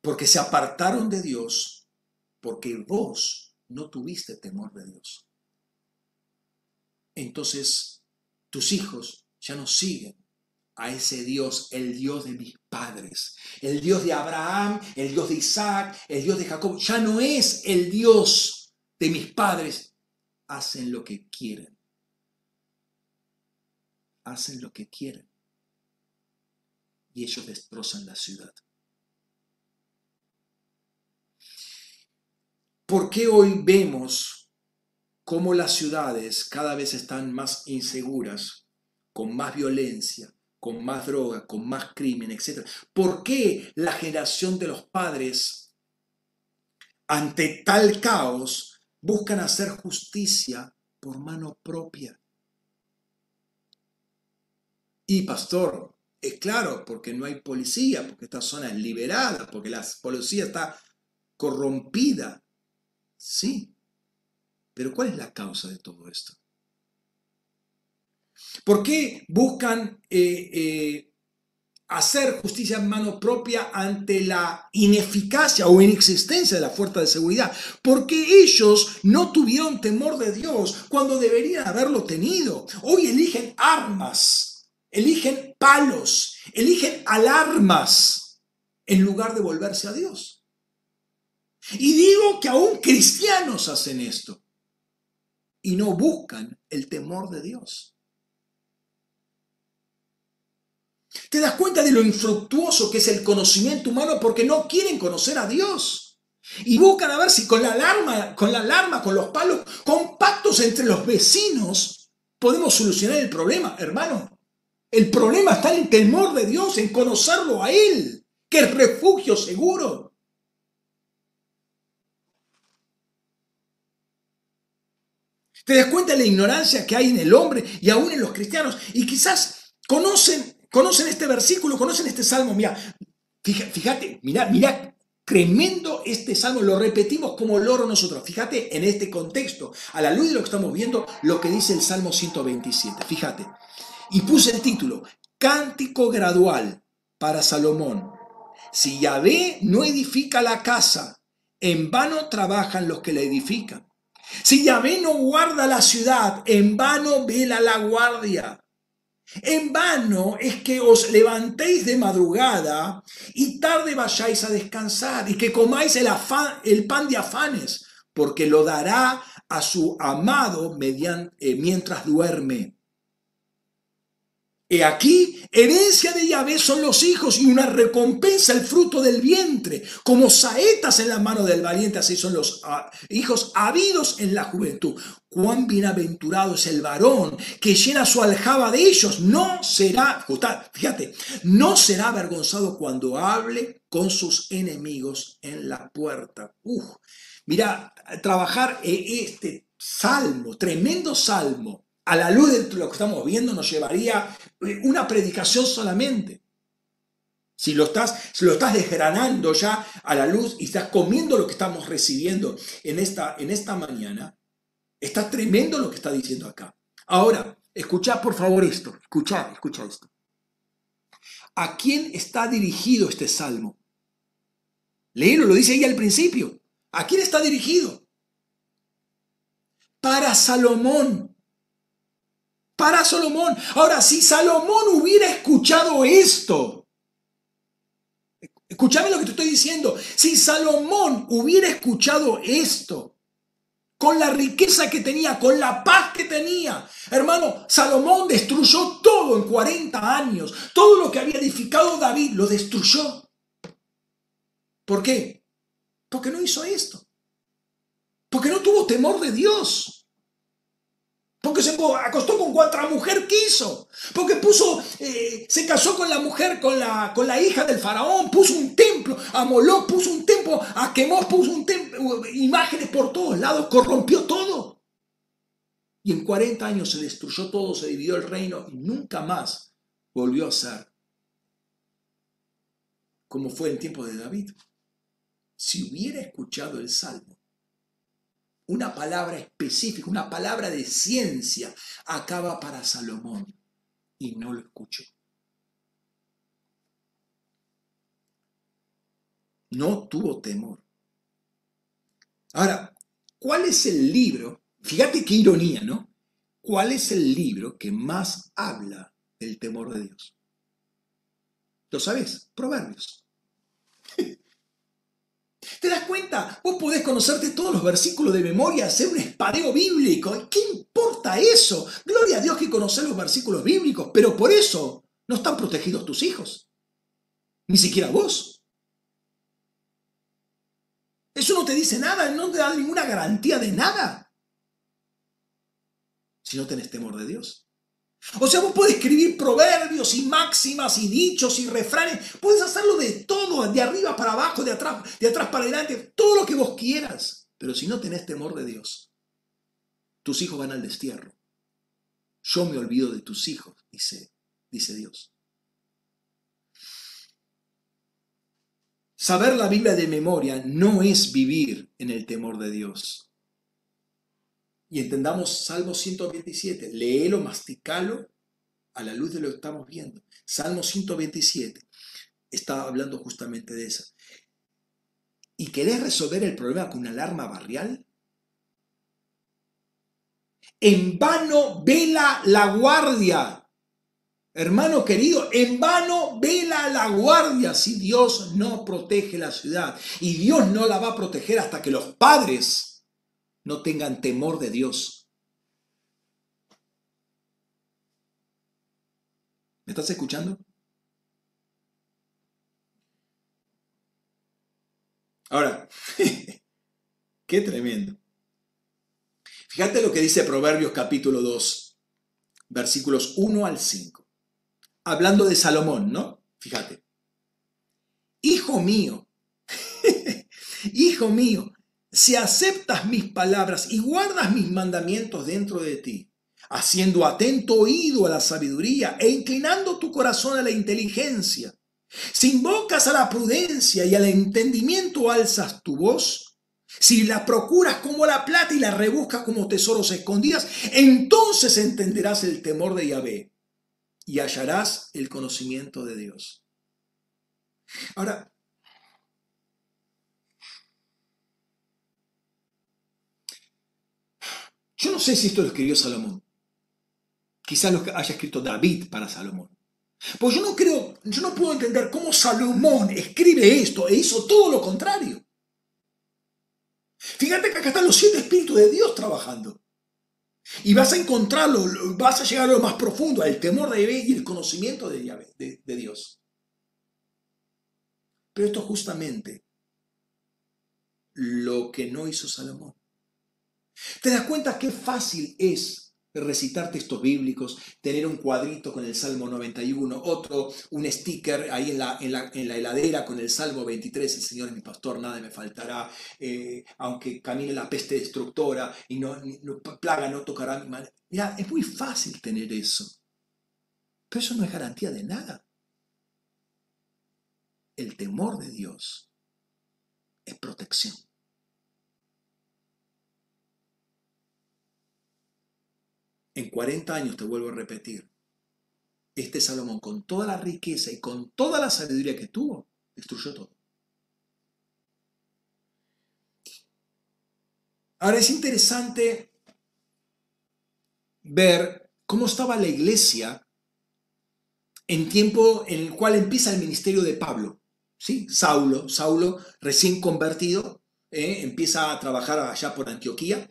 Porque se apartaron de Dios, porque vos no tuviste temor de Dios. Entonces, tus hijos ya no siguen a ese Dios, el Dios de mis padres, el Dios de Abraham, el Dios de Isaac, el Dios de Jacob, ya no es el Dios de mis padres. Hacen lo que quieren hacen lo que quieren y ellos destrozan la ciudad. ¿Por qué hoy vemos cómo las ciudades cada vez están más inseguras, con más violencia, con más droga, con más crimen, etcétera? ¿Por qué la generación de los padres, ante tal caos, buscan hacer justicia por mano propia? Y pastor, es claro, porque no hay policía, porque esta zona es liberada, porque la policía está corrompida. Sí, pero ¿cuál es la causa de todo esto? ¿Por qué buscan eh, eh, hacer justicia en mano propia ante la ineficacia o inexistencia de la fuerza de seguridad? Porque ellos no tuvieron temor de Dios cuando deberían haberlo tenido. Hoy eligen armas eligen palos, eligen alarmas en lugar de volverse a Dios. Y digo que aún cristianos hacen esto y no buscan el temor de Dios. ¿Te das cuenta de lo infructuoso que es el conocimiento humano porque no quieren conocer a Dios? Y buscan a ver si con la alarma, con la alarma, con los palos, con pactos entre los vecinos, podemos solucionar el problema, hermano. El problema está en el temor de Dios, en conocerlo a Él, que es refugio seguro. ¿Te das cuenta de la ignorancia que hay en el hombre y aún en los cristianos? Y quizás conocen, conocen este versículo, conocen este salmo. Mira, fíjate, mira, mira, tremendo este salmo. Lo repetimos como loro nosotros. Fíjate en este contexto, a la luz de lo que estamos viendo, lo que dice el Salmo 127. Fíjate. Y puse el título, Cántico gradual para Salomón. Si Yahvé no edifica la casa, en vano trabajan los que la edifican. Si Yahvé no guarda la ciudad, en vano vela la guardia. En vano es que os levantéis de madrugada y tarde vayáis a descansar y que comáis el, el pan de afanes, porque lo dará a su amado mediante, eh, mientras duerme. He aquí, herencia de Yahvé son los hijos y una recompensa el fruto del vientre. Como saetas en la mano del valiente, así son los ah, hijos habidos en la juventud. Cuán bienaventurado es el varón que llena su aljaba de ellos. No será, fíjate, no será avergonzado cuando hable con sus enemigos en la puerta. mira, trabajar este salmo, tremendo salmo, a la luz de lo que estamos viendo nos llevaría eh, una predicación solamente. Si lo estás, lo estás desgranando ya a la luz y estás comiendo lo que estamos recibiendo en esta, en esta mañana, está tremendo lo que está diciendo acá. Ahora, escucha por favor esto, escucha, escucha esto. ¿A quién está dirigido este salmo? Léelo, lo dice ahí al principio. ¿A quién está dirigido? Para Salomón para Salomón. Ahora, si Salomón hubiera escuchado esto, escúchame lo que te estoy diciendo, si Salomón hubiera escuchado esto, con la riqueza que tenía, con la paz que tenía. Hermano, Salomón destruyó todo en 40 años. Todo lo que había edificado David lo destruyó. ¿Por qué? Porque no hizo esto. Porque no tuvo temor de Dios. Porque se acostó con cuanta mujer quiso. Porque puso, eh, se casó con la mujer, con la, con la hija del faraón. Puso un templo. A Moloch puso un templo. A Quemos puso un templo. Imágenes por todos lados. Corrompió todo. Y en 40 años se destruyó todo, se dividió el reino y nunca más volvió a ser como fue en tiempo de David. Si hubiera escuchado el salmo, una palabra específica, una palabra de ciencia, acaba para Salomón y no lo escuchó. No tuvo temor. Ahora, ¿cuál es el libro? Fíjate qué ironía, ¿no? ¿Cuál es el libro que más habla del temor de Dios? ¿Lo sabes? Proverbios. [laughs] ¿Te das cuenta? Vos podés conocerte todos los versículos de memoria, hacer un espadeo bíblico. ¿Qué importa eso? Gloria a Dios que conocer los versículos bíblicos, pero por eso no están protegidos tus hijos. Ni siquiera vos. Eso no te dice nada, no te da ninguna garantía de nada. Si no tenés temor de Dios. O sea, vos podés escribir proverbios y máximas y dichos y refranes. Puedes hacerlo de todo, de arriba para abajo, de atrás, de atrás para adelante, todo lo que vos quieras. Pero si no tenés temor de Dios, tus hijos van al destierro. Yo me olvido de tus hijos, dice, dice Dios. Saber la Biblia de memoria no es vivir en el temor de Dios y entendamos Salmo 127, léelo, masticalo a la luz de lo que estamos viendo. Salmo 127 está hablando justamente de eso. ¿Y querés resolver el problema con una alarma barrial? En vano vela la guardia. Hermano querido, en vano vela la guardia si Dios no protege la ciudad. Y Dios no la va a proteger hasta que los padres no tengan temor de Dios. ¿Me estás escuchando? Ahora, [laughs] qué tremendo. Fíjate lo que dice Proverbios capítulo 2, versículos 1 al 5. Hablando de Salomón, ¿no? Fíjate. Hijo mío, [laughs] hijo mío, si aceptas mis palabras y guardas mis mandamientos dentro de ti, haciendo atento oído a la sabiduría e inclinando tu corazón a la inteligencia, si invocas a la prudencia y al entendimiento alzas tu voz, si la procuras como la plata y la rebuscas como tesoros escondidas, entonces entenderás el temor de Yahvé y hallarás el conocimiento de Dios. Ahora, yo no sé si esto lo escribió Salomón. Quizás lo haya escrito David para Salomón. Pues yo no creo, yo no puedo entender cómo Salomón escribe esto e hizo todo lo contrario. Fíjate que acá están los siete espíritus de Dios trabajando. Y vas a encontrarlo, vas a llegar a lo más profundo, al temor de Yahvé y el conocimiento de, de, de Dios. Pero esto es justamente lo que no hizo Salomón. ¿Te das cuenta qué fácil es recitar textos bíblicos, tener un cuadrito con el Salmo 91, otro, un sticker ahí en la, en la, heladera con el Salmo 23, el Señor es mi pastor, nada me faltará, eh, aunque camine la peste destructora y no, plaga no tocará mi mano. Mira, es muy fácil tener eso, pero eso no es garantía de nada. El temor de Dios es protección. En 40 años, te vuelvo a repetir, este Salomón, con toda la riqueza y con toda la sabiduría que tuvo, destruyó todo. Ahora es interesante ver cómo estaba la iglesia en tiempo en el cual empieza el ministerio de Pablo. ¿sí? Saulo, Saulo recién convertido, ¿eh? empieza a trabajar allá por Antioquía.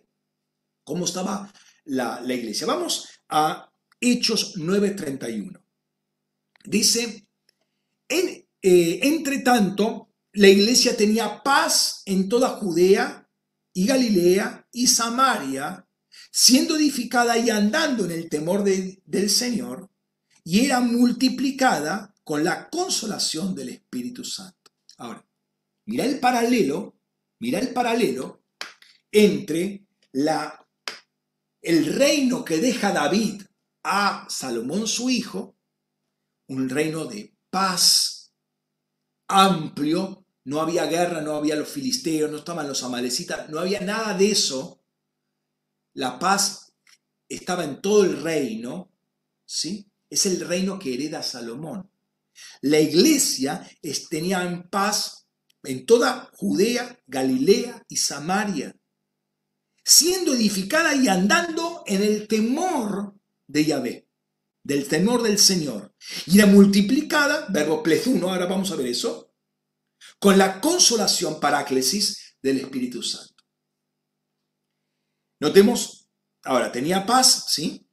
¿Cómo estaba la, iglesia. Vamos a Hechos 9:31. Dice, en, eh, entre tanto, la iglesia tenía paz en toda Judea y Galilea y Samaria, siendo edificada y andando en el temor del Señor, y era multiplicada con la consolación del Espíritu Santo. Ahora, mira el paralelo, mira el paralelo entre la el reino que deja David a Salomón su hijo, un reino de paz amplio, no había guerra, no había los filisteos, no estaban los amalecitas, no había nada de eso. La paz estaba en todo el reino, ¿sí? Es el reino que hereda Salomón. La iglesia tenía en paz en toda Judea, Galilea y Samaria siendo edificada y andando en el temor de Yahvé, del temor del Señor. Y era multiplicada, verbo plezuno, ahora vamos a ver eso, con la consolación paráclesis del Espíritu Santo. Notemos, ahora tenía paz, ¿sí?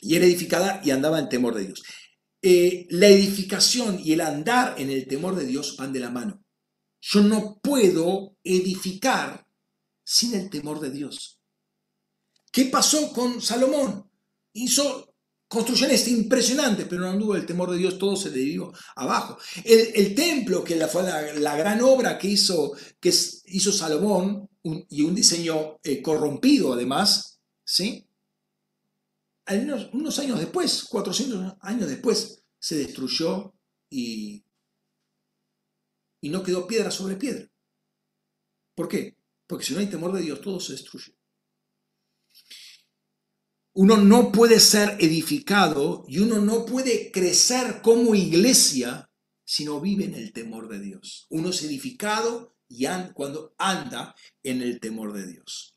Y era edificada y andaba en temor de Dios. Eh, la edificación y el andar en el temor de Dios van de la mano. Yo no puedo edificar sin el temor de Dios. ¿Qué pasó con Salomón? Hizo construcciones impresionantes, pero no anduvo el temor de Dios, todo se le abajo. El, templo, que fue la, gran obra que hizo, que hizo Salomón, y un diseño eh, corrompido además, ¿sí? Unos, unos años después, 400 años después, se destruyó y, y no quedó piedra sobre piedra. ¿Por qué? Porque si no hay temor de Dios, todo se destruye. Uno no puede ser edificado y uno no puede crecer como iglesia si no vive en el temor de Dios. Uno es edificado y cuando anda en el temor de Dios.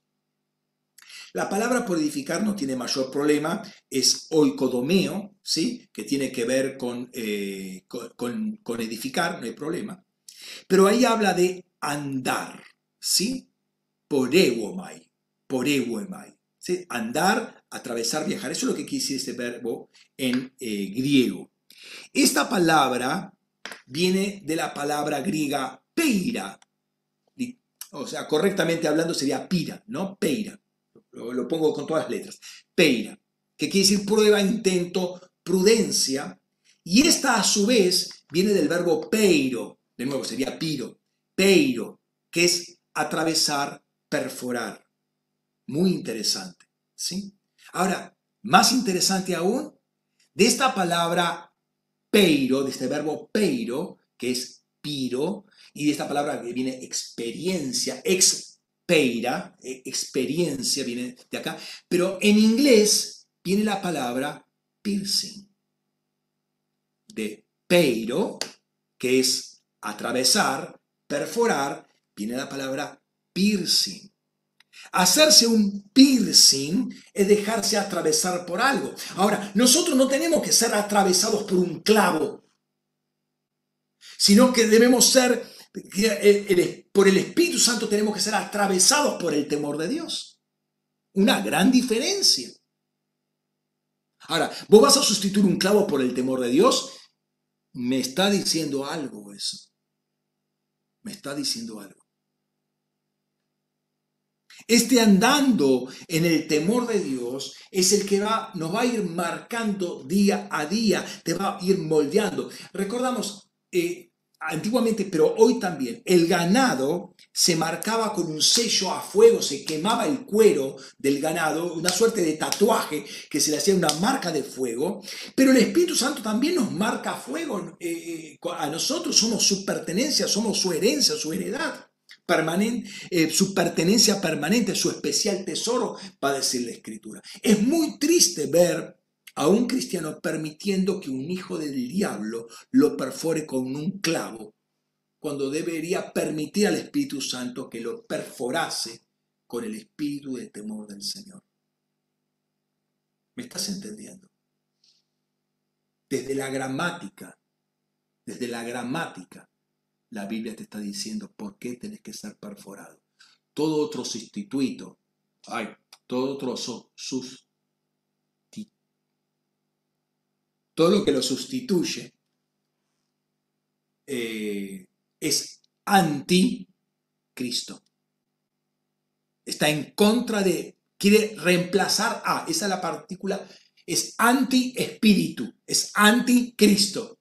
La palabra por edificar no tiene mayor problema, es oikodomeo, ¿sí? que tiene que ver con, eh, con, con, edificar, no hay problema. Pero ahí habla de andar, ¿sí? Porewomai, porewomai. ¿sí? Andar, atravesar, viajar. Eso es lo que quiere decir este verbo en eh, griego. Esta palabra viene de la palabra griega peira. O sea, correctamente hablando sería pira, ¿no? Peira. Lo, lo pongo con todas las letras. Peira, que quiere decir prueba, intento, prudencia. Y esta a su vez viene del verbo peiro. De nuevo, sería piro. Peiro, que es atravesar, perforar. Muy interesante, ¿sí? Ahora, más interesante aún, de esta palabra peiro, de este verbo peiro, que es piro, y de esta palabra que viene experiencia, expeira, e, experiencia viene de acá, pero en inglés viene la palabra piercing, de peiro, que es atravesar, perforar, viene la palabra piercing. Hacerse un piercing es dejarse atravesar por algo. Ahora, nosotros no tenemos que ser atravesados por un clavo, sino que debemos ser, por el Espíritu Santo tenemos que ser atravesados por el temor de Dios. Una gran diferencia. Ahora, vos vas a sustituir un clavo por el temor de Dios, me está diciendo algo eso. Me está diciendo algo. Este andando en el temor de Dios es el que va, nos va a ir marcando día a día, te va a ir moldeando. Recordamos, eh, antiguamente, pero hoy también, el ganado se marcaba con un sello a fuego, se quemaba el cuero del ganado, una suerte de tatuaje que se le hacía una marca de fuego, pero el Espíritu Santo también nos marca fuego eh, eh, a nosotros, somos su pertenencia, somos su herencia, su heredad eh, su pertenencia permanente, su especial tesoro, va a decir la Escritura. Es muy triste ver a un cristiano permitiendo que un hijo del diablo lo perfore con un clavo, cuando debería permitir al Espíritu Santo que lo perforase con el espíritu de temor del Señor. ¿Me estás entendiendo? Desde la gramática, desde la gramática, la Biblia te está diciendo por qué tenés que ser perforado. Todo otro sustituto, ay, todo otro sustituto, todo lo que lo sustituye eh, es anti-Cristo. Está en contra de, quiere reemplazar a, esa es la partícula, es anti-espíritu, es anti-Cristo.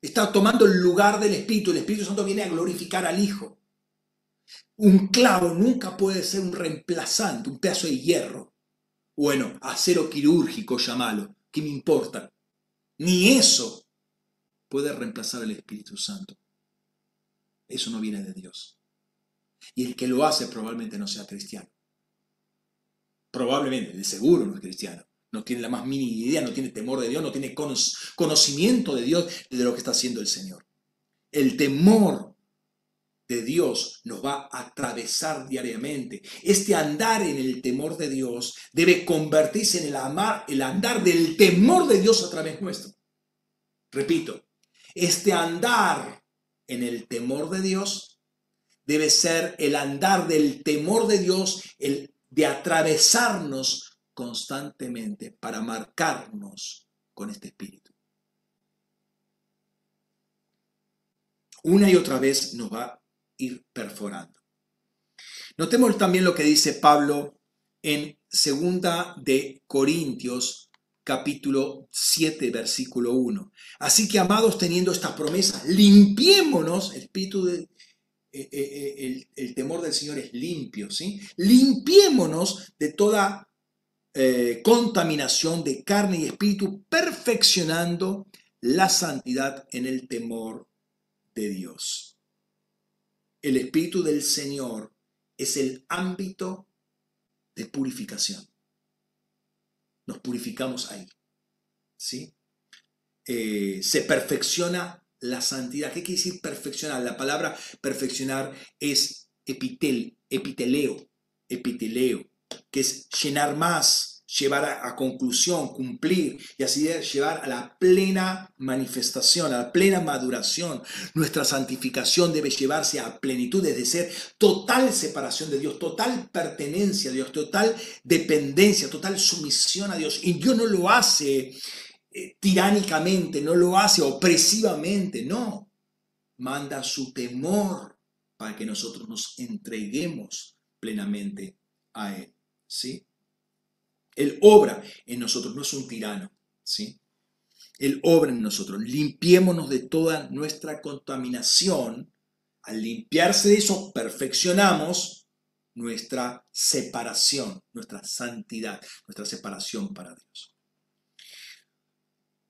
Está tomando el lugar del Espíritu. El Espíritu Santo viene a glorificar al Hijo. Un clavo nunca puede ser un reemplazante, un pedazo de hierro. Bueno, acero quirúrgico, llamalo. ¿Qué me importa? Ni eso puede reemplazar al Espíritu Santo. Eso no viene de Dios. Y el que lo hace probablemente no sea cristiano. Probablemente, de seguro no es cristiano no tiene la más mínima idea, no tiene temor de Dios, no tiene conocimiento de Dios de lo que está haciendo el Señor. El temor de Dios nos va a atravesar diariamente. Este andar en el temor de Dios debe convertirse en el, amar, el andar del temor de Dios a través nuestro. Repito, este andar en el temor de Dios debe ser el andar del temor de Dios, el de atravesarnos constantemente para marcarnos con este espíritu. Una y otra vez nos va a ir perforando. Notemos también lo que dice Pablo en segunda de Corintios capítulo 7 versículo 1. Así que amados teniendo estas promesas, limpiémonos, el espíritu de, eh, eh, eh, el, el, temor del Señor es limpio, ¿sí? Limpiémonos de toda eh, contaminación de carne y espíritu, perfeccionando la santidad en el temor de Dios. El espíritu del Señor es el ámbito de purificación. Nos purificamos ahí. ¿sí? Eh, se perfecciona la santidad. ¿Qué quiere decir perfeccionar? La palabra perfeccionar es epitel, epiteleo, epiteleo que es llenar más, llevar a, conclusión, cumplir y así llevar a la plena manifestación, a la plena maduración. Nuestra santificación debe llevarse a plenitud, es de ser total separación de Dios, total pertenencia a Dios, total dependencia, total sumisión a Dios. Y Dios no lo hace eh, tiránicamente, no lo hace opresivamente, no. Manda su temor para que nosotros nos entreguemos plenamente a Él. ¿Sí? Él obra en nosotros, no es un tirano, ¿sí? Él obra en nosotros. Limpiémonos de toda nuestra contaminación. Al limpiarse de eso, perfeccionamos nuestra separación, nuestra santidad, nuestra separación para Dios.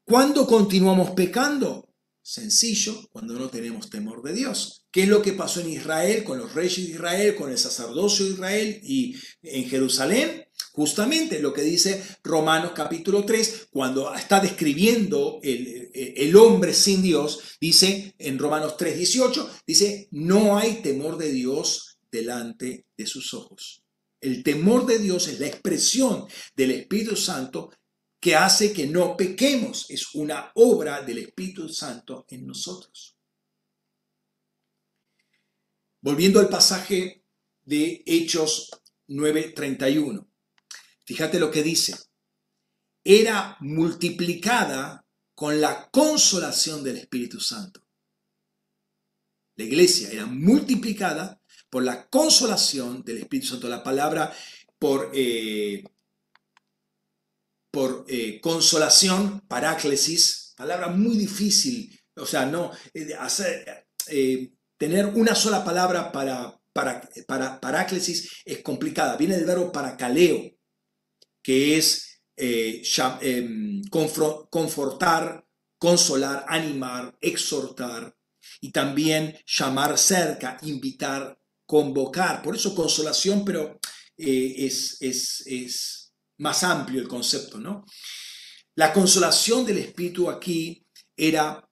¿Cuándo continuamos pecando? Sencillo, cuando no tenemos temor de Dios. ¿Qué es lo que pasó en Israel, con los reyes de Israel, con el sacerdocio de Israel y en Jerusalén? Justamente lo que dice Romanos capítulo 3, cuando está describiendo el, el, hombre sin Dios, dice en Romanos 3, 18, dice, no hay temor de Dios delante de sus ojos. El temor de Dios es la expresión del Espíritu Santo que hace que no pequemos. Es una obra del Espíritu Santo en nosotros. Volviendo al pasaje de Hechos 9:31. Fíjate lo que dice. Era multiplicada con la consolación del Espíritu Santo. La iglesia era multiplicada por la consolación del Espíritu Santo. La palabra por eh, por eh, consolación, paráclesis, palabra muy difícil, o sea, no, eh, hacer, tener una sola palabra para, para, para, paráclesis es complicada, viene del verbo paracaleo, que es em, confortar, consolar, animar, exhortar, y también llamar cerca, invitar, convocar, por eso consolación, pero es, es, es más amplio el concepto, ¿no? La consolación del Espíritu aquí era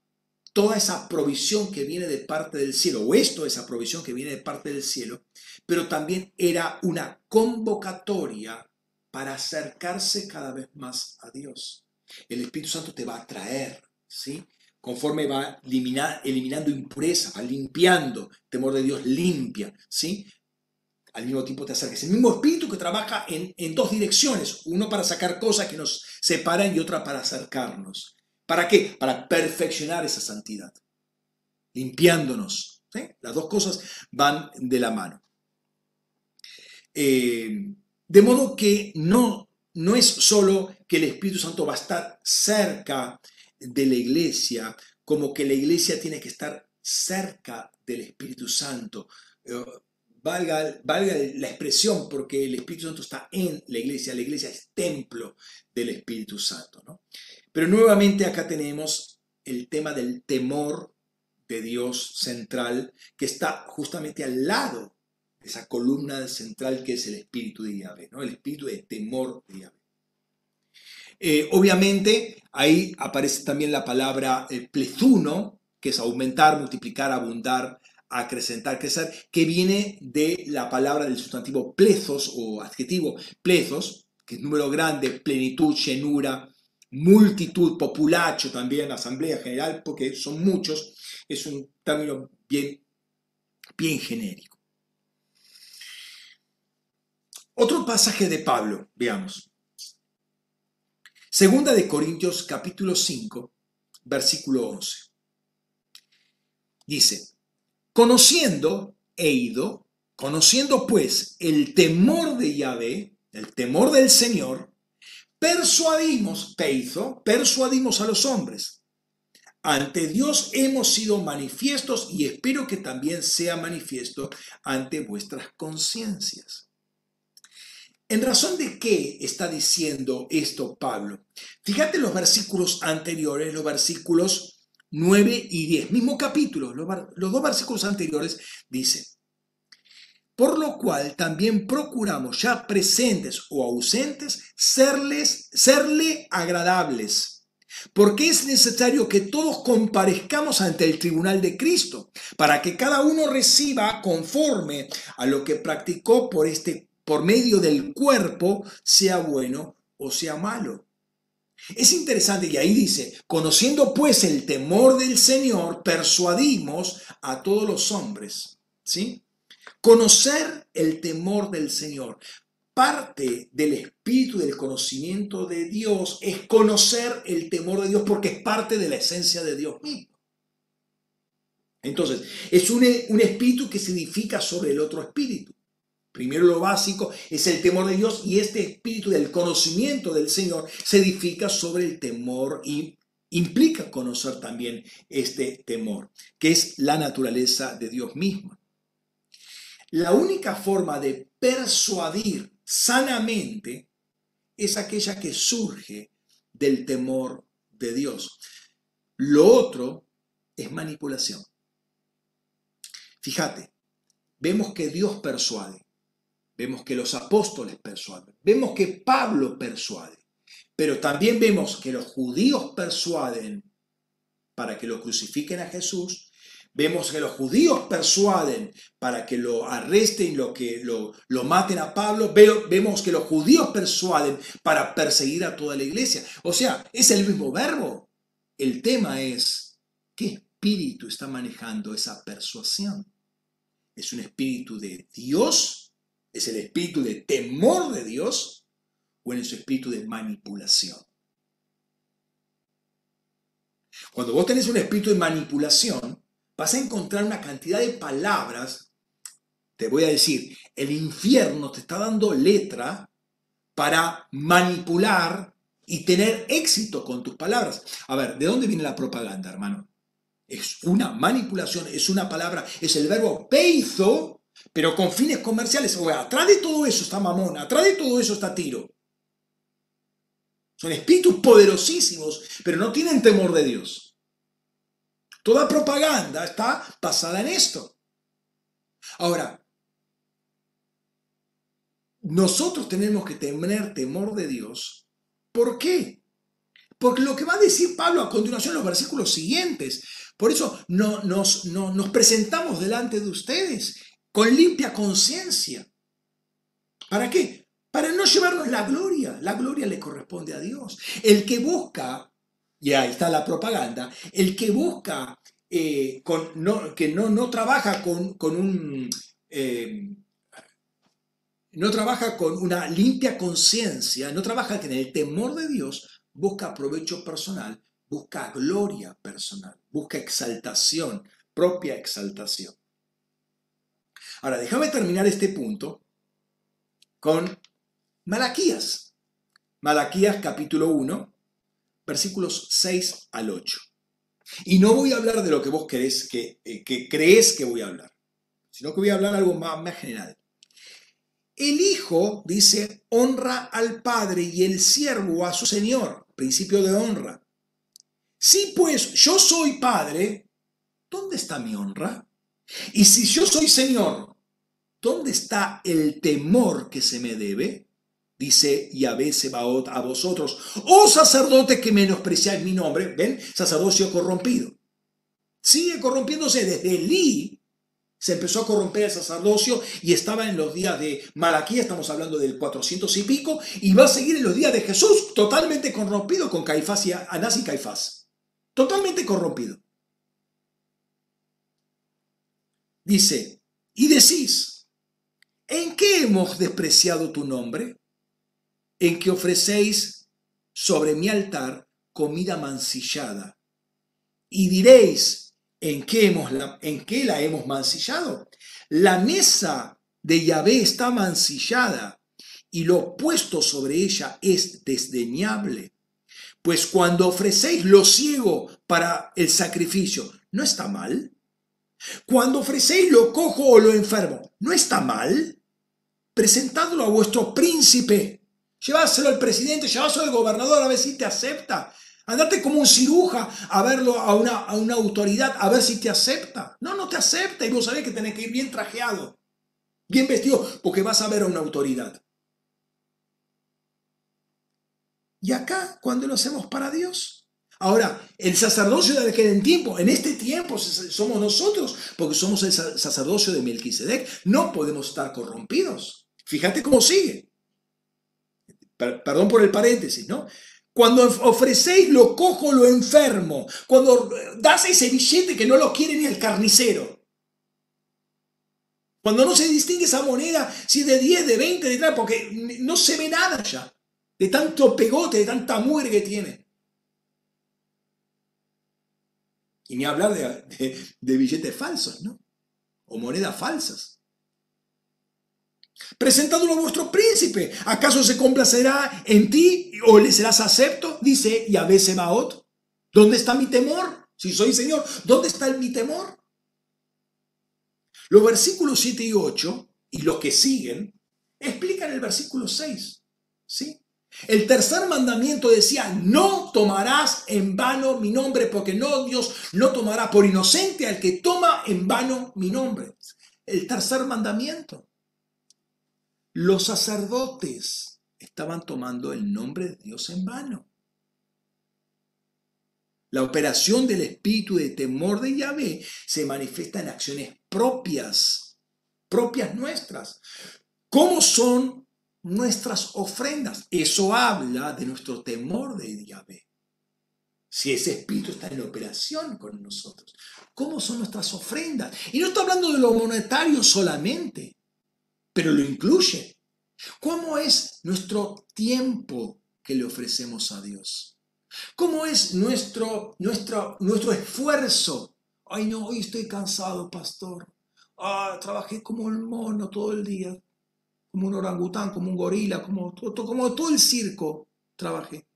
toda esa provisión que viene de parte del cielo, o esto, esa provisión que viene de parte del cielo, pero también era una convocatoria para acercarse cada vez más a Dios. El Espíritu Santo te va a traer, ¿sí? Conforme va eliminando impureza, va limpiando, temor de Dios limpia, ¿sí? al mismo tiempo te acerques. El mismo espíritu que trabaja en, dos direcciones, uno para sacar cosas que nos separan y otra para acercarnos. ¿Para qué? Para perfeccionar esa santidad, limpiándonos. Las dos cosas van de la mano. Eh, de modo que no, no es solo que el Espíritu Santo va a estar cerca de la iglesia, como que la iglesia tiene que estar cerca del Espíritu Santo. Eh, valga, la expresión, porque el Espíritu Santo está en la iglesia, la iglesia es templo del Espíritu Santo. ¿no? Pero nuevamente acá tenemos el tema del temor de Dios central, que está justamente al lado de esa columna central que es el espíritu de Yahvé, ¿no? el espíritu de temor de Yahvé. Eh, obviamente ahí aparece también la palabra eh, plezuno, que es aumentar, multiplicar, abundar, acrecentar, crecer, que viene de la palabra del sustantivo plezos o adjetivo plezos, que es número grande, plenitud, llenura, multitud, populacho también, asamblea general, porque son muchos, es un término bien, bien genérico. Otro pasaje de Pablo, veamos. Segunda de Corintios capítulo 5, versículo 11. Dice, Conociendo, he ido, conociendo pues el temor de Yahvé, el temor del Señor, persuadimos, Peizo, persuadimos a los hombres. Ante Dios hemos sido manifiestos y espero que también sea manifiesto ante vuestras conciencias. ¿En razón de qué está diciendo esto Pablo? Fíjate los versículos anteriores, los versículos 9 y 10, mismo capítulo, los, dos versículos anteriores dicen, por lo cual también procuramos ya presentes o ausentes serles, serle agradables, porque es necesario que todos comparezcamos ante el tribunal de Cristo, para que cada uno reciba conforme a lo que practicó por este por medio del cuerpo, sea bueno o sea malo. Es interesante y ahí dice, conociendo pues el temor del Señor, persuadimos a todos los hombres. ¿Sí? Conocer el temor del Señor. Parte del espíritu del conocimiento de Dios es conocer el temor de Dios porque es parte de la esencia de Dios mismo. Entonces, es un, un espíritu que se edifica sobre el otro espíritu. Primero lo básico es el temor de Dios y este espíritu del conocimiento del Señor se edifica sobre el temor y implica conocer también este temor, que es la naturaleza de Dios mismo. la única forma de persuadir sanamente es aquella que surge del temor de Dios. Lo otro es manipulación. Fíjate, vemos que Dios persuade, vemos que los apóstoles persuaden, vemos que Pablo persuade, pero también vemos que los judíos persuaden para que lo crucifiquen a Jesús Vemos que los judíos persuaden para que lo arresten, lo que lo, lo maten a Pablo. Vemos que los judíos persuaden para perseguir a toda la iglesia. O sea, es el mismo verbo. El tema es, ¿qué espíritu está manejando esa persuasión? ¿Es un espíritu de Dios? ¿Es el espíritu de temor de Dios? ¿O es el espíritu de manipulación? Cuando vos tenés un espíritu de manipulación, vas a encontrar una cantidad de palabras, te voy a decir, el infierno te está dando letra para manipular y tener éxito con tus palabras. A ver, ¿de dónde viene la propaganda, hermano? Es una manipulación, es una palabra, es el verbo peizo, pero con fines comerciales. O sea, atrás de todo eso está mamón, atrás de todo eso está tiro. Son espíritus poderosísimos, pero no tienen temor de Dios. Toda propaganda está basada en esto. Ahora, nosotros tenemos que tener temor de Dios. ¿Por qué? Porque lo que va a decir Pablo a continuación en los versículos siguientes. Por eso no, nos, nos presentamos delante de ustedes con limpia conciencia. ¿Para qué? Para no llevarnos la gloria. La gloria le corresponde a Dios. El que busca y ahí está la propaganda, el que busca, eh, con, no, que no, no trabaja con, un... Eh, no trabaja con una limpia conciencia, no trabaja en el temor de Dios, busca provecho personal, busca gloria personal, busca exaltación, propia exaltación. Ahora, déjame terminar este punto con Malaquías. Malaquías capítulo 1, versículos 6 al 8. Y no voy a hablar de lo que vos crees que, eh, que crees que voy a hablar, sino que voy a hablar algo más, más general. El hijo, dice, honra al padre y el siervo a su señor, principio de honra. Si pues yo soy padre, ¿dónde está mi honra? Y si yo soy señor, ¿dónde está el temor que se me debe? dice Yahvé Sebaot a vosotros, oh sacerdote que menospreciáis mi nombre, ven, sacerdocio corrompido. Sigue corrompiéndose desde Elí, se empezó a corromper el sacerdocio y estaba en los días de Malaquía, estamos hablando del 400 y pico, y va a seguir en los días de Jesús, totalmente corrompido con Caifás y Anás y Caifás. Totalmente corrompido. Dice, y decís, ¿en qué hemos despreciado tu nombre? en que ofrecéis sobre mi altar comida mancillada. Y diréis, ¿en qué, hemos la, ¿en qué la hemos mancillado? La mesa de Yahvé está mancillada y lo puesto sobre ella es desdeñable. Pues cuando ofrecéis lo ciego para el sacrificio, ¿no está mal? Cuando ofrecéis lo cojo o lo enfermo, ¿no está mal? Presentadlo a vuestro príncipe Lleváselo al presidente, lleváselo al gobernador a ver si te acepta. Andate como un ciruja a verlo a una, a una autoridad a ver si te acepta. No, no te acepta y vos sabés que tenés que ir bien trajeado, bien vestido, porque vas a ver a una autoridad. Y acá, cuando lo hacemos para Dios? Ahora, el sacerdocio de aquel tiempo, en este tiempo somos nosotros, porque somos el sacerdocio de Melquisedec, no podemos estar corrompidos. Fíjate cómo sigue perdón por el paréntesis, ¿no? Cuando ofrecéis lo cojo, lo enfermo, cuando das ese billete que no lo quiere ni el carnicero, cuando no se distingue esa moneda si es de 10, de 20, de 30, porque no se ve nada ya, de tanto pegote, de tanta muerte que tiene. Y ni hablar de, billetes falsos, ¿no? O monedas falsas. Presentándolo a vuestro príncipe. ¿Acaso se complacerá en ti o le serás acepto? Dice Yahvé Sebaot. ¿Dónde está mi temor? Si soy Señor, ¿dónde está mi temor? Los versículos 7 y 8 y los que siguen explican el versículo 6. ¿sí? El tercer mandamiento decía, no tomarás en vano mi nombre, porque no Dios no tomará por inocente al que toma en vano mi nombre. El tercer mandamiento. Los sacerdotes estaban tomando el nombre de Dios en vano. La operación del espíritu de temor de Yahvé se manifiesta en acciones propias, propias nuestras. ¿Cómo son nuestras ofrendas? Eso habla de nuestro temor de Yahvé. Si ese espíritu está en operación con nosotros, ¿cómo son nuestras ofrendas? Y no estoy hablando de lo monetario solamente, pero lo incluye. ¿Cómo es nuestro tiempo que le ofrecemos a Dios? ¿Cómo es nuestro, nuestro, nuestro esfuerzo? Ay, no, hoy estoy cansado, pastor. Ah, trabajé como un mono todo el día, como un orangután, como un gorila, como, como todo el circo trabajé.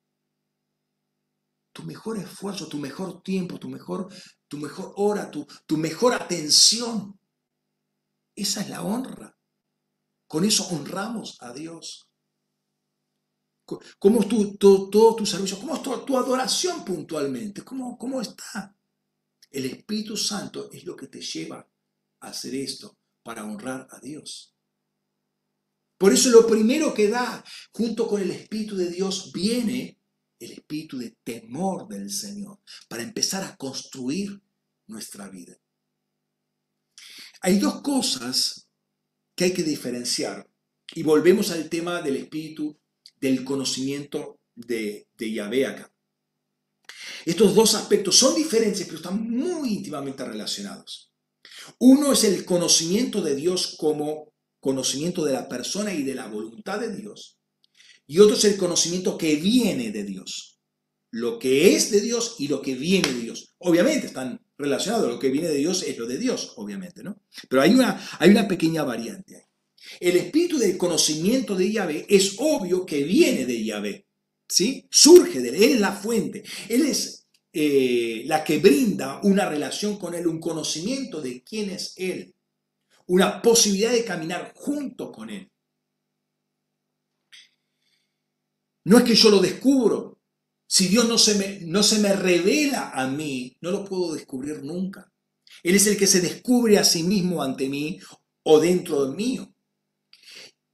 Tu mejor esfuerzo, tu mejor tiempo, tu mejor, tu mejor hora, tu, tu mejor atención. Esa es la honra. Con eso honramos a Dios. ¿Cómo es tu, todo tu servicio? ¿Cómo es tu, adoración puntualmente? ¿Cómo, ¿Cómo está? El Espíritu Santo es lo que te lleva a hacer esto, para honrar a Dios. Por eso lo primero que da, junto con el Espíritu de Dios, viene el espíritu de temor del Señor, para empezar a construir nuestra vida. Hay dos cosas que hay que diferenciar, y volvemos al tema del espíritu del conocimiento de, de Yahvé acá. Estos dos aspectos son diferentes, pero están muy íntimamente relacionados. Uno es el conocimiento de Dios como conocimiento de la persona y de la voluntad de Dios. Y otro es el conocimiento que viene de Dios. Lo que es de Dios y lo que viene de Dios. Obviamente están relacionados. Lo que viene de Dios es lo de Dios, obviamente, ¿no? Pero hay una, hay una pequeña variante ahí. El espíritu del conocimiento de Yahvé es obvio que viene de Yahvé, ¿sí? Surge de él, él es la fuente, él es eh, la que brinda una relación con él, un conocimiento de quién es él, una posibilidad de caminar junto con él. No es que yo lo descubro. Si Dios no se, me, no se me revela a mí, no lo puedo descubrir nunca. Él es el que se descubre a sí mismo ante mí o dentro de mí.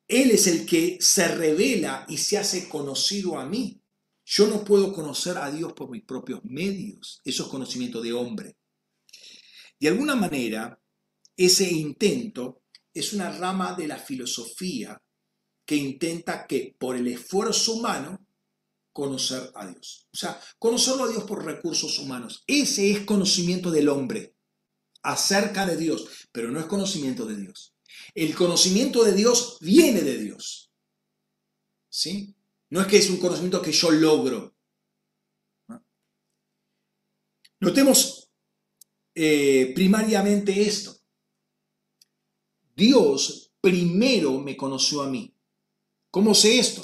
Él es el que se revela y se hace conocido a mí. Yo no puedo conocer a Dios por mis propios medios. Eso es conocimiento de hombre. De alguna manera, ese intento es una rama de la filosofía que intenta que por el esfuerzo humano conocer a Dios. O sea, conocerlo a Dios por recursos humanos. Ese es conocimiento del hombre acerca de Dios, pero no es conocimiento de Dios. El conocimiento de Dios viene de Dios. ¿Sí? No es que es un conocimiento que yo logro. Notemos eh, primariamente esto. Dios primero me conoció a mí. ¿Cómo sé esto?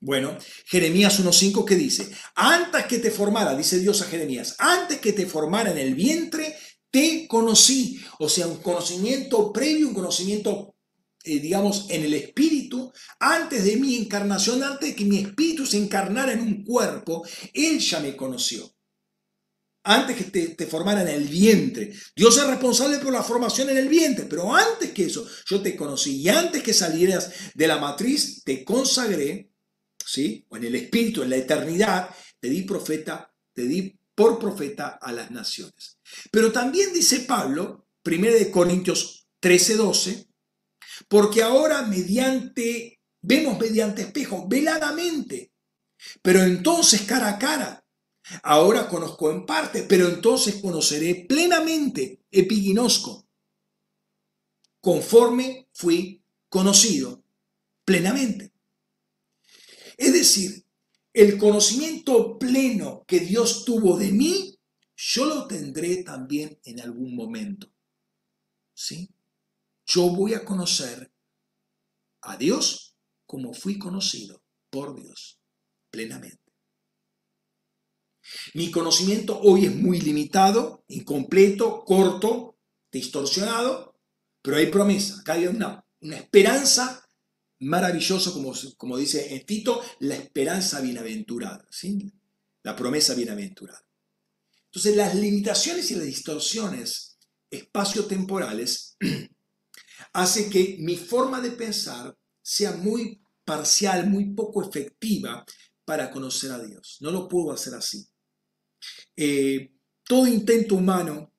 Bueno, Jeremías 1.5 que dice, antes que te formara, dice Dios a Jeremías, antes que te formara en el vientre, te conocí. O sea, un conocimiento previo, un conocimiento, eh, digamos, en el espíritu, antes de mi encarnación, antes de que mi espíritu se encarnara en un cuerpo, Él ya me conoció. Antes que te, te formara en el vientre. Dios es responsable por la formación en el vientre, pero antes que eso, yo te conocí. Y antes que salieras de la matriz, te consagré, ¿sí? O en el espíritu, en la eternidad, te di profeta, te di por profeta a las naciones. Pero también dice Pablo, 1 Corintios 13, 12, porque ahora mediante, vemos mediante espejo, veladamente, pero entonces cara a cara. Ahora conozco en parte, pero entonces conoceré plenamente, epiginosco, conforme fui conocido plenamente. Es decir, el conocimiento pleno que Dios tuvo de mí yo lo tendré también en algún momento. ¿Sí? Yo voy a conocer a Dios como fui conocido por Dios plenamente. Mi conocimiento hoy es muy limitado, incompleto, corto, distorsionado, pero hay promesa, acá hay una, una esperanza maravillosa, como, como dice Tito, la esperanza bienaventurada, ¿sí? la promesa bienaventurada. Entonces las limitaciones y las distorsiones espaciotemporales [clears throat] hace que mi forma de pensar sea muy parcial, muy poco efectiva para conocer a Dios. No lo puedo hacer así. Eh, todo intento humano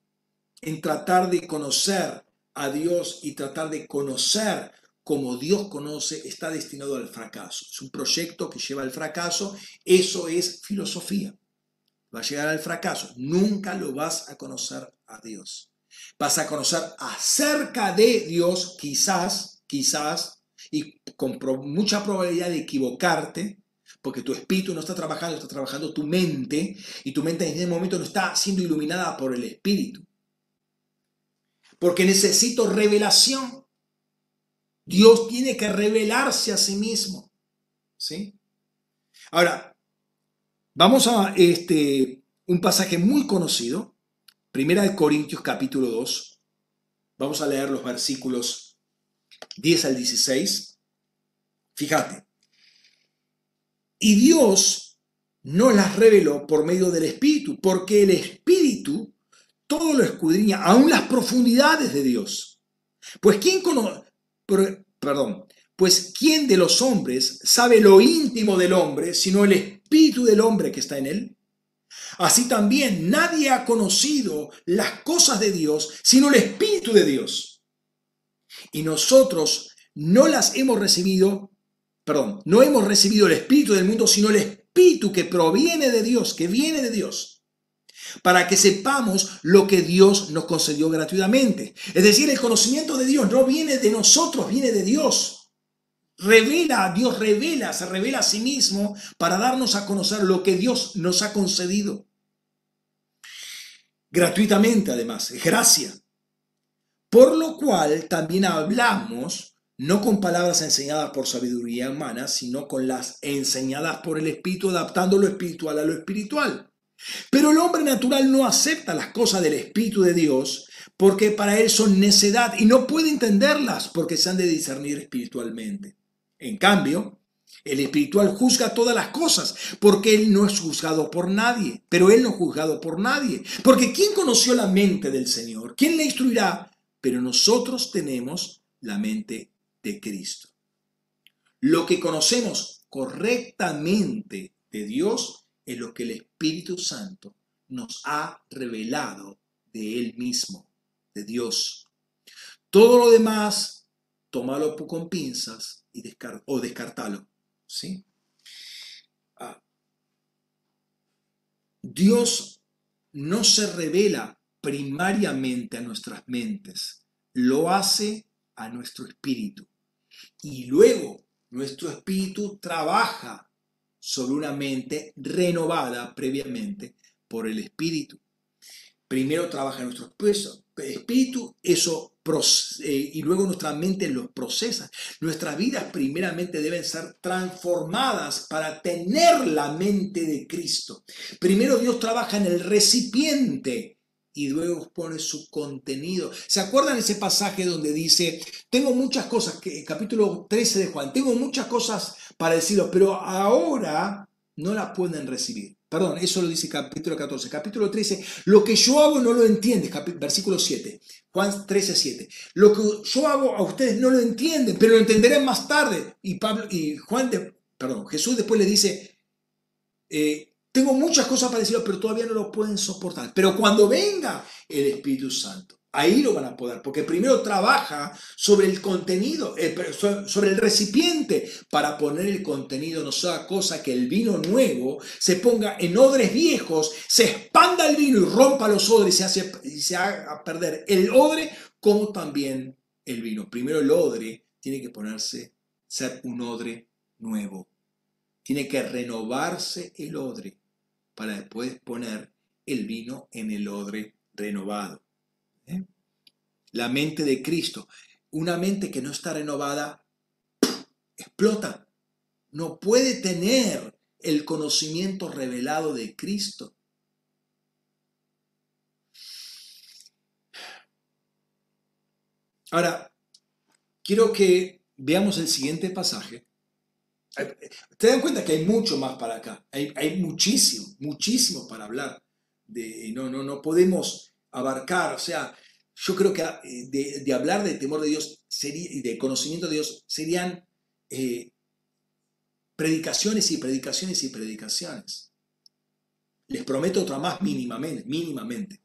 en tratar de conocer a Dios y tratar de conocer como Dios conoce está destinado al fracaso. Es un proyecto que lleva al fracaso. Eso es filosofía. Va a llegar al fracaso. Nunca lo vas a conocer a Dios. Vas a conocer acerca de Dios, quizás, quizás, y con mucha probabilidad de equivocarte, porque tu espíritu no está trabajando, está trabajando tu mente, y tu mente en ese momento no está siendo iluminada por el espíritu. Porque necesito revelación. Dios tiene que revelarse a sí mismo. ¿Sí? Ahora, vamos a este, un pasaje muy conocido, Primera de Corintios capítulo 2. Vamos a leer los versículos 10 al 16. Fíjate. Y Dios no las reveló por medio del Espíritu, porque el Espíritu todo lo escudriña, aún las profundidades de Dios. Pues quién conoce, perdón, pues quién de los hombres sabe lo íntimo del hombre, sino el espíritu del hombre que está en él. Así también nadie ha conocido las cosas de Dios, sino el espíritu de Dios. Y nosotros no las hemos recibido, perdón, no hemos recibido el espíritu del mundo, sino el espíritu que proviene de Dios, que viene de Dios para que sepamos lo que Dios nos concedió gratuitamente. Es decir, el conocimiento de Dios no viene de nosotros, viene de Dios. Revela, Dios revela, se revela a sí mismo para darnos a conocer lo que Dios nos ha concedido. Gratuitamente, además, es gracia. Por lo cual también hablamos no con palabras enseñadas por sabiduría humana, sino con las enseñadas por el Espíritu, adaptando lo espiritual a lo espiritual. Pero el hombre natural no acepta las cosas del Espíritu de Dios porque para él son necedad y no puede entenderlas porque se han de discernir espiritualmente. En cambio, el espiritual juzga todas las cosas porque él no es juzgado por nadie, pero él no es juzgado por nadie. Porque ¿quién conoció la mente del Señor? ¿Quién le instruirá? Pero nosotros tenemos la mente de Cristo. Lo que conocemos correctamente de Dios en lo que el Espíritu Santo nos ha revelado de Él mismo, de Dios. Todo lo demás, tómalo con pinzas y o descartalo. ¿sí? Ah. Dios no se revela primariamente a nuestras mentes, lo hace a nuestro espíritu. Y luego nuestro espíritu trabaja sobre una mente renovada previamente por el Espíritu. Primero trabaja nuestro espíritu, eso eh, y luego nuestra mente los procesa. Nuestras vidas primeramente deben ser transformadas para tener la mente de Cristo. Primero Dios trabaja en el recipiente y luego pone su contenido. ¿Se acuerdan ese pasaje donde dice, tengo muchas cosas, que, capítulo 13 de Juan, tengo muchas cosas para decirlo, pero ahora no las pueden recibir? Perdón, eso lo dice capítulo 14. Capítulo 13, lo que yo hago no lo entiendes, versículo 7. Juan 13, 7. Lo que yo hago a ustedes no lo entienden, pero lo entenderán más tarde. Y, Pablo, y Juan, perdón, Jesús después le dice, eh, tengo muchas cosas para decirlo, pero todavía no lo pueden soportar. Pero cuando venga el Espíritu Santo, ahí lo van a poder, porque primero trabaja sobre el contenido, eh, sobre el recipiente, para poner el contenido, no sea cosa que el vino nuevo se ponga en odres viejos, se expanda el vino y rompa los odres y se, hace, y se haga perder el odre como también el vino. Primero el odre tiene que ponerse, ser un odre nuevo. Tiene que renovarse el odre para después poner el vino en el odre renovado. ¿eh? La mente de Cristo, una mente que no está renovada, explota. No puede tener el conocimiento revelado de Cristo. Ahora, quiero que veamos el siguiente pasaje. Te dan cuenta que hay mucho más para acá. Hay, hay muchísimo, muchísimo para hablar. De, no, no, no podemos abarcar, o sea, yo creo que eh, de, hablar de temor de Dios y de conocimiento de Dios serían eh, predicaciones y predicaciones y predicaciones. Les prometo otra más mínimamente, mínimamente.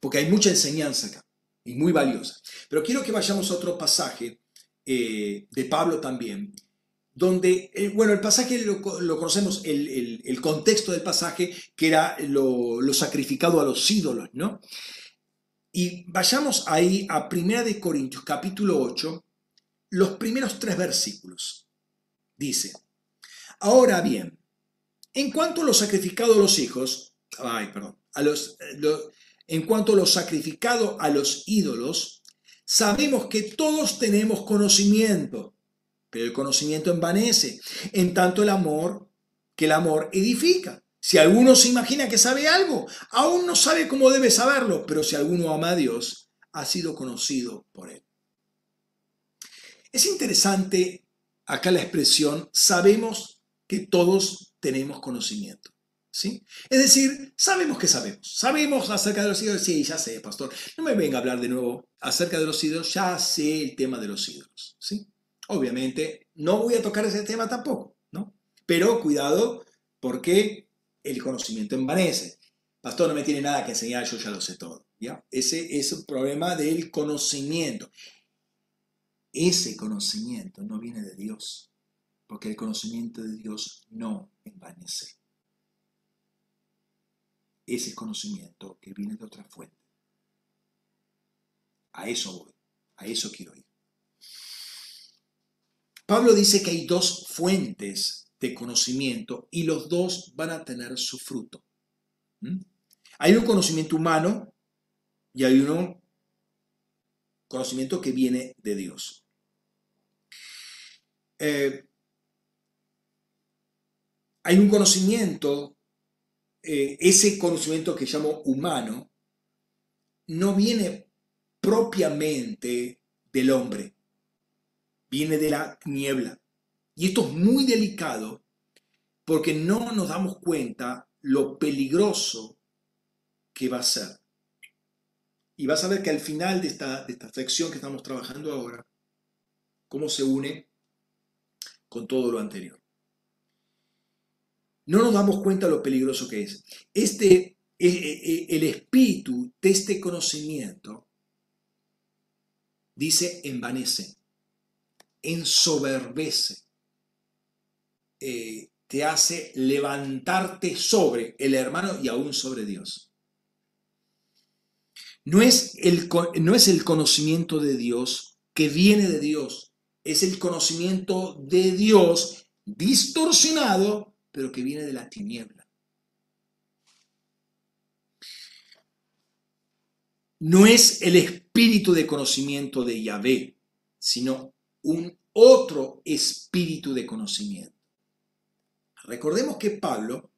Porque hay mucha enseñanza acá y muy valiosa. Pero quiero que vayamos a otro pasaje eh, de Pablo también, donde, bueno, el pasaje lo, conocemos, el, contexto del pasaje, que era lo, lo, sacrificado a los ídolos, ¿no? Y vayamos ahí a 1 de Corintios capítulo 8, los primeros tres versículos. Dice, ahora bien, en cuanto a lo sacrificado a los hijos, ay, perdón, a los, en cuanto a lo sacrificado a los ídolos, sabemos que todos tenemos conocimiento, pero el conocimiento envanece, en tanto el amor, que el amor edifica. Si alguno se imagina que sabe algo, aún no sabe cómo debe saberlo, pero si alguno ama a Dios, ha sido conocido por él. Es interesante acá la expresión, sabemos que todos tenemos conocimiento. ¿Sí? Es decir, sabemos que sabemos. Sabemos acerca de los ídolos. Sí, ya sé, pastor. No me venga a hablar de nuevo acerca de los ídolos. Ya sé el tema de los ídolos. ¿sí? Obviamente, no voy a tocar ese tema tampoco. ¿no? Pero cuidado, porque el conocimiento envanece. Pastor, no me tiene nada que enseñar, yo ya lo sé todo. ¿ya? Ese es el problema del conocimiento. Ese conocimiento no viene de Dios, porque el conocimiento de Dios no envanece. Ese conocimiento que viene de otra fuente. A eso voy, a eso quiero ir. Pablo dice que hay dos fuentes de conocimiento y los dos van a tener su fruto. ¿Mm? Hay un conocimiento humano y hay un conocimiento que viene de Dios. Eh, hay un conocimiento, eh, ese conocimiento que llamo humano, no viene propiamente del hombre, viene de la niebla. Y esto es muy delicado porque no nos damos cuenta lo peligroso que va a ser. Y vas a ver que al final de esta, de esta sección que estamos trabajando ahora, cómo se une con todo lo anterior. No nos damos cuenta lo peligroso que es. Este, eh, eh, eh, el espíritu de este conocimiento dice envanece, ensoberbece, eh, te hace levantarte sobre el hermano y aún sobre Dios. No es, el, no es el conocimiento de Dios que viene de Dios, es el conocimiento de Dios distorsionado, pero que viene de la tiniebla. No es el espíritu de conocimiento de Yahvé, sino un otro espíritu de conocimiento. Recordemos que Pablo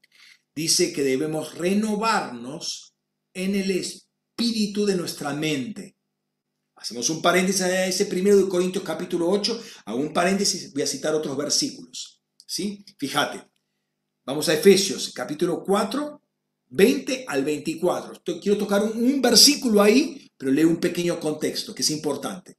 dice que debemos renovarnos en el espíritu de nuestra mente. Hacemos un paréntesis a ese primero de Corintios capítulo 8, hago un paréntesis, voy a citar otros versículos. ¿sí? Fíjate, vamos a Efesios capítulo 4, 20 al 24. Quiero tocar un, versículo ahí, pero leo un pequeño contexto que es importante.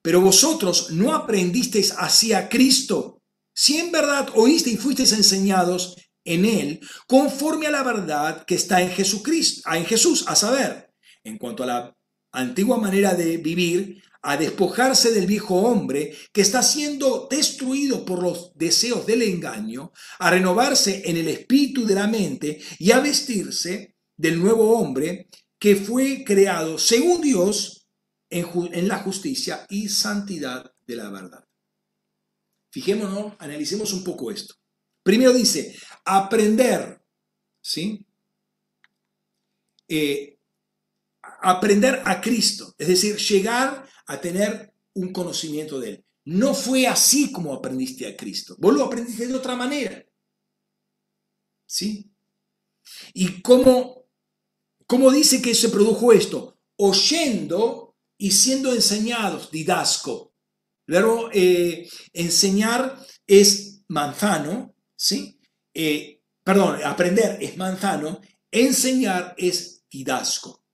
Pero vosotros no aprendisteis así a Cristo si en verdad oíste y fuisteis enseñados en él, conforme a la verdad que está en Jesucristo, en Jesús, a saber, en cuanto a la antigua manera de vivir, a despojarse del viejo hombre que está siendo destruido por los deseos del engaño, a renovarse en el espíritu de la mente y a vestirse del nuevo hombre que fue creado según Dios en, la justicia y santidad de la verdad. Fijémonos, analicemos un poco esto. Primero dice, aprender, ¿sí? Eh, aprender a Cristo, es decir, llegar a tener un conocimiento de Él. No fue así como aprendiste a Cristo. Vos lo aprendiste de otra manera. ¿Sí? ¿Y cómo, cómo dice que se produjo esto? oyendo y siendo enseñados, didasco. Luego, eh, enseñar es manzano, ¿sí? Eh, perdón, aprender es manzano, enseñar es didasco.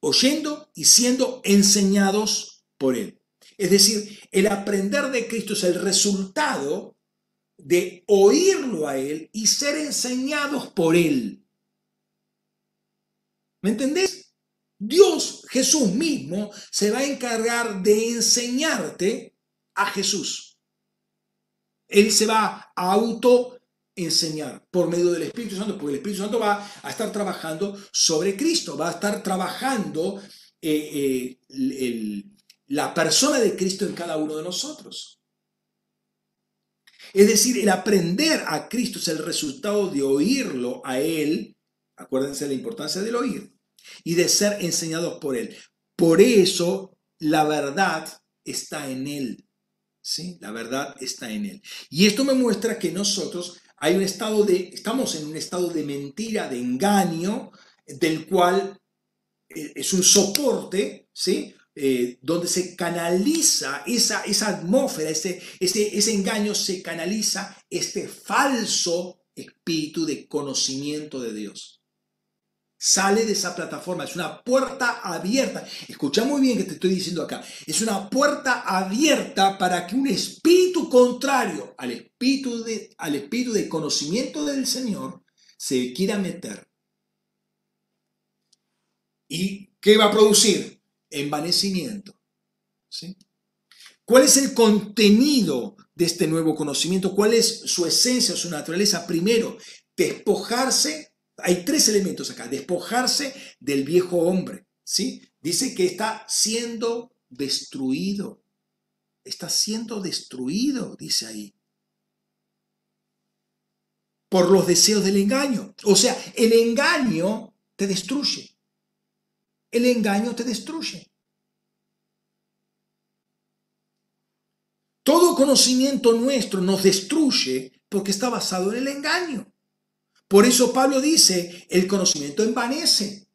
Oyendo y siendo enseñados por Él. Es decir, el aprender de Cristo es el resultado de oírlo a Él y ser enseñados por Él. ¿Me entendés? Dios, Jesús mismo, se va a encargar de enseñarte a Jesús. Él se va a auto enseñar por medio del Espíritu Santo, porque el Espíritu Santo va a estar trabajando sobre Cristo, va a estar trabajando eh, eh, la persona de Cristo en cada uno de nosotros. Es decir, el aprender a Cristo es el resultado de oírlo a Él Acuérdense de la importancia del oír y de ser enseñados por Él. Por eso la verdad está en Él. ¿sí? La verdad está en Él. Y esto me muestra que nosotros hay un estado de, estamos en un estado de mentira, de engaño, del cual eh, es un soporte, ¿sí? Eh, donde se canaliza esa, esa atmósfera, ese, ese, ese engaño, se canaliza este falso espíritu de conocimiento de Dios. Sale de esa plataforma, es una puerta abierta. Escucha muy bien que te estoy diciendo acá. Es una puerta abierta para que un espíritu contrario al espíritu de, al espíritu de conocimiento del Señor se quiera meter. ¿Y qué va a producir? Envanecimiento. ¿Sí? ¿Cuál es el contenido de este nuevo conocimiento? ¿Cuál es su esencia, su naturaleza? Primero, despojarse hay tres elementos acá. Despojarse del viejo hombre, ¿sí? Dice que está siendo destruido. Está siendo destruido, dice ahí. Por los deseos del engaño. O sea, el engaño te destruye. El engaño te destruye. Todo conocimiento nuestro nos destruye porque está basado en el engaño. Por eso Pablo dice, el conocimiento envanece.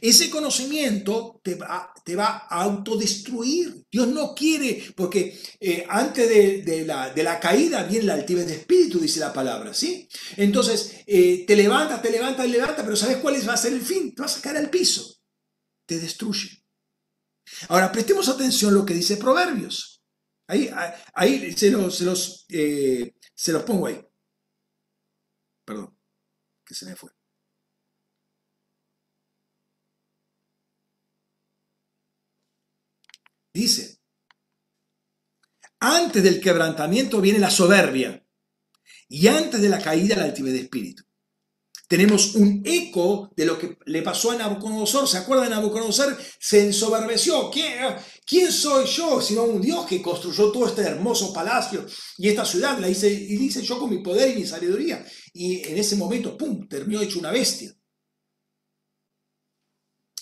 Ese conocimiento te va, te va a autodestruir. Dios no quiere, porque eh, antes de, la, de, la, caída viene la altivez de espíritu, dice la palabra, ¿sí? Entonces, eh, te levanta, te levanta, te levanta, pero ¿sabes cuál va a ser el fin? Te vas a caer al piso. Te destruye. Ahora, prestemos atención a lo que dice Proverbios. Ahí, ahí se, los, se, los, eh, se los pongo ahí. Perdón que se me fue. Dice, antes del quebrantamiento viene la soberbia y antes de la caída la altivez de espíritu. Tenemos un eco de lo que le pasó a Nabucodonosor. ¿Se acuerdan Nabucodonosor? Se ensoberbeció. ¿Quién, ¿Quién soy yo? Sino un Dios que construyó todo este hermoso palacio y esta ciudad. La hice, y dice yo con mi poder y mi sabiduría. Y en ese momento, ¡pum!, terminó hecho una bestia.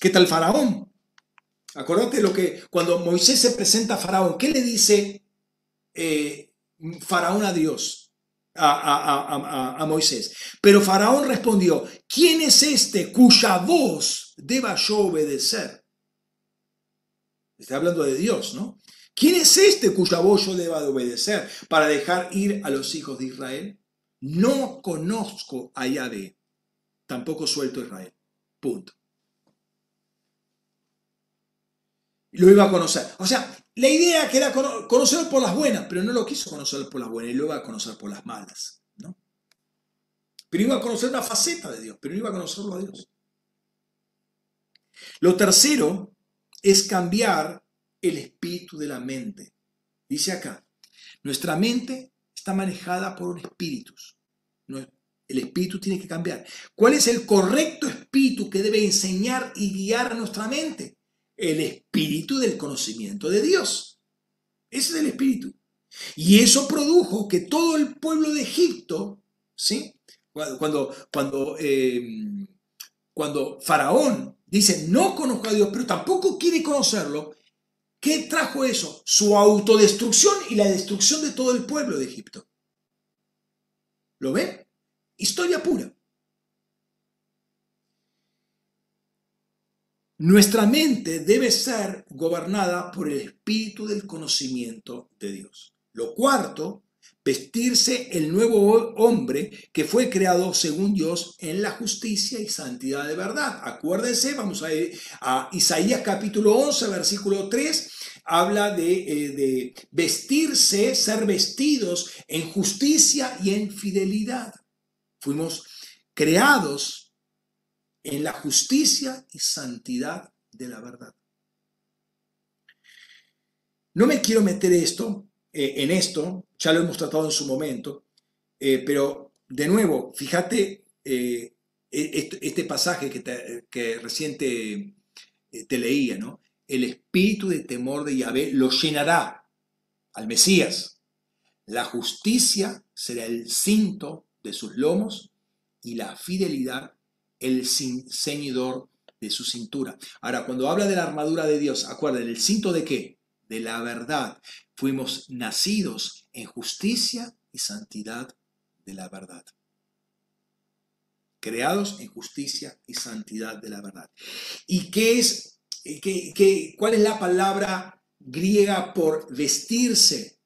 ¿Qué tal Faraón? Acordate lo que cuando Moisés se presenta a Faraón, ¿qué le dice eh, Faraón a Dios? a, Moisés. Pero Faraón respondió, ¿quién es este cuya voz deba yo obedecer? Está hablando de Dios, ¿no? ¿Quién es este cuya voz yo deba de obedecer para dejar ir a los hijos de Israel? No conozco a Yahvé, tampoco suelto a Israel. Punto. Lo iba a conocer. O sea, la idea que era conocerlo por las buenas, pero no lo quiso conocer por las buenas, y lo iba a conocer por las malas. ¿no? Pero iba a conocer una faceta de Dios, pero no iba a conocerlo a Dios. Lo tercero es cambiar el espíritu de la mente. Dice acá, nuestra mente está manejada por espíritus. El espíritu tiene que cambiar. ¿Cuál es el correcto espíritu que debe enseñar y guiar a nuestra mente? el espíritu del conocimiento de Dios. Ese es el espíritu. Y eso produjo que todo el pueblo de Egipto, ¿sí? Cuando, cuando, em, cuando Faraón dice, no conozco a Dios, pero tampoco quiere conocerlo, ¿qué trajo eso? Su autodestrucción y la destrucción de todo el pueblo de Egipto. ¿Lo ven? Historia pura. Nuestra mente debe ser gobernada por el espíritu del conocimiento de Dios. Lo cuarto, vestirse el nuevo hombre que fue creado según Dios en la justicia y santidad de verdad. Acuérdense, vamos a a Isaías capítulo 11, versículo 3, habla de, eh, de vestirse, ser vestidos en justicia y en fidelidad. Fuimos creados en la justicia y santidad de la verdad. No me quiero meter esto, eh, en esto, ya lo hemos tratado en su momento, eh, pero de nuevo, fíjate eh, e-, este, pasaje que, te, recién te, te leía, ¿no? El espíritu de temor de Yahvé lo llenará al Mesías. La justicia será el cinto de sus lomos y la fidelidad el ceñidor de su cintura. Ahora, cuando habla de la armadura de Dios, acuérdense, ¿el cinto de qué? De la verdad. Fuimos nacidos en justicia y santidad de la verdad. Creados en justicia y santidad de la verdad. ¿Y qué es, qué, qué, cuál es la palabra griega por vestirse?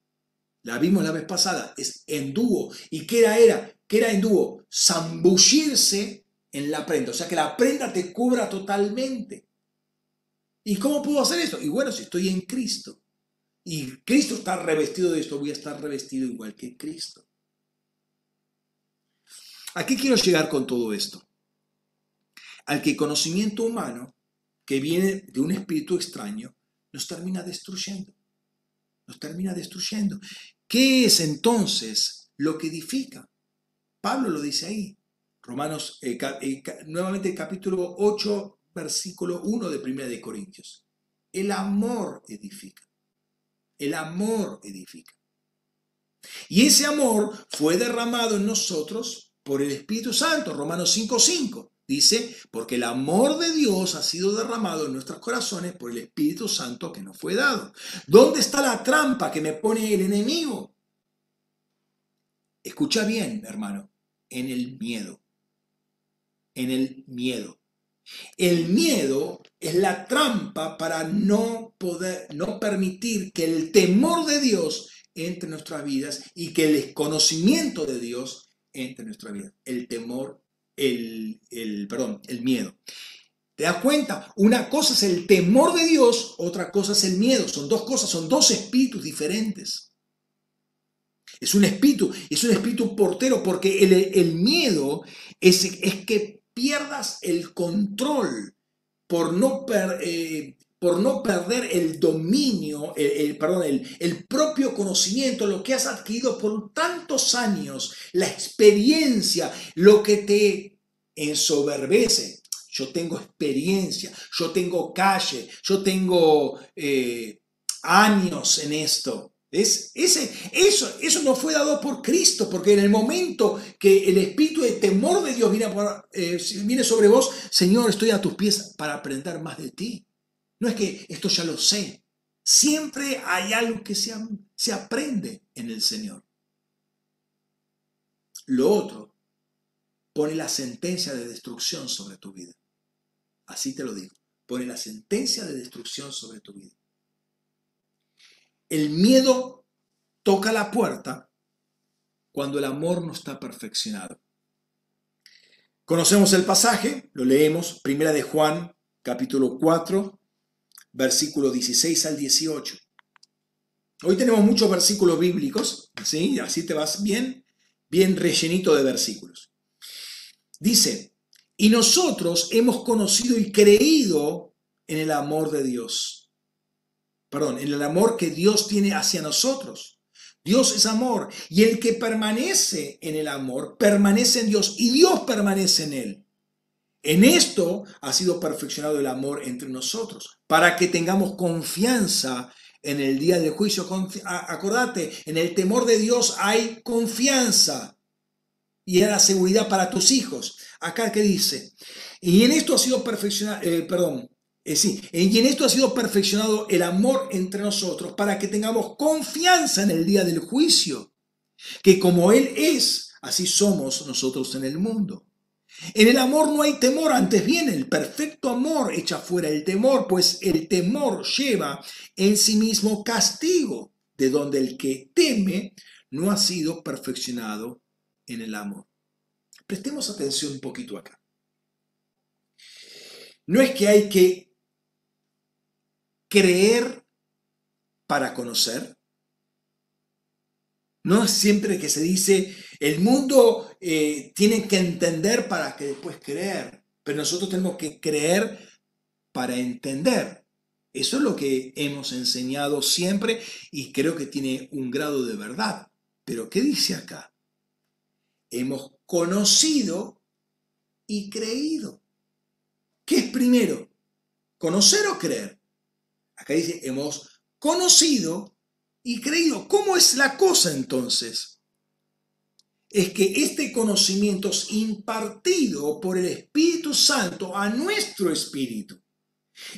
La vimos la vez pasada, es endúo. ¿Y qué era? era? ¿Qué era endúo? Zambullirse en la prenda. O sea, que la prenda te cubra totalmente. ¿Y cómo puedo hacer eso? Y bueno, si estoy en Cristo y Cristo está revestido de esto, voy a estar revestido igual que Cristo. ¿A qué quiero llegar con todo esto? Al que conocimiento humano que viene de un espíritu extraño nos termina destruyendo. Nos termina destruyendo. ¿Qué es entonces lo que edifica? Pablo lo dice ahí. Romanos, eh, eh, nuevamente capítulo 8, versículo 1 de Primera de Corintios. El amor edifica. El amor edifica. Y ese amor fue derramado en nosotros por el Espíritu Santo. Romanos 5.5 dice, porque el amor de Dios ha sido derramado en nuestros corazones por el Espíritu Santo que nos fue dado. ¿Dónde está la trampa que me pone el enemigo? Escucha bien, hermano, en el miedo en el miedo. El miedo es la trampa para no poder, no permitir que el temor de Dios entre en nuestras vidas y que el conocimiento de Dios entre en nuestra vida. El temor, el, el, perdón, el miedo. ¿Te das cuenta? Una cosa es el temor de Dios, otra cosa es el miedo. Son dos cosas, son dos espíritus diferentes. Es un espíritu, es un espíritu portero porque el, el miedo es, es que pierdas el control por no, eh, por no perder el dominio, el, perdón, el, el propio conocimiento, lo que has adquirido por tantos años, la experiencia, lo que te ensoberbece. Yo tengo experiencia, yo tengo calle, yo tengo eh, años en esto. Es, ese, eso, eso no fue dado por Cristo, porque en el momento que el espíritu de temor de Dios viene, eh, viene sobre vos, Señor, estoy a tus pies para aprender más de ti. No es que esto ya lo sé. Siempre hay algo que se, se aprende en el Señor. Lo otro pone la sentencia de destrucción sobre tu vida. Así te lo digo. Pone la sentencia de destrucción sobre tu vida. El miedo toca la puerta cuando el amor no está perfeccionado. Conocemos el pasaje, lo leemos, primera de Juan, capítulo 4, versículo 16 al 18. Hoy tenemos muchos versículos bíblicos, ¿sí? Así te vas bien, bien rellenito de versículos. Dice, y nosotros hemos conocido y creído en el amor de Dios perdón, en el amor que Dios tiene hacia nosotros. Dios es amor y el que permanece en el amor permanece en Dios y Dios permanece en él. En esto ha sido perfeccionado el amor entre nosotros, para que tengamos confianza en el día del juicio. Acordate, en el temor de Dios hay confianza y era seguridad para tus hijos. Acá que dice, y en esto ha sido perfeccionado, eh, perdón, es eh, y en esto ha sido perfeccionado el amor entre nosotros para que tengamos confianza en el día del juicio, que como Él es, así somos nosotros en el mundo. En el amor no hay temor, antes bien el perfecto amor echa fuera el temor, pues el temor lleva en sí mismo castigo, de donde el que teme no ha sido perfeccionado en el amor. Prestemos atención un poquito acá. No es que hay que creer para conocer. No es siempre que se dice, el mundo eh, tiene que entender para que después creer, pero nosotros tenemos que creer para entender. Eso es lo que hemos enseñado siempre y creo que tiene un grado de verdad. Pero ¿qué dice acá? Hemos conocido y creído. ¿Qué es primero? ¿Conocer o creer? Acá dice, hemos conocido y creído. ¿Cómo es la cosa entonces? Es que este conocimiento es impartido por el Espíritu Santo a nuestro espíritu.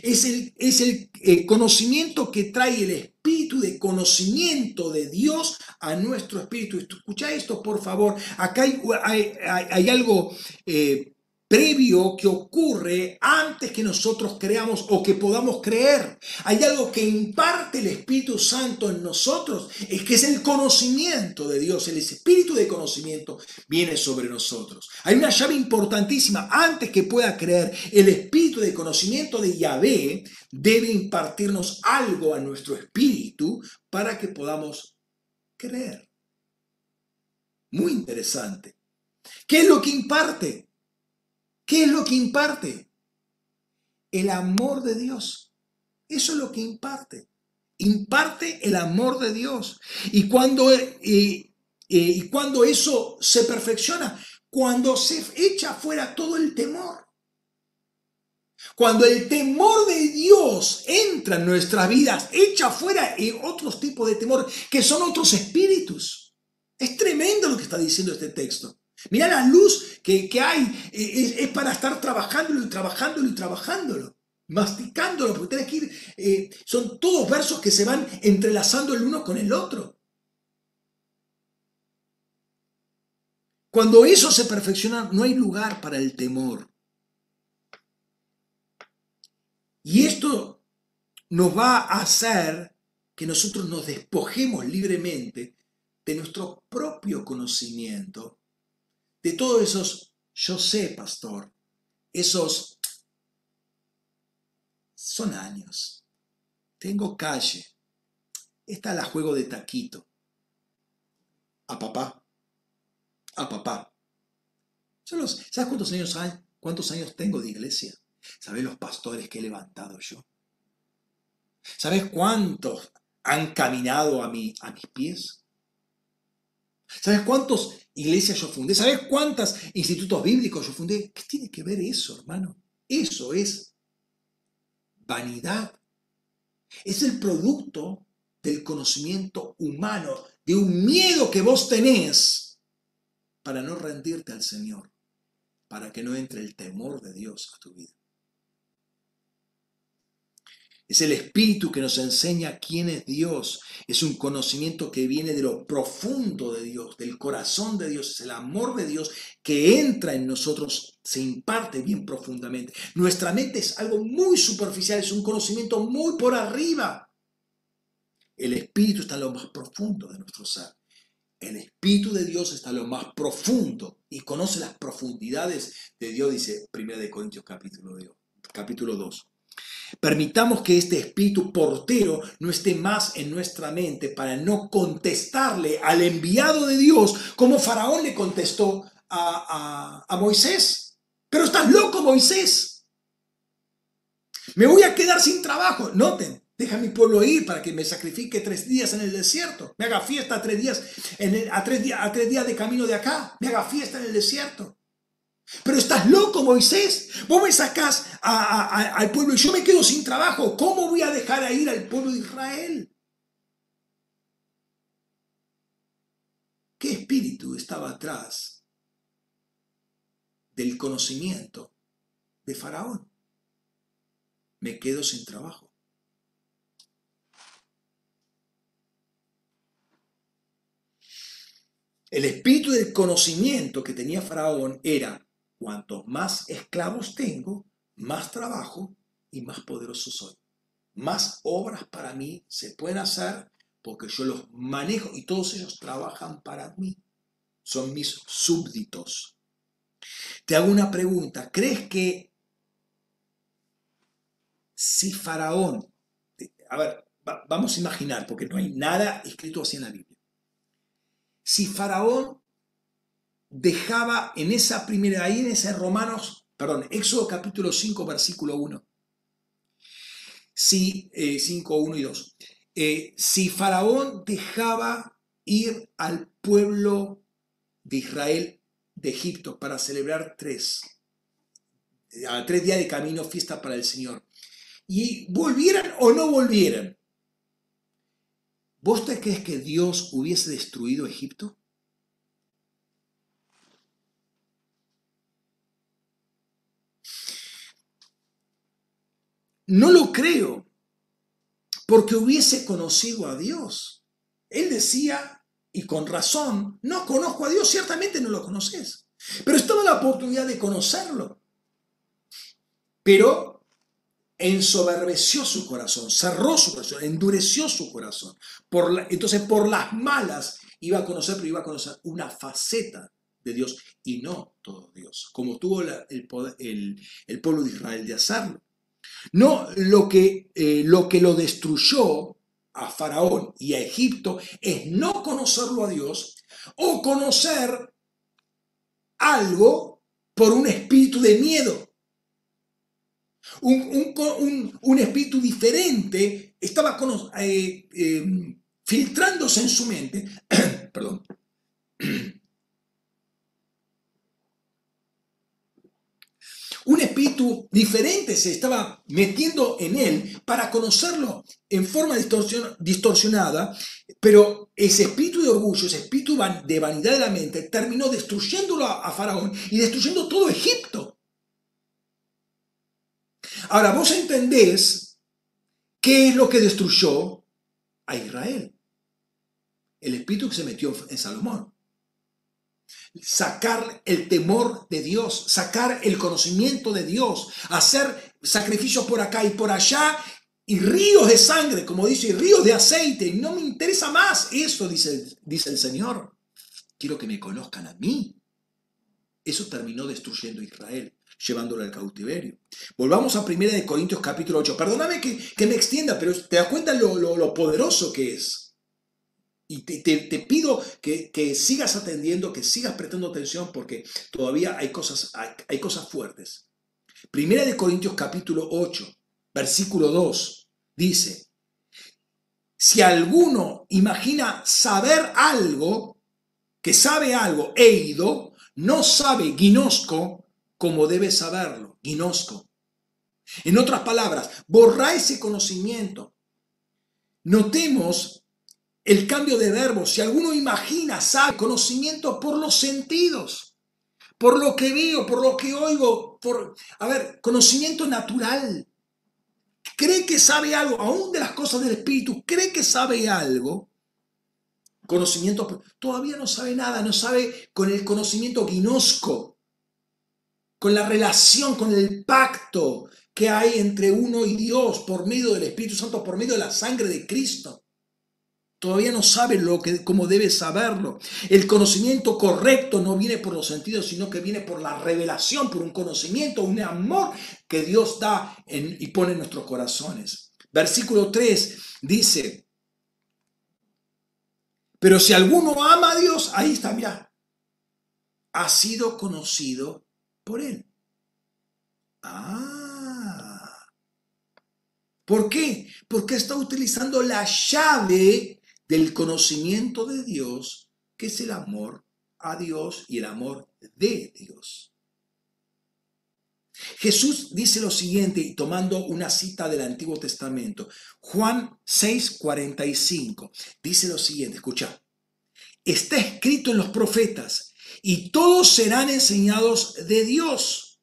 Es el, es el, conocimiento que trae el espíritu de conocimiento de Dios a nuestro espíritu. Escucha esto, por favor. Acá hay, hay, algo eh, previo que ocurre antes que nosotros creamos o que podamos creer. Hay algo que imparte el Espíritu Santo en nosotros, es que es el conocimiento de Dios, el espíritu de conocimiento viene sobre nosotros. Hay una llave importantísima, antes que pueda creer, el espíritu de conocimiento de Yahvé debe impartirnos algo a nuestro espíritu para que podamos creer. Muy interesante. ¿Qué es lo que imparte? ¿Qué es lo que imparte? El amor de Dios. Eso es lo que imparte. Imparte el amor de Dios. Y cuando, eh, eh, y cuando eso se perfecciona, cuando se echa fuera todo el temor. Cuando el temor de Dios entra en nuestras vidas, echa fuera otros tipos de temor, que son otros espíritus. Es tremendo lo que está diciendo este texto. Mira la luz que, hay, eh, es, para estar trabajándolo y trabajándolo y trabajándolo, masticándolo, porque tienes que ir, eh, son todos versos que se van entrelazando el uno con el otro. Cuando eso se perfecciona, no hay lugar para el temor. Y esto nos va a hacer que nosotros nos despojemos libremente de nuestro propio conocimiento de todos esos, yo sé, pastor, esos son años. Tengo calle. Esta la juego de taquito. A papá. A papá. ¿Sabes cuántos años hay? ¿Cuántos años tengo de iglesia? ¿Sabes los pastores que he levantado yo? ¿Sabes cuántos han caminado a, mi, a mis pies? ¿Sabes cuántas iglesias yo fundé? ¿Sabes cuántos institutos bíblicos yo fundé? ¿Qué tiene que ver eso, hermano? Eso es vanidad. Es el producto del conocimiento humano, de un miedo que vos tenés para no rendirte al Señor, para que no entre el temor de Dios a tu vida. Es el Espíritu que nos enseña quién es Dios. Es un conocimiento que viene de lo profundo de Dios, del corazón de Dios. Es el amor de Dios que entra en nosotros, se imparte bien profundamente. Nuestra mente es algo muy superficial, es un conocimiento muy por arriba. El Espíritu está en lo más profundo de nuestro ser. El Espíritu de Dios está en lo más profundo y conoce las profundidades de Dios, dice 1 Corintios capítulo, capítulo 2. Permitamos que este espíritu portero no esté más en nuestra mente para no contestarle al enviado de Dios como Faraón le contestó a, Moisés. Pero estás loco, Moisés. Me voy a quedar sin trabajo. Noten, deja a mi pueblo ir para que me sacrifique tres días en el desierto. Me haga fiesta tres días, a, tres, a tres días de camino de acá. Me haga fiesta en el desierto. Pero estás loco, Moisés. Vos me sacás al pueblo y yo me quedo sin trabajo. ¿Cómo voy a dejar a ir al pueblo de Israel? ¿Qué espíritu estaba atrás del conocimiento de Faraón? Me quedo sin trabajo. El espíritu del conocimiento que tenía Faraón era cuanto más esclavos tengo, más trabajo y más poderoso soy. Más obras para mí se pueden hacer porque yo los manejo y todos ellos trabajan para mí. Son mis súbditos. Te hago una pregunta. ¿Crees que si Faraón, a ver, vamos a imaginar, porque no hay nada escrito así en la Biblia. Si Faraón dejaba en esa primera, ahí en ese Romanos, perdón, Éxodo capítulo 5, versículo 1. Si, 5, eh, 1 y 2. Eh, si Faraón dejaba ir al pueblo de Israel de Egipto para celebrar tres, a tres días de camino, fiesta para el Señor, y volvieran o no volvieran, ¿vos te crees que Dios hubiese destruido Egipto? No lo creo, porque hubiese conocido a Dios. Él decía, y con razón, no conozco a Dios, ciertamente no lo conoces, pero estaba la oportunidad de conocerlo. Pero ensoberbeció su corazón, cerró su corazón, endureció su corazón. Entonces, por las malas iba a conocer, pero iba a conocer una faceta de Dios y no todo Dios, como tuvo el, el pueblo de Israel de hacerlo. No lo que, eh, lo que lo destruyó a Faraón y a Egipto es no conocerlo a Dios o conocer algo por un espíritu de miedo. Un, espíritu diferente estaba eh, eh, filtrándose en su mente, [clears throat] perdón, [clears throat] Un espíritu diferente se estaba metiendo en él para conocerlo en forma distorsionada, pero ese espíritu de orgullo, ese espíritu de vanidad de la mente, terminó destruyéndolo a Faraón y destruyendo todo Egipto. Ahora, vos entendés qué es lo que destruyó a Israel. El espíritu que se metió en Salomón sacar el temor de Dios, sacar el conocimiento de Dios, hacer sacrificios por acá y por allá y ríos de sangre, como dice, y ríos de aceite. No me interesa más eso, dice, dice el Señor. Quiero que me conozcan a mí. Eso terminó destruyendo a Israel, llevándolo al cautiverio. Volvamos a 1 Corintios capítulo 8. Perdóname que, me extienda, pero te das cuenta lo, lo poderoso que es. Y te, pido que, sigas atendiendo, que sigas prestando atención porque todavía hay cosas, hay, cosas fuertes. Primera de Corintios capítulo 8, versículo 2, dice, si alguno imagina saber algo, que sabe algo, he ido, no sabe guinosco como debe saberlo, guinosco. En otras palabras, borra ese conocimiento. Notemos el cambio de verbo, si alguno imagina, sabe, conocimiento por los sentidos, por lo que veo, por lo que oigo, por, a ver, conocimiento natural. Cree que sabe algo, aún de las cosas del espíritu, cree que sabe algo. Conocimiento, todavía no sabe nada, no sabe con el conocimiento guinosco, con la relación, con el pacto que hay entre uno y Dios por medio del Espíritu Santo, por medio de la sangre de Cristo. Todavía no sabe lo que, cómo debe saberlo. El conocimiento correcto no viene por los sentidos, sino que viene por la revelación, por un conocimiento, un amor que Dios da y pone en nuestros corazones. Versículo 3 dice, pero si alguno ama a Dios, ahí está, mira, ha sido conocido por él. Ah. ¿Por qué? Porque está utilizando la llave del conocimiento de Dios, que es el amor a Dios y el amor de Dios. Jesús dice lo siguiente, y tomando una cita del Antiguo Testamento, Juan 6:45, dice lo siguiente, escucha, está escrito en los profetas, y todos serán enseñados de Dios.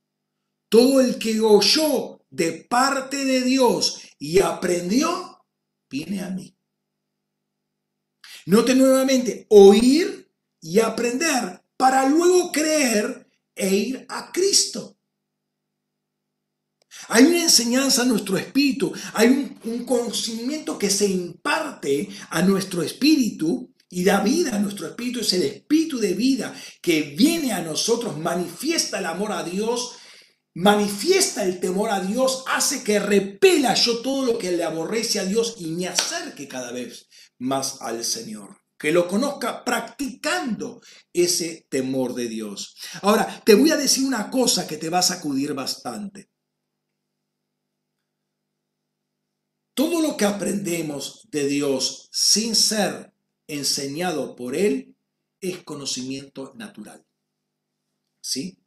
Todo el que oyó de parte de Dios y aprendió, viene a mí. Note nuevamente, oír y aprender para luego creer e ir a Cristo. Hay una enseñanza a nuestro espíritu, hay un, conocimiento que se imparte a nuestro espíritu y da vida a nuestro espíritu. Es el espíritu de vida que viene a nosotros, manifiesta el amor a Dios, manifiesta el temor a Dios, hace que repela yo todo lo que le aborrece a Dios y me acerque cada vez más al Señor que lo conozca practicando ese temor de Dios. Ahora, te voy a decir una cosa que te va a sacudir bastante. Todo lo que aprendemos de Dios sin ser enseñado por Él es conocimiento natural. ¿Sí?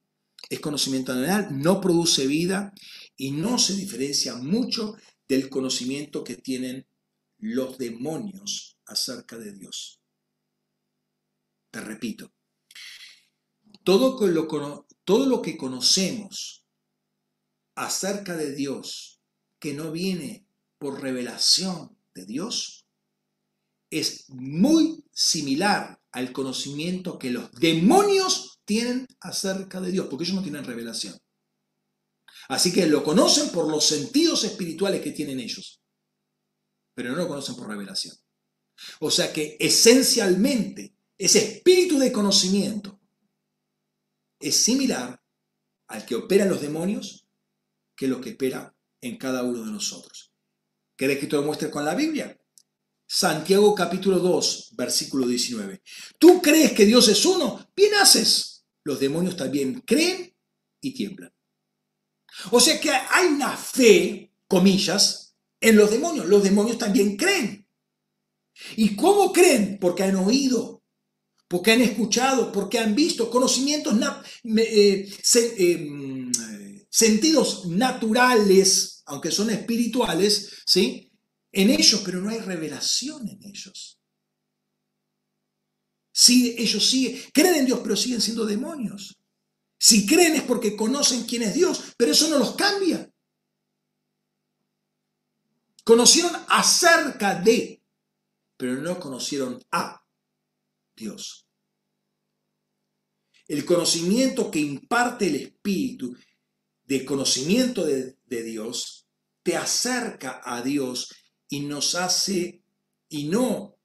Es conocimiento natural, no produce vida y no se diferencia mucho del conocimiento que tienen los demonios acerca de Dios. Te repito, todo lo, todo lo que conocemos acerca de Dios que no viene por revelación de Dios es muy similar al conocimiento que los demonios tienen acerca de Dios, porque ellos no tienen revelación. Así que lo conocen por los sentidos espirituales que tienen ellos, pero no lo conocen por revelación. O sea que esencialmente ese espíritu de conocimiento es similar al que operan los demonios que lo que opera en cada uno de nosotros. ¿Querés que te lo muestre con la Biblia? Santiago capítulo 2, versículo 19. ¿Tú crees que Dios es uno? Bien haces. Los demonios también creen y tiemblan. O sea que hay una fe, comillas, en los demonios. Los demonios también creen. ¿Y cómo creen? Porque han oído, porque han escuchado, porque han visto conocimientos, eh, em, sentidos naturales aunque son espirituales, ¿sí? En ellos, pero no hay revelación en ellos. Sí, ellos siguen, creen en Dios, pero siguen siendo demonios. Si creen es porque conocen quién es Dios, pero eso no los cambia. Conocieron acerca de, pero no conocieron a Dios. El conocimiento que imparte el Espíritu de conocimiento de, Dios te acerca a Dios y nos hace, y no,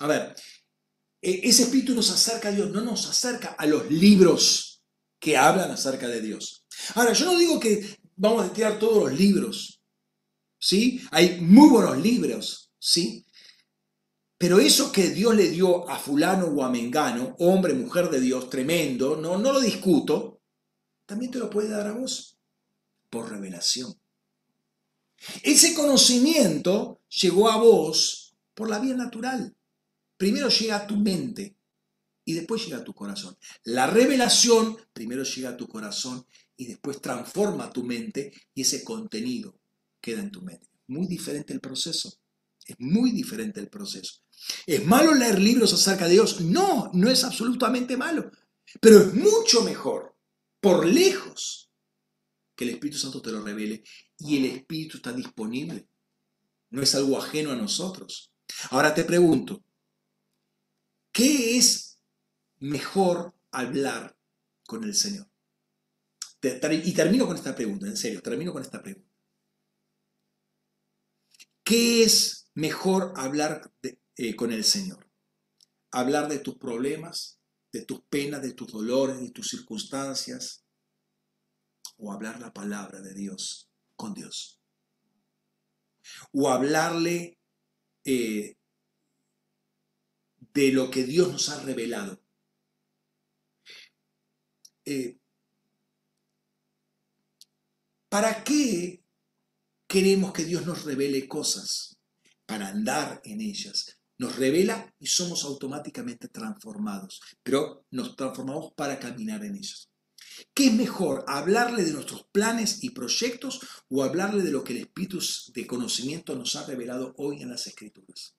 a ver, ese espíritu nos acerca a Dios, no nos acerca a los libros que hablan acerca de Dios. Ahora, yo no digo que vamos a tirar todos los libros, ¿sí? Hay muy buenos libros, ¿sí? Pero eso que Dios le dio a fulano o a mengano, hombre, mujer de Dios, tremendo, no, no lo discuto, también te lo puede dar a vos por revelación. Ese conocimiento llegó a vos por la vía natural. Primero llega a tu mente y después llega a tu corazón. La revelación primero llega a tu corazón y después transforma tu mente y ese contenido queda en tu mente. Muy diferente el proceso. Es muy diferente el proceso. ¿Es malo leer libros acerca de Dios? No, no es absolutamente malo. Pero es mucho mejor, por lejos, que el Espíritu Santo te lo revele y el Espíritu está disponible. No es algo ajeno a nosotros. Ahora te pregunto, ¿qué es mejor hablar con el Señor? Y termino con esta pregunta, en serio, termino con esta pregunta. ¿Qué es mejor hablar eh, con el Señor? Hablar de tus problemas, de tus penas, de tus dolores, de tus circunstancias, o hablar la palabra de Dios con Dios. O hablarle eh, de lo que Dios nos ha revelado. Eh, ¿Para qué queremos que Dios nos revele cosas? Para andar en ellas. Nos revela y somos automáticamente transformados, pero nos transformamos para caminar en ellas. ¿Qué es mejor, hablarle de nuestros planes y proyectos o hablarle de lo que el Espíritu de conocimiento nos ha revelado hoy en las Escrituras?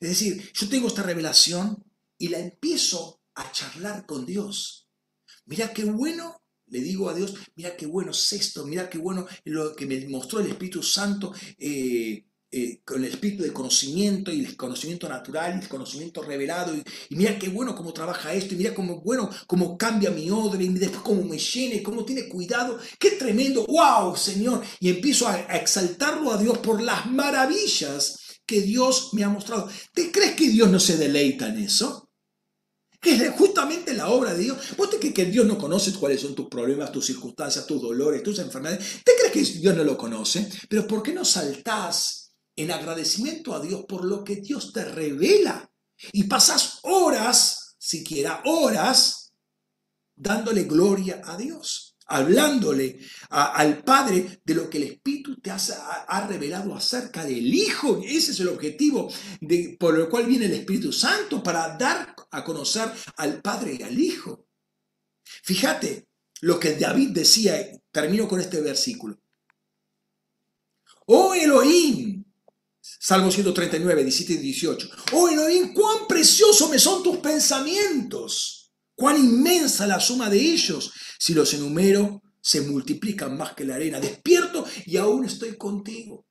Es decir, yo tengo esta revelación y la empiezo a charlar con Dios. Mira qué bueno, le digo a Dios, mira qué bueno es esto, mira qué bueno lo que me mostró el Espíritu Santo eh, eh, con el espíritu de conocimiento y el conocimiento natural y el conocimiento revelado. Y, mira qué bueno cómo trabaja esto, y mira cómo bueno cómo cambia mi odre, y después cómo me llena, cómo tiene cuidado. Qué tremendo, wow, Señor. Y empiezo a exaltarlo a Dios por las maravillas que Dios me ha mostrado. ¿Te crees que Dios no se deleita en eso? que es justamente la obra de Dios. ¿Vos te crees que Dios no conoce cuáles son tus problemas, tus circunstancias, tus dolores, tus enfermedades? ¿Te crees que Dios no lo conoce? Pero ¿por qué no saltás en agradecimiento a Dios por lo que Dios te revela. Y pasas horas, siquiera horas, dándole gloria a Dios, hablándole al Padre de lo que el Espíritu te ha, revelado acerca del Hijo. Ese es el objetivo de, por el cual viene el Espíritu Santo, para dar a conocer al Padre y al Hijo. Fíjate lo que David decía, termino con este versículo. Oh Elohim, Salmo 139, 17 y 18. Oh Elohim, cuán precioso me son tus pensamientos, cuán inmensa la suma de ellos. Si los enumero, se multiplican más que la arena. Despierto y aún estoy contigo.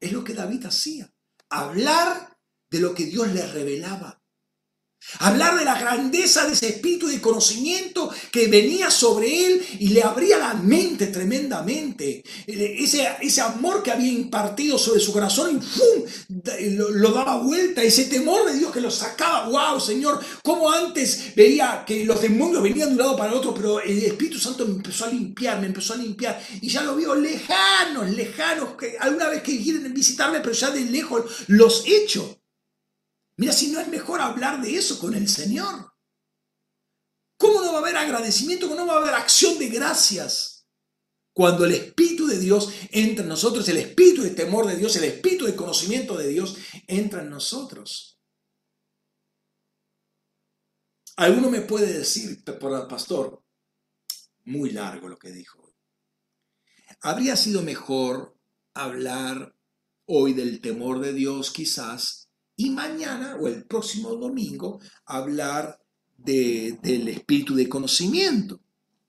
Es lo que David hacía. Hablar de lo que Dios le revelaba. Hablar de la grandeza de ese espíritu de conocimiento que venía sobre él y le abría la mente tremendamente. Ese, ese amor que había impartido sobre su corazón y ¡fum! Lo, daba vuelta. Ese temor de Dios que lo sacaba. ¡Wow, Señor! Como antes veía que los demonios venían de un lado para el otro, pero el Espíritu Santo me empezó a limpiar, me empezó a limpiar. Y ya lo veo lejanos, lejanos, que alguna vez que quieren visitarme, pero ya de lejos los echo. Mira, si no es mejor hablar de eso con el Señor. ¿Cómo no va a haber agradecimiento? ¿Cómo no va a haber acción de gracias? Cuando el Espíritu de Dios entra en nosotros, el Espíritu de temor de Dios, el Espíritu de conocimiento de Dios entra en nosotros. Alguno me puede decir, por el pastor, muy largo lo que dijo. Habría sido mejor hablar hoy del temor de Dios quizás y mañana o el próximo domingo hablar del espíritu de conocimiento.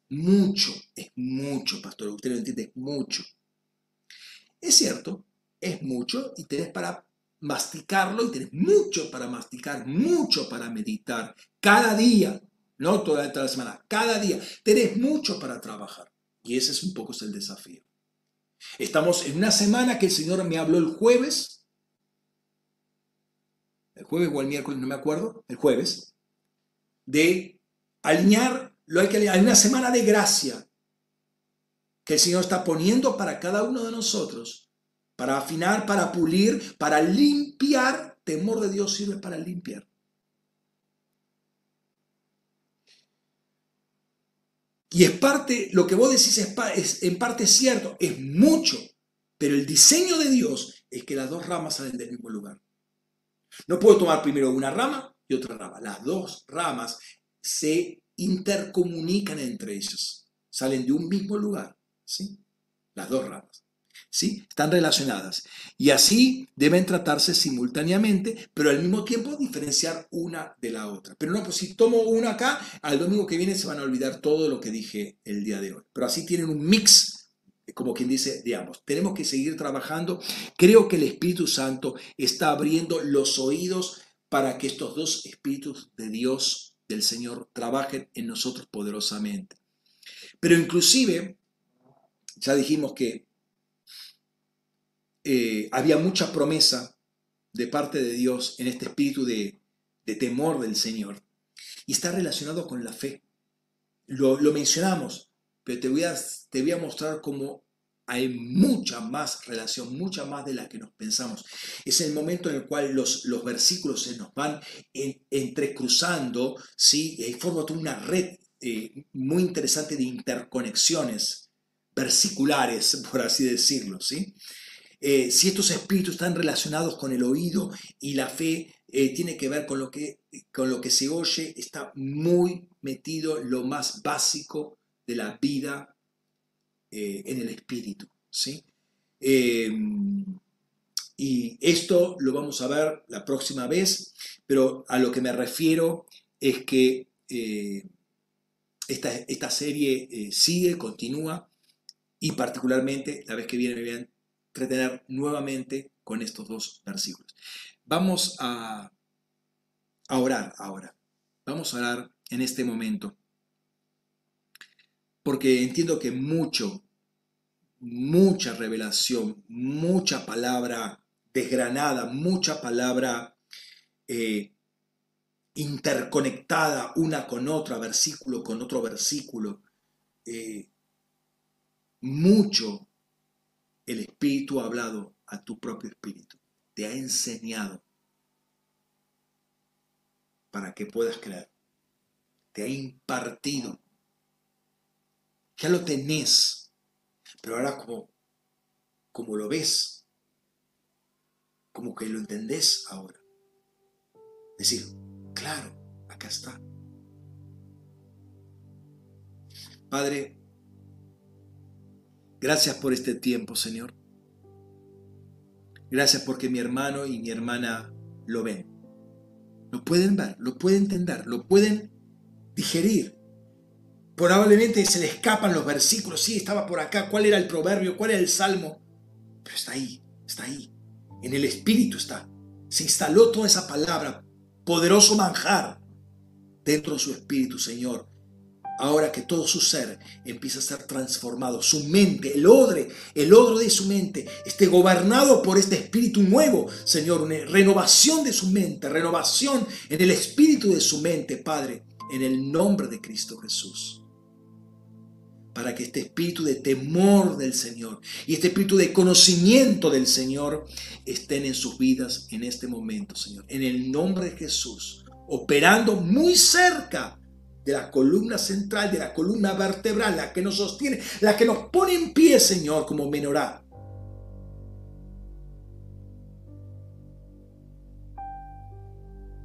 Mucho, es mucho, pastor, usted lo entiende, es mucho. Es cierto, es mucho y tenés para masticarlo y tenés mucho para masticar, mucho para meditar, cada día, no toda, toda la semana, cada día, tenés mucho para trabajar. Y ese es un poco el desafío. Estamos en una semana que el Señor me habló el jueves el jueves o el miércoles, no me acuerdo, el jueves, de alinear, lo hay que alinear, hay una semana de gracia que el Señor está poniendo para cada uno de nosotros, para afinar, para pulir, para limpiar. Temor de Dios sirve para limpiar. Y es parte, lo que vos decís es, es, en parte cierto, es mucho, pero el diseño de Dios es que las dos ramas salen del mismo lugar. No puedo tomar primero una rama y otra rama. Las dos ramas se intercomunican entre ellas. Salen de un mismo lugar. ¿sí? Las dos ramas. ¿sí? Están relacionadas. Y así deben tratarse simultáneamente, pero al mismo tiempo diferenciar una de la otra. Pero no, pues si tomo una acá, al domingo que viene se van a olvidar todo lo que dije el día de hoy. Pero así tienen un mix como quien dice, digamos, tenemos que seguir trabajando. Creo que el Espíritu Santo está abriendo los oídos para que estos dos espíritus de Dios, del Señor, trabajen en nosotros poderosamente. Pero inclusive, ya dijimos que eh, había mucha promesa de parte de Dios en este espíritu de, temor del Señor. Y está relacionado con la fe. Lo, lo mencionamos, pero te voy a, te voy a mostrar cómo hay mucha más relación, mucha más de la que nos pensamos. Es el momento en el cual los, los versículos se nos van entrecruzando, ¿sí? y forma toda una red eh, muy interesante de interconexiones versiculares, [laughs] por así decirlo. ¿sí? Eh, si estos espíritus están relacionados con el oído y la fe, eh, tiene que ver con lo que, con lo que se oye, está muy metido lo más básico de la vida eh, en el espíritu. ¿sí? Em, y esto lo vamos a ver la próxima vez, pero a lo que me refiero es que eh, esta, serie eh, sigue, continúa, y particularmente la vez que viene me entretener nuevamente con estos dos versículos. Vamos a, a orar ahora. Vamos a orar en este momento. Porque entiendo que mucho, mucha revelación, mucha palabra desgranada, mucha palabra eh, interconectada una con otra, versículo con otro versículo. Eh, mucho el Espíritu ha hablado a tu propio Espíritu, te ha enseñado para que puedas creer, te ha impartido, ya lo tenés, pero ahora como, como lo ves, como que lo entendés ahora. Decir, claro, acá está. Padre, Gracias por este tiempo, Señor. Gracias porque mi hermano y mi hermana lo ven. Lo pueden ver, lo pueden entender, lo pueden digerir. Probablemente se le escapan los versículos. Sí, estaba por acá. ¿Cuál era el proverbio? ¿Cuál era el salmo? Pero está ahí, está ahí. En el espíritu está. Se instaló toda esa palabra. Poderoso manjar dentro de su espíritu, Señor ahora que todo su ser empieza a ser transformado, su mente, el odre, el odre de su mente, esté gobernado por este espíritu nuevo, Señor, una renovación de su mente, renovación en el espíritu de su mente, Padre, en el nombre de Cristo Jesús. Para que este espíritu de temor del Señor y este espíritu de conocimiento del Señor estén en sus vidas en este momento, Señor. En el nombre de Jesús, operando muy cerca de la columna central, de la columna vertebral, la que nos sostiene, la que nos pone en pie, Señor, como menorá.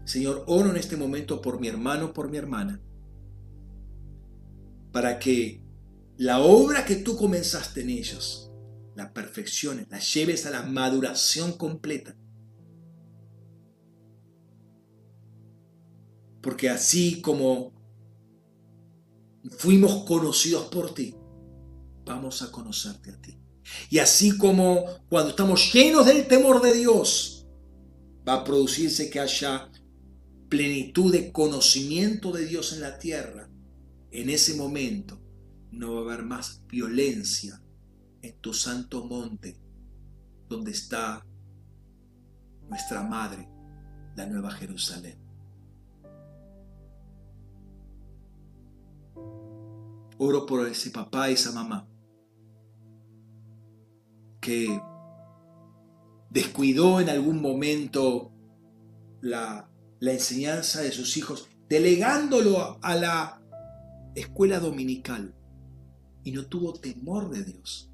Señor, oro en este momento por mi hermano, por mi hermana, para que la obra que tú comenzaste en ellos, la perfecciones, la lleves a la maduración completa. Porque así como fuimos conocidos por ti, vamos a conocerte a ti. Y así como cuando estamos llenos del temor de Dios, va a producirse que haya plenitud de conocimiento de Dios en la tierra, en ese momento no va a haber más violencia en tu santo monte, donde está nuestra madre, la Nueva Jerusalén. Oro por ese papá y esa mamá que descuidó en algún momento la, la enseñanza de sus hijos, delegándolo a la escuela dominical y no tuvo temor de Dios.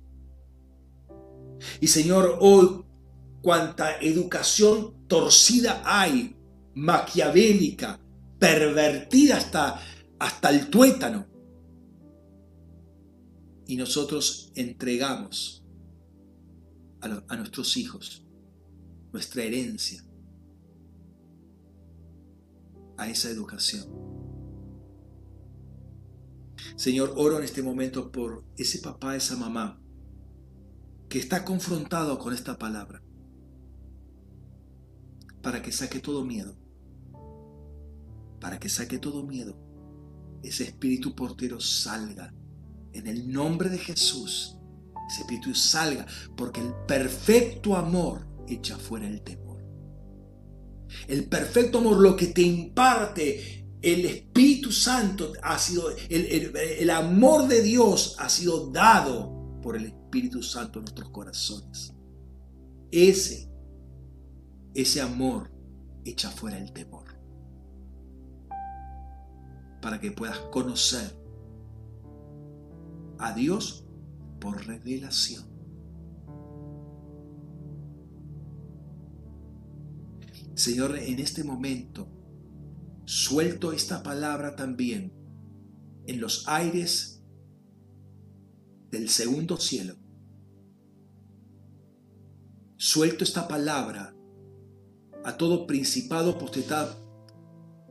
Y Señor, hoy cuánta educación torcida hay, maquiavélica, pervertida hasta, hasta el tuétano, y nosotros entregamos a, nuestros hijos nuestra herencia a esa educación. Señor, oro en este momento por ese papá, esa mamá que está confrontado con esta palabra, para que saque todo miedo, para que saque todo miedo, ese espíritu portero salga en el nombre de Jesús, ese espíritu salga, porque el perfecto amor echa fuera el temor. El perfecto amor, lo que te imparte el Espíritu Santo, ha sido, el, el amor de Dios ha sido dado por el Espíritu Santo en nuestros corazones. Ese, ese amor echa fuera el temor. Para que puedas conocer a Dios por revelación. Señor, en este momento suelto esta palabra también en los aires del segundo cielo. Suelto esta palabra a todo principado, potestad,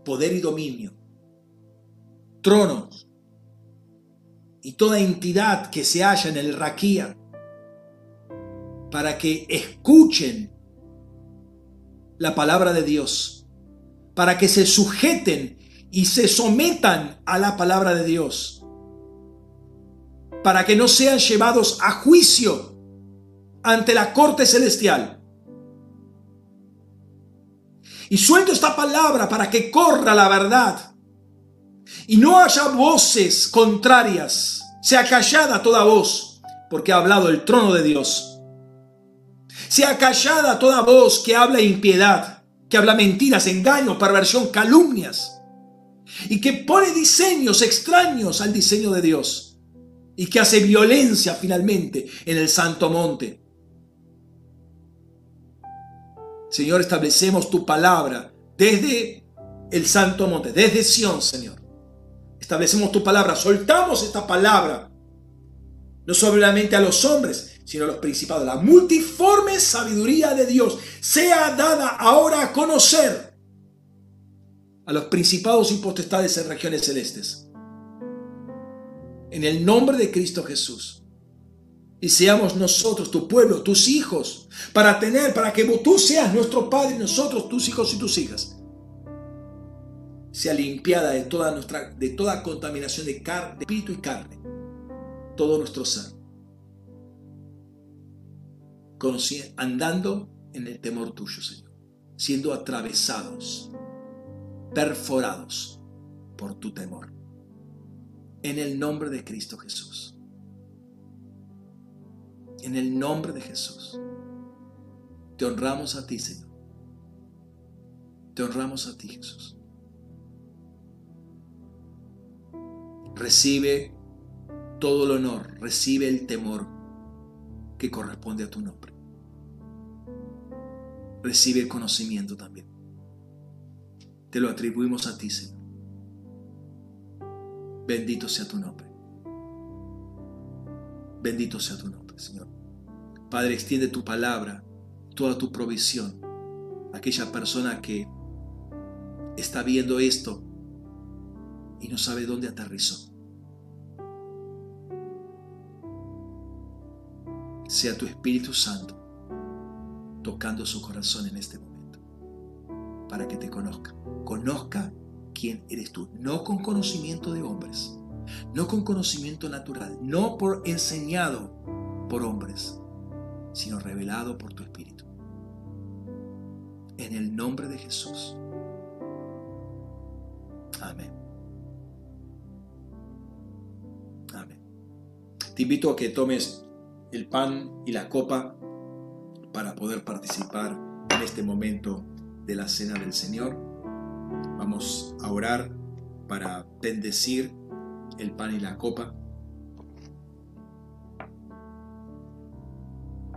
poder y dominio, tronos, y toda entidad que se halla en el Raquía, para que escuchen la palabra de Dios, para que se sujeten y se sometan a la palabra de Dios, para que no sean llevados a juicio ante la corte celestial. Y suelto esta palabra para que corra la verdad y no haya voces contrarias. Sea callada toda voz, porque ha hablado el trono de Dios. Sea callada toda voz que habla impiedad, que habla mentiras, engaños, perversión, calumnias y que pone diseños extraños al diseño de Dios y que hace violencia finalmente en el santo monte. Señor, establecemos tu palabra desde el santo monte, desde Sión, Señor. Establecemos tu palabra, soltamos esta palabra, no solamente a los hombres, sino los principados. La multiforme sabiduría de Dios sea dada ahora a conocer a los principados y potestades en regiones celestes. En el nombre de Cristo Jesús. Y seamos nosotros, tu pueblo, tus hijos, para tener, para que tú seas nuestro Padre y nosotros, tus hijos y tus hijas. Sea limpiada de toda nuestra, de toda contaminación de, carne, de espíritu y carne. Todo nuestro ser. Andando en el temor tuyo, Señor. Siendo atravesados perforados por tu temor. En el nombre de Cristo Jesús. En el nombre de Jesús. Te honramos a ti, Señor. Te honramos a ti, Jesús. Recibe todo el honor, recibe el temor que corresponde a tu nombre. Recibe el conocimiento también te lo atribuimos a ti, Señor. Bendito sea tu nombre. Bendito sea tu nombre, Señor. Padre, extiende tu palabra, toda tu provisión aquella persona que está viendo esto y no sabe dónde aterrizó. Sea tu Espíritu Santo tocando su corazón en este momento para que te conozca. Conozca quién eres tú, no con conocimiento de hombres, no con conocimiento natural, no por enseñado por hombres, sino revelado por tu Espíritu. En el nombre de Jesús. Amén. Amén. Te invito a que tomes el pan y la copa para poder participar en este momento de la cena del Señor. Vamos a orar para bendecir el pan y la copa.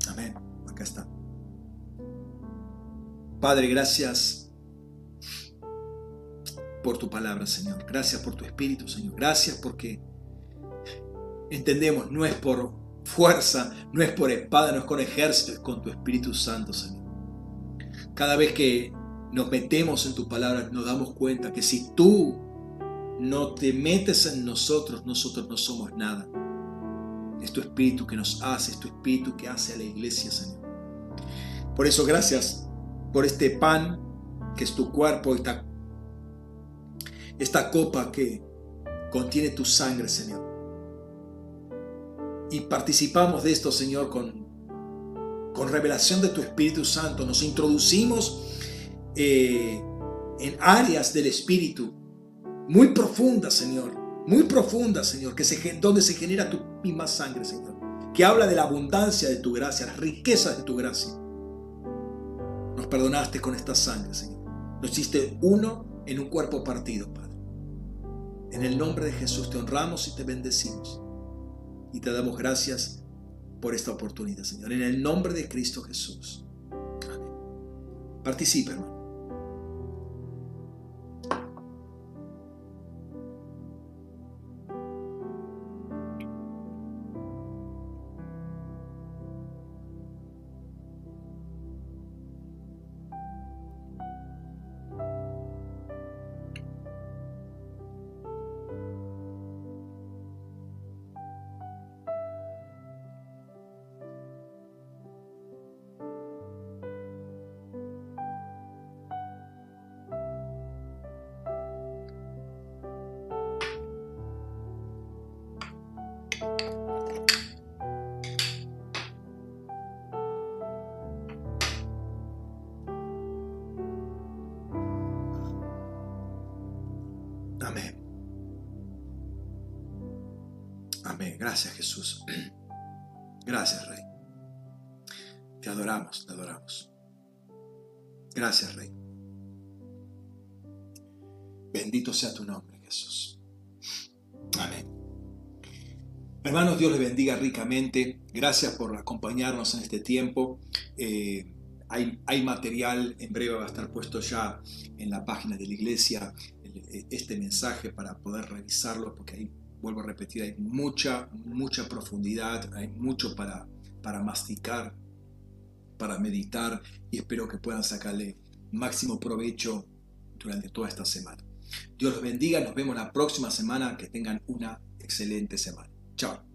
Amén. Acá está. Padre, gracias por tu palabra, Señor. Gracias por tu espíritu, Señor. Gracias porque entendemos, no es por fuerza, no es por espada, no es con ejército, es con tu Espíritu Santo, Señor. Cada vez que nos metemos en tu palabra, nos damos cuenta que si tú no te metes en nosotros, nosotros no somos nada. Es tu espíritu que nos hace, es tu espíritu que hace a la iglesia, Señor. Por eso, gracias por este pan que es tu cuerpo, esta, esta copa que contiene tu sangre, Señor. Y participamos de esto, Señor, con, con revelación de tu Espíritu Santo. Nos introducimos eh, en áreas del espíritu muy profundas, Señor, muy profundas, Señor, que donde se genera tu misma sangre, Señor, que habla de la abundancia de tu gracia, las riquezas de tu gracia. Nos perdonaste con esta sangre, Señor. Nos hiciste uno en un cuerpo partido, Padre. En el nombre de Jesús te honramos y te bendecimos. Y te damos gracias por esta oportunidad, Señor. En el nombre de Cristo Jesús. Amén. Participa, hermano. Bendiga ricamente. Gracias por acompañarnos en este tiempo. Eh, hay, hay, material, en breve va a estar puesto ya en la página de la iglesia este mensaje para poder revisarlo, porque ahí, vuelvo a repetir, hay mucha, mucha profundidad, hay mucho para, para masticar, para meditar y espero que puedan sacarle máximo provecho durante toda esta semana. Dios los bendiga, nos vemos la próxima semana, que tengan una excelente semana. Chao.